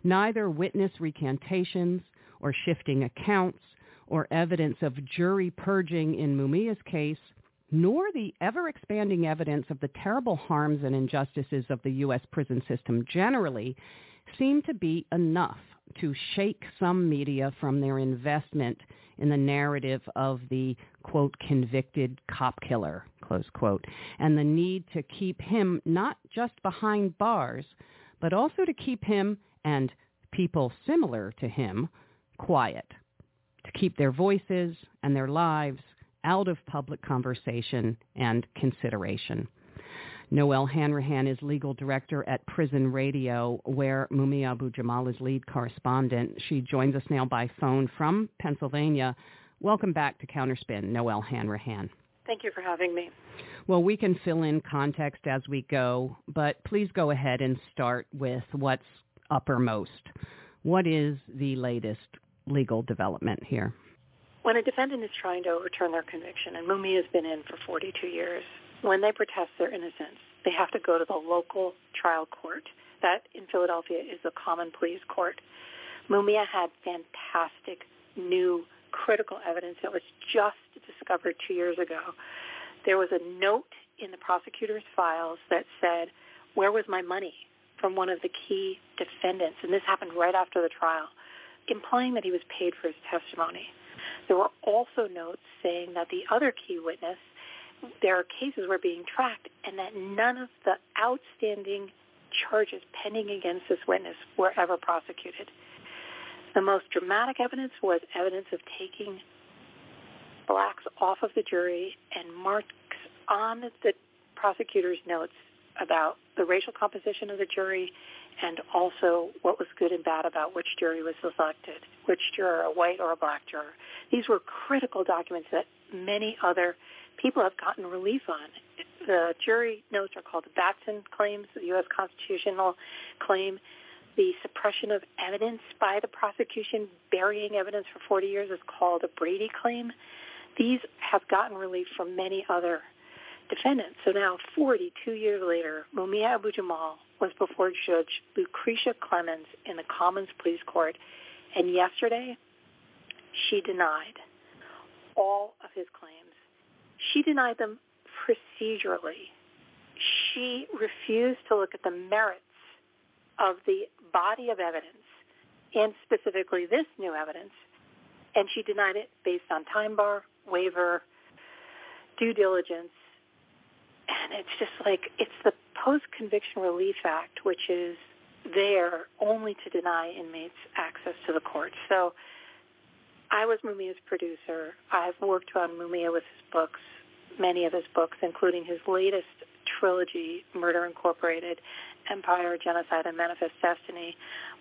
Neither witness recantations or shifting accounts or evidence of jury purging in Mumia's case, nor the ever-expanding evidence of the terrible harms and injustices of the U.S. prison system generally seem to be enough to shake some media from their investment in the narrative of the, quote, convicted cop killer, close quote, and the need to keep him not just behind bars, but also to keep him and people similar to him quiet keep their voices and their lives out of public conversation and consideration. Noelle Hanrahan is legal director at Prison Radio, where Mumia Abu Jamal is lead correspondent. She joins us now by phone from Pennsylvania. Welcome back to Counterspin, Noelle Hanrahan. Thank you for having me. Well, we can fill in context as we go, but please go ahead and start with what's uppermost. What is the latest legal development here? When a defendant is trying to overturn their conviction, and Mumi has been in for 42 years, when they protest their innocence, they have to go to the local trial court. That in Philadelphia is the common pleas court. Mumia had fantastic new critical evidence that was just discovered two years ago. There was a note in the prosecutor's files that said, where was my money from one of the key defendants? And this happened right after the trial implying that he was paid for his testimony. There were also notes saying that the other key witness, their cases were being tracked and that none of the outstanding charges pending against this witness were ever prosecuted. The most dramatic evidence was evidence of taking blacks off of the jury and marks on the prosecutor's notes about the racial composition of the jury and also what was good and bad about which jury was selected, which juror, a white or a black juror. These were critical documents that many other people have gotten relief on. The jury notes are called the Batson claims, the U.S. constitutional claim. The suppression of evidence by the prosecution, burying evidence for 40 years, is called a Brady claim. These have gotten relief from many other defendants. So now, 42 years later, Mumia Abu Jamal was before Judge Lucretia Clemons in the Commons Pleas Court, and yesterday she denied all of his claims. She denied them procedurally. She refused to look at the merits of the body of evidence, and specifically this new evidence, and she denied it based on time bar, waiver, due diligence, and it's just like it's the Post-Conviction Relief Act, which is there only to deny inmates access to the courts. So I was Mumia's producer. I've worked on Mumia with his books, many of his books, including his latest trilogy, Murder Incorporated, Empire, Genocide, and Manifest Destiny.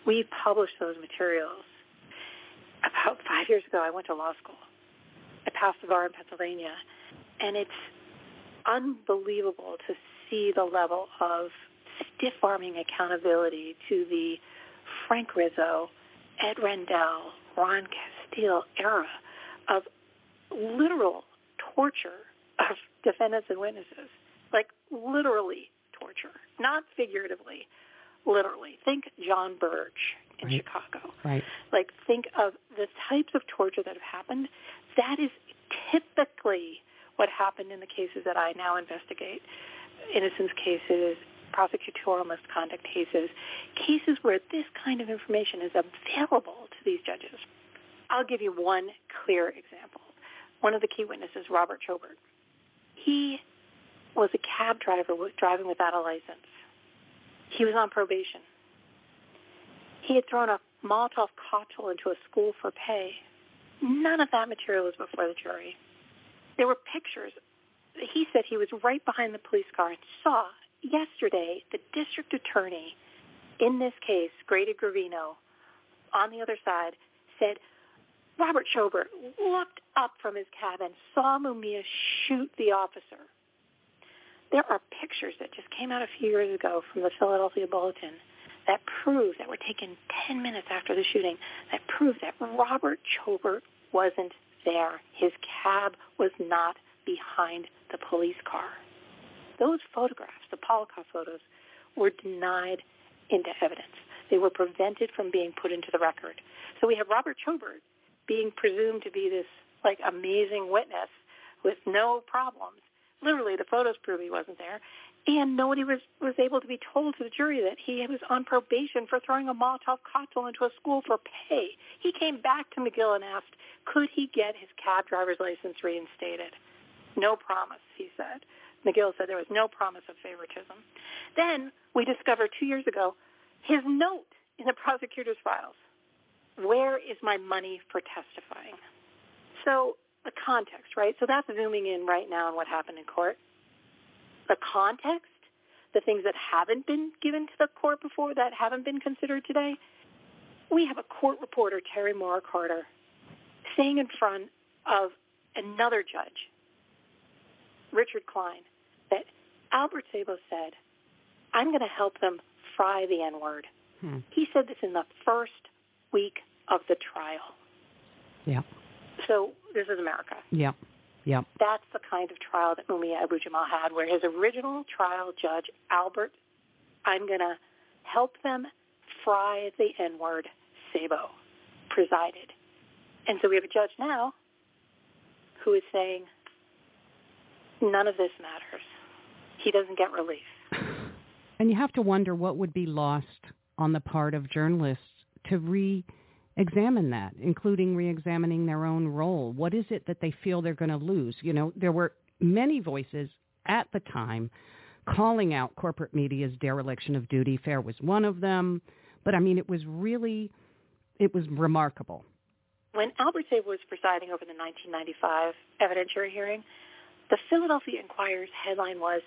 We published those materials. About five years ago, I went to law school. I passed the bar in Pennsylvania, and it's unbelievable to see the level of stiff-arming accountability to the Frank Rizzo, Ed Rendell, Ron Castille era of literal torture of defendants and witnesses, like literally torture, not figuratively, literally. Think John Burge in right. Chicago. Right. Like think of the types of torture that have happened. That is typically what happened in the cases that I now investigate, innocence cases, prosecutorial misconduct cases, cases where this kind of information is available to these judges. I'll give you one clear example. One of the key witnesses, Robert Chobert. He was a cab driver driving without a license. He was on probation. He had thrown a Molotov cocktail into a school for pay. None of that material was before the jury. There were pictures. He said he was right behind the police car and saw yesterday the district attorney in this case, Grady Gervino, on the other side, said Robert Chobert looked up from his cabin, saw Mumia shoot the officer. There are pictures that just came out a few years ago from the Philadelphia Bulletin that prove that were taken 10 minutes after the shooting that prove that Robert Chobert wasn't there. His cab was not behind the police car. Those photographs, the Polakoff photos, were denied into evidence. They were prevented from being put into the record. So we have Robert Chobert being presumed to be this like amazing witness with no problems. Literally, the photos prove he wasn't there, and nobody was was able to be told to the jury that he was on probation for throwing a Molotov cocktail into a school for pay. He came back to McGill and asked, could he get his cab driver's license reinstated? No promise, he said. McGill said there was no promise of favoritism. Then we discovered two years ago his note in the prosecutor's files. Where is my money for testifying? So the context, right? So that's zooming in right now on what happened in court. The context, the things that haven't been given to the court before, that haven't been considered today. We have a court reporter, Terri Maurer-Carter, saying in front of another judge, Richard Klein, that Albert Sabo said, I'm going to help them fry the N-word. Hmm. He said this in the first week of the trial. Yeah. So this is America. Yep. Yep. That's the kind of trial that Mumia Abu Jamal had, where his original trial judge, Albert, I'm going to help them fry the N-word, Sabo, presided. And so we have a judge now who is saying, none of this matters. He doesn't get relief. And you have to wonder what would be lost on the part of journalists to re-examine that, including re-examining their own role. What is it that they feel they're going to lose? You know, there were many voices at the time calling out corporate media's dereliction of duty. FAIR was one of them. But I mean, it was really, it was remarkable. When Albert Sabo was presiding over the 1995 evidentiary hearing, the Philadelphia Inquirer's headline was,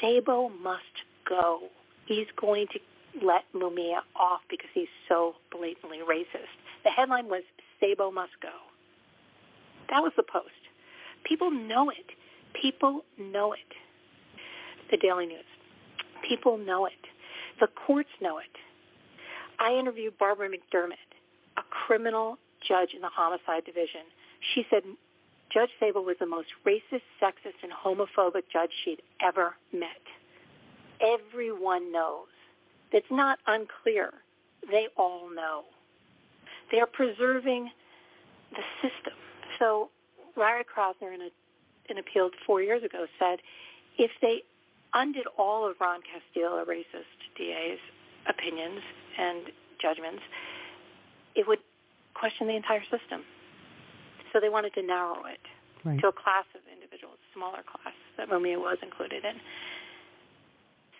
Sabo must go. He's going to let Mumia off because he's so blatantly racist. The headline was Sabo must go. That was the post. People know it. People know it. The Daily News. People know it. The courts know it. I interviewed Barbara McDermott, a criminal judge in the homicide division. She said Judge Sabo was the most racist, sexist, and homophobic judge she'd ever met everyone knows. It's not unclear. They all know. They are preserving the system. So Larry Krasner, in a, an appeal four years ago, said if they undid all of Ron Castille, a racist DA's opinions and judgments, it would question the entire system. So they wanted to narrow it right. to a class of individuals, smaller class that Mumia was included in.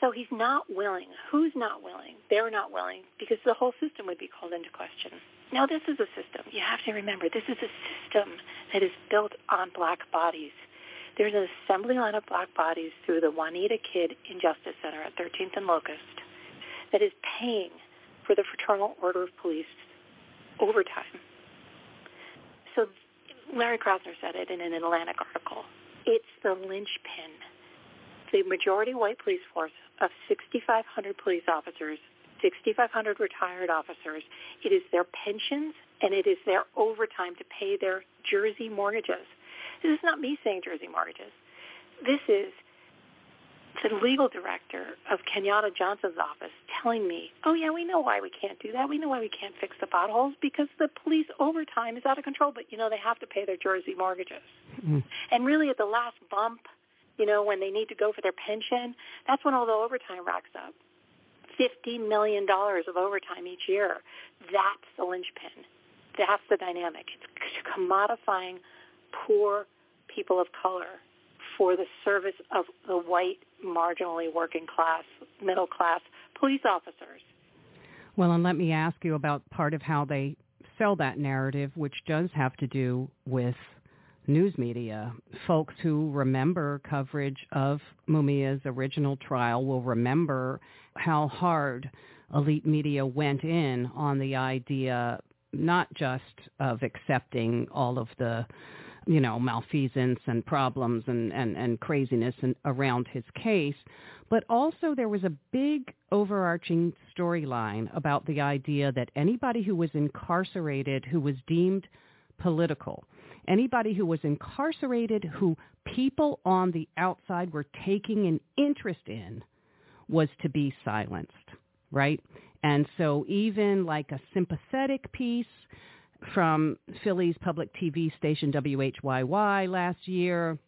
So he's not willing. Who's not willing? They're not willing because the whole system would be called into question. Now, this is a system. You have to remember, this is a system that is built on black bodies. There's an assembly line of black bodies through the Juanita Kidd Injustice Center at 13th and Locust that is paying for the Fraternal Order of Police overtime. So Larry Krasner said it in an Atlantic article. It's the linchpin. The majority white police force of 6,500 police officers, 6,500 retired officers. It is their pensions and it is their overtime to pay their Jersey mortgages. This is not me saying Jersey mortgages. This is the legal director of Kenyatta Johnson's office telling me, oh yeah, we know why we can't do that. We know why we can't fix the potholes because the police overtime is out of control, but you know, they have to pay their Jersey mortgages. Mm-hmm. And really at the last bump, you know, when they need to go for their pension, that's when all the overtime racks up. $50 million of overtime each year. That's the linchpin. That's the dynamic. It's commodifying poor people of color for the service of the white marginally working class, middle class police officers. Well, and let me ask you about part of how they sell that narrative, which does have to do with news media. Folks who remember coverage of Mumia's original trial will remember how hard elite media went in on the idea not just of accepting all of the you know malfeasance and problems and and, and craziness and around his case but also there was a big overarching storyline about the idea that anybody who was incarcerated who was deemed political anybody who was incarcerated who people on the outside were taking an interest in was to be silenced right? And so even like a sympathetic piece from Philly's public TV station WHYY last year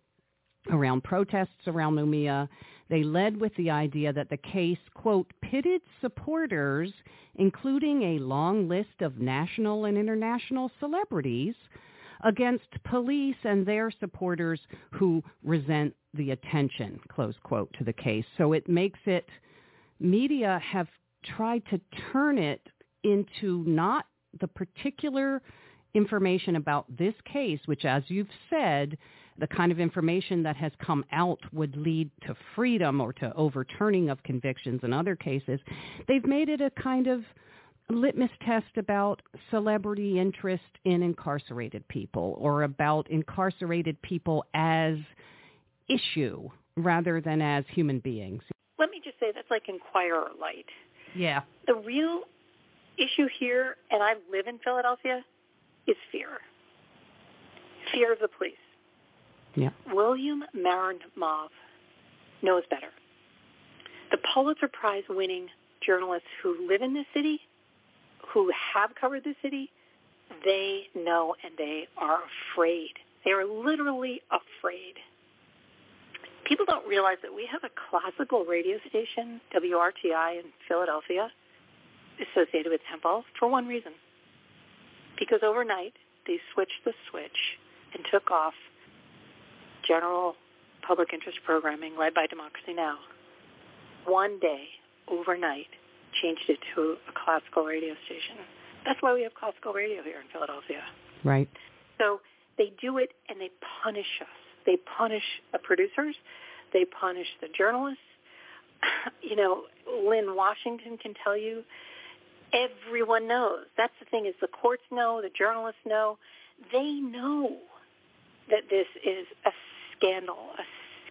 around protests around Mumia, they led with the idea that the case, quote, pitted supporters, including a long list of national and international celebrities, against police and their supporters who resent the attention, close quote, to the case. So it makes it, media have tried to turn it into not the particular information about this case, which, as you've said, the kind of information that has come out would lead to freedom or to overturning of convictions in other cases. They've made it a kind of litmus test about celebrity interest in incarcerated people or about incarcerated people as issue rather than as human beings. Let me just say that's like Inquirer light. Yeah. The real issue here, and I live in Philadelphia, is fear. Fear of the police. Yeah. William Marimow knows better. The Pulitzer Prize winning journalists who live in this city, who have covered the city, they know and they are afraid. They are literally afraid. People don't realize that we have a classical radio station, WRTI in Philadelphia, associated with Temple for one reason. Because overnight they switched the switch and took off general public interest programming led by Democracy Now! One day, overnight, changed it to a classical radio station. That's why we have classical radio here in Philadelphia. Right. So they do it and they punish us. They punish the producers. They punish the journalists. You know, Linn Washington can tell you everyone knows. That's the thing is the courts know, the journalists know. They know that this is a scandal, a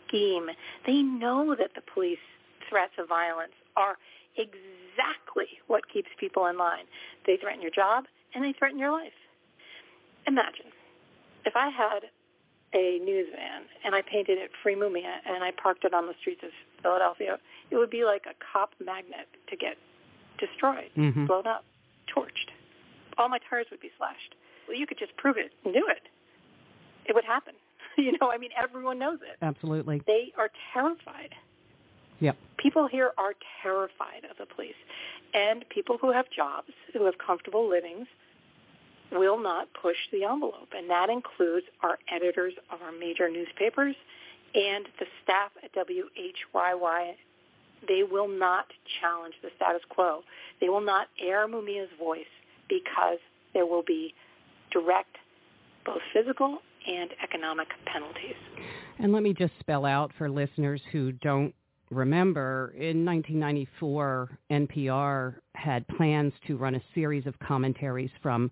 scheme. They know that the police threats of violence are exactly what keeps people in line. They threaten your job and they threaten your life. Imagine if I had a news van and I painted it Free Mumia and I parked it on the streets of Philadelphia, it would be like a cop magnet to get destroyed, mm-hmm. blown up, torched. All my tires would be slashed. Well, you could just prove it and do it. It would happen. you know, I mean, everyone knows it. Absolutely. They are terrified. Yep. People here are terrified of the police. And people who have jobs, who have comfortable livings, will not push the envelope. And that includes our editors of our major newspapers and the staff at WHYY. They will not challenge the status quo. They will not air Mumia's voice because there will be direct, both physical and economic penalties. And let me just spell out for listeners who don't remember, in 1994, NPR had plans to run a series of commentaries from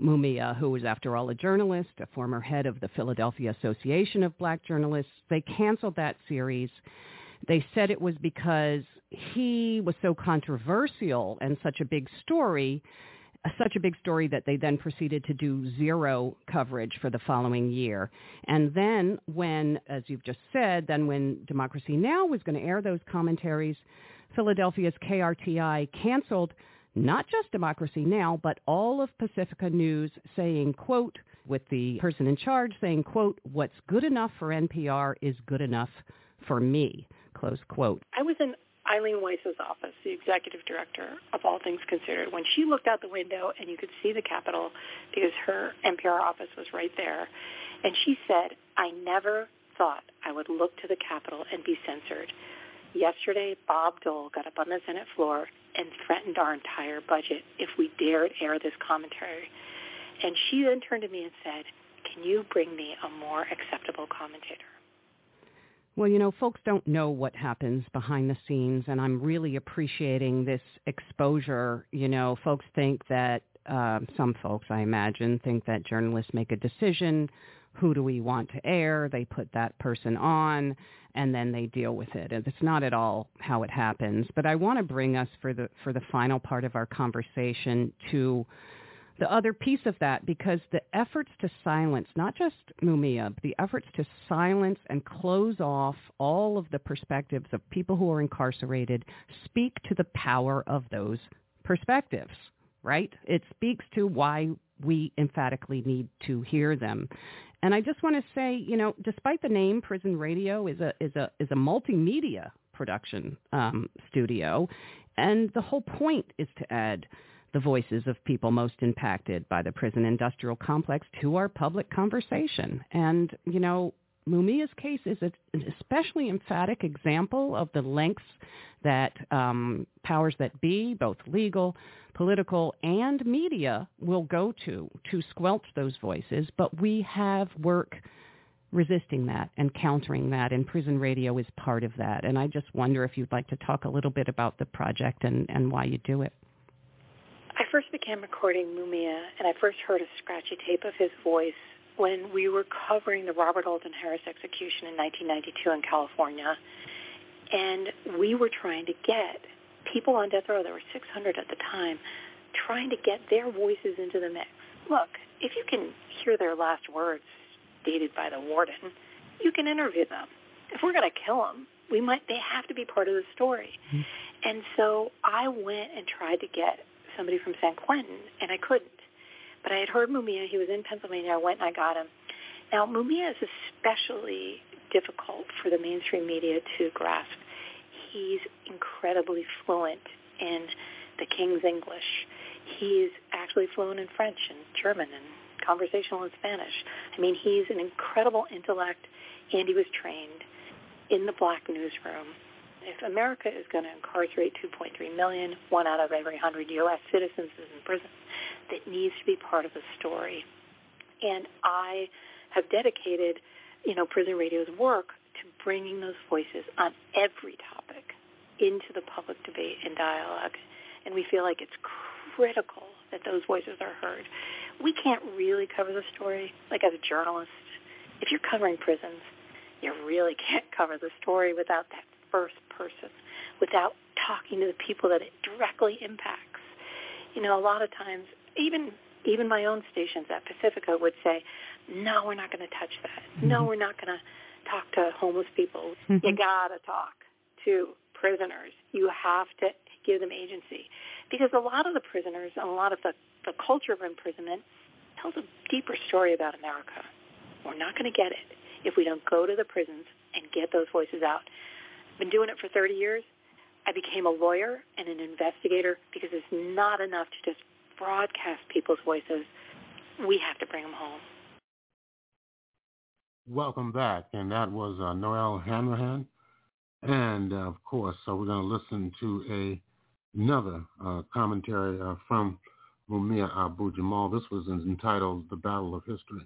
Mumia, who was, after all, a journalist, a former head of the Philadelphia Association of Black Journalists. They canceled that series. They said it was because he was so controversial and such a big story, such a big story that they then proceeded to do zero coverage for the following year. And then when, as you've just said, then when Democracy Now! was going to air those commentaries, Philadelphia's KRTI canceled not just Democracy Now!, but all of Pacifica News saying, quote, with the person in charge saying, quote, what's good enough for NPR is good enough for me, close quote. I was in Eileen Weiss's office, the executive director of All Things Considered, when she looked out the window and you could see the Capitol because her NPR office was right there, and she said, I never thought I would look to the Capitol and be censored. Yesterday, Bob Dole got up on the Senate floor and threatened our entire budget if we dared air this commentary. And she then turned to me and said, can you bring me a more acceptable commentator? Well, you know, folks don't know what happens behind the scenes, and I'm really appreciating this exposure. You know, folks think that, uh, some folks, I imagine, think that journalists make a decision. Who do we want to air? They put that person on, and then they deal with it. And it's not at all how it happens. But I want to bring us for the for the final part of our conversation to the other piece of that because the efforts to silence not just Mumia, but the efforts to silence and close off all of the perspectives of people who are incarcerated speak to the power of those perspectives, right? It speaks to why we emphatically need to hear them. And I just want to say, you know, despite the name Prison Radio is a is a is a multimedia production um, studio, and the whole point is to add the voices of people most impacted by the prison industrial complex to our public conversation. And, you know, Mumia's case is an especially emphatic example of the lengths that um, powers that be, both legal, political, and media, will go to to squelch those voices. But we have work resisting that and countering that, and prison radio is part of that. And I just wonder if you'd like to talk a little bit about the project and, and why you do it. I first began recording Mumia, and I first heard a scratchy tape of his voice when we were covering the Robert Alton Harris execution in 1992 in California. And we were trying to get people on death row, there were 600 at the time, trying to get their voices into the mix. Look, if you can hear their last words stated by the warden, you can interview them. If we're going to kill them, we might they have to be part of the story. Mm-hmm. And so I went and tried to get somebody from San Quentin, and I couldn't. But I had heard Mumia. He was in Pennsylvania. I went and I got him. Now, Mumia is especially difficult for the mainstream media to grasp. He's incredibly fluent in the King's English. He's actually fluent in French and German and conversational in Spanish. I mean, he's an incredible intellect, and he was trained in the black newsroom if America is going to incarcerate 2.3 million, one out of every 100 U.S. citizens is in prison, that needs to be part of the story. And I have dedicated, you know, Prison Radio's work to bringing those voices on every topic into the public debate and dialogue. And we feel like it's critical that those voices are heard. We can't really cover the story, like as a journalist. If you're covering prisons, you really can't cover the story without that first person without talking to the people that it directly impacts. You know, a lot of times, even even my own stations at Pacifica would say, "No, we're not going to touch that. Mm-hmm. No, we're not going to talk to homeless people. Mm-hmm. You got to talk to prisoners. You have to give them agency." Because a lot of the prisoners and a lot of the, the culture of imprisonment tells a deeper story about America. We're not going to get it if we don't go to the prisons and get those voices out been doing it for 30 years. I became a lawyer and an investigator because it's not enough to just broadcast people's voices. We have to bring them home. Welcome back. And that was uh, Noelle Hanrahan. And uh, of course, so we're going to listen to a, another uh, commentary uh, from Mumia Abu Jamal. This was entitled The Battle of History.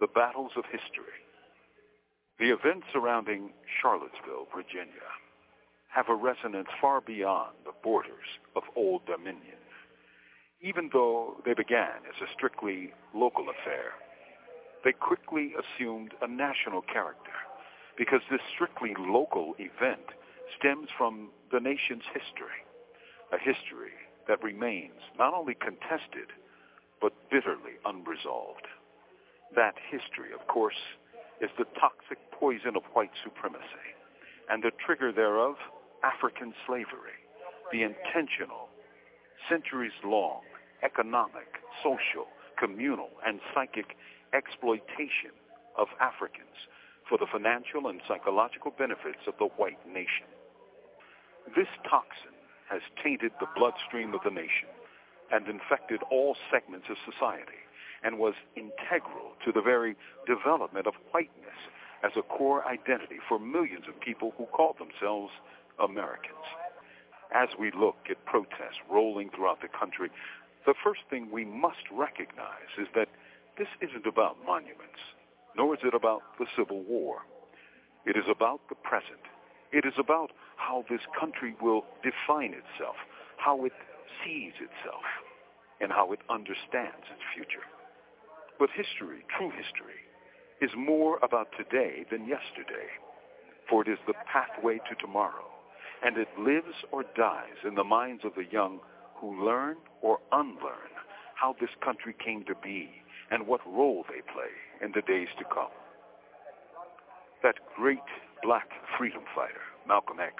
The Battles of History. The events surrounding Charlottesville, Virginia, have a resonance far beyond the borders of Old Dominion. Even though they began as a strictly local affair, they quickly assumed a national character because this strictly local event stems from the nation's history, a history that remains not only contested, but bitterly unresolved. That history, of course, is the toxic poison of white supremacy, and the trigger thereof, African slavery, the intentional, centuries-long economic, social, communal, and psychic exploitation of Africans for the financial and psychological benefits of the white nation. This toxin has tainted the bloodstream of the nation and infected all segments of society and was integral to the very development of whiteness as a core identity for millions of people who call themselves Americans. As we look at protests rolling throughout the country, the first thing we must recognize is that this isn't about monuments, nor is it about the Civil War. It is about the present. It is about how this country will define itself, how it sees itself, and how it understands its future. But history, true history, is more about today than yesterday, for it is the pathway to tomorrow, and it lives or dies in the minds of the young who learn or unlearn how this country came to be and what role they play in the days to come. That great black freedom fighter, Malcolm X,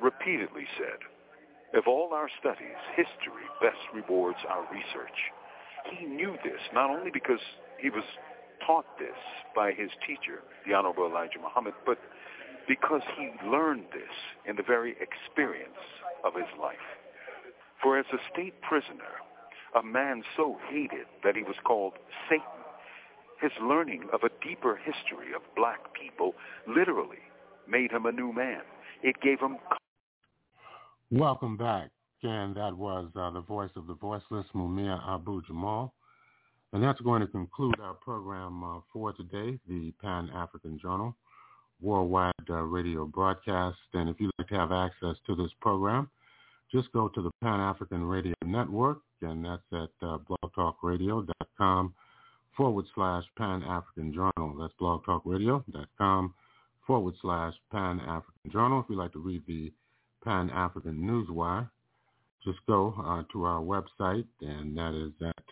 repeatedly said, of all our studies, history best rewards our research. He knew this not only because he was taught this by his teacher, the Honorable Elijah Muhammad, but because he learned this in the very experience of his life. For as a state prisoner, a man so hated that he was called Satan, his learning of a deeper history of black people literally made him a new man. It gave him. Welcome back. And that was uh, the voice of the voiceless, Mumia Abu Jamal. And that's going to conclude our program uh, for today, the Pan-African Journal worldwide uh, radio broadcast. And if you'd like to have access to this program, just go to the Pan-African Radio Network, and that's at uh, blogtalkradio.com forward slash Pan-African Journal. That's blogtalkradio.com forward slash Pan-African Journal. If you'd like to read the Pan-African Newswire, just go uh, to our website, and that is at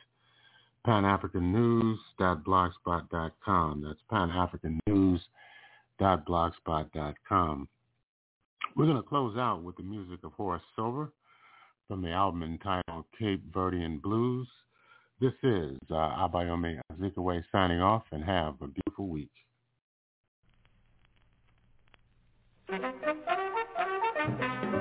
panafricannews.blogspot.com. That's panafricannews.blogspot.com. We're going to close out with the music of Horace Silver from the album entitled Cape Verdean Blues. This is uh, Abayomi Azikiwe signing off, and have a beautiful week. Thank you.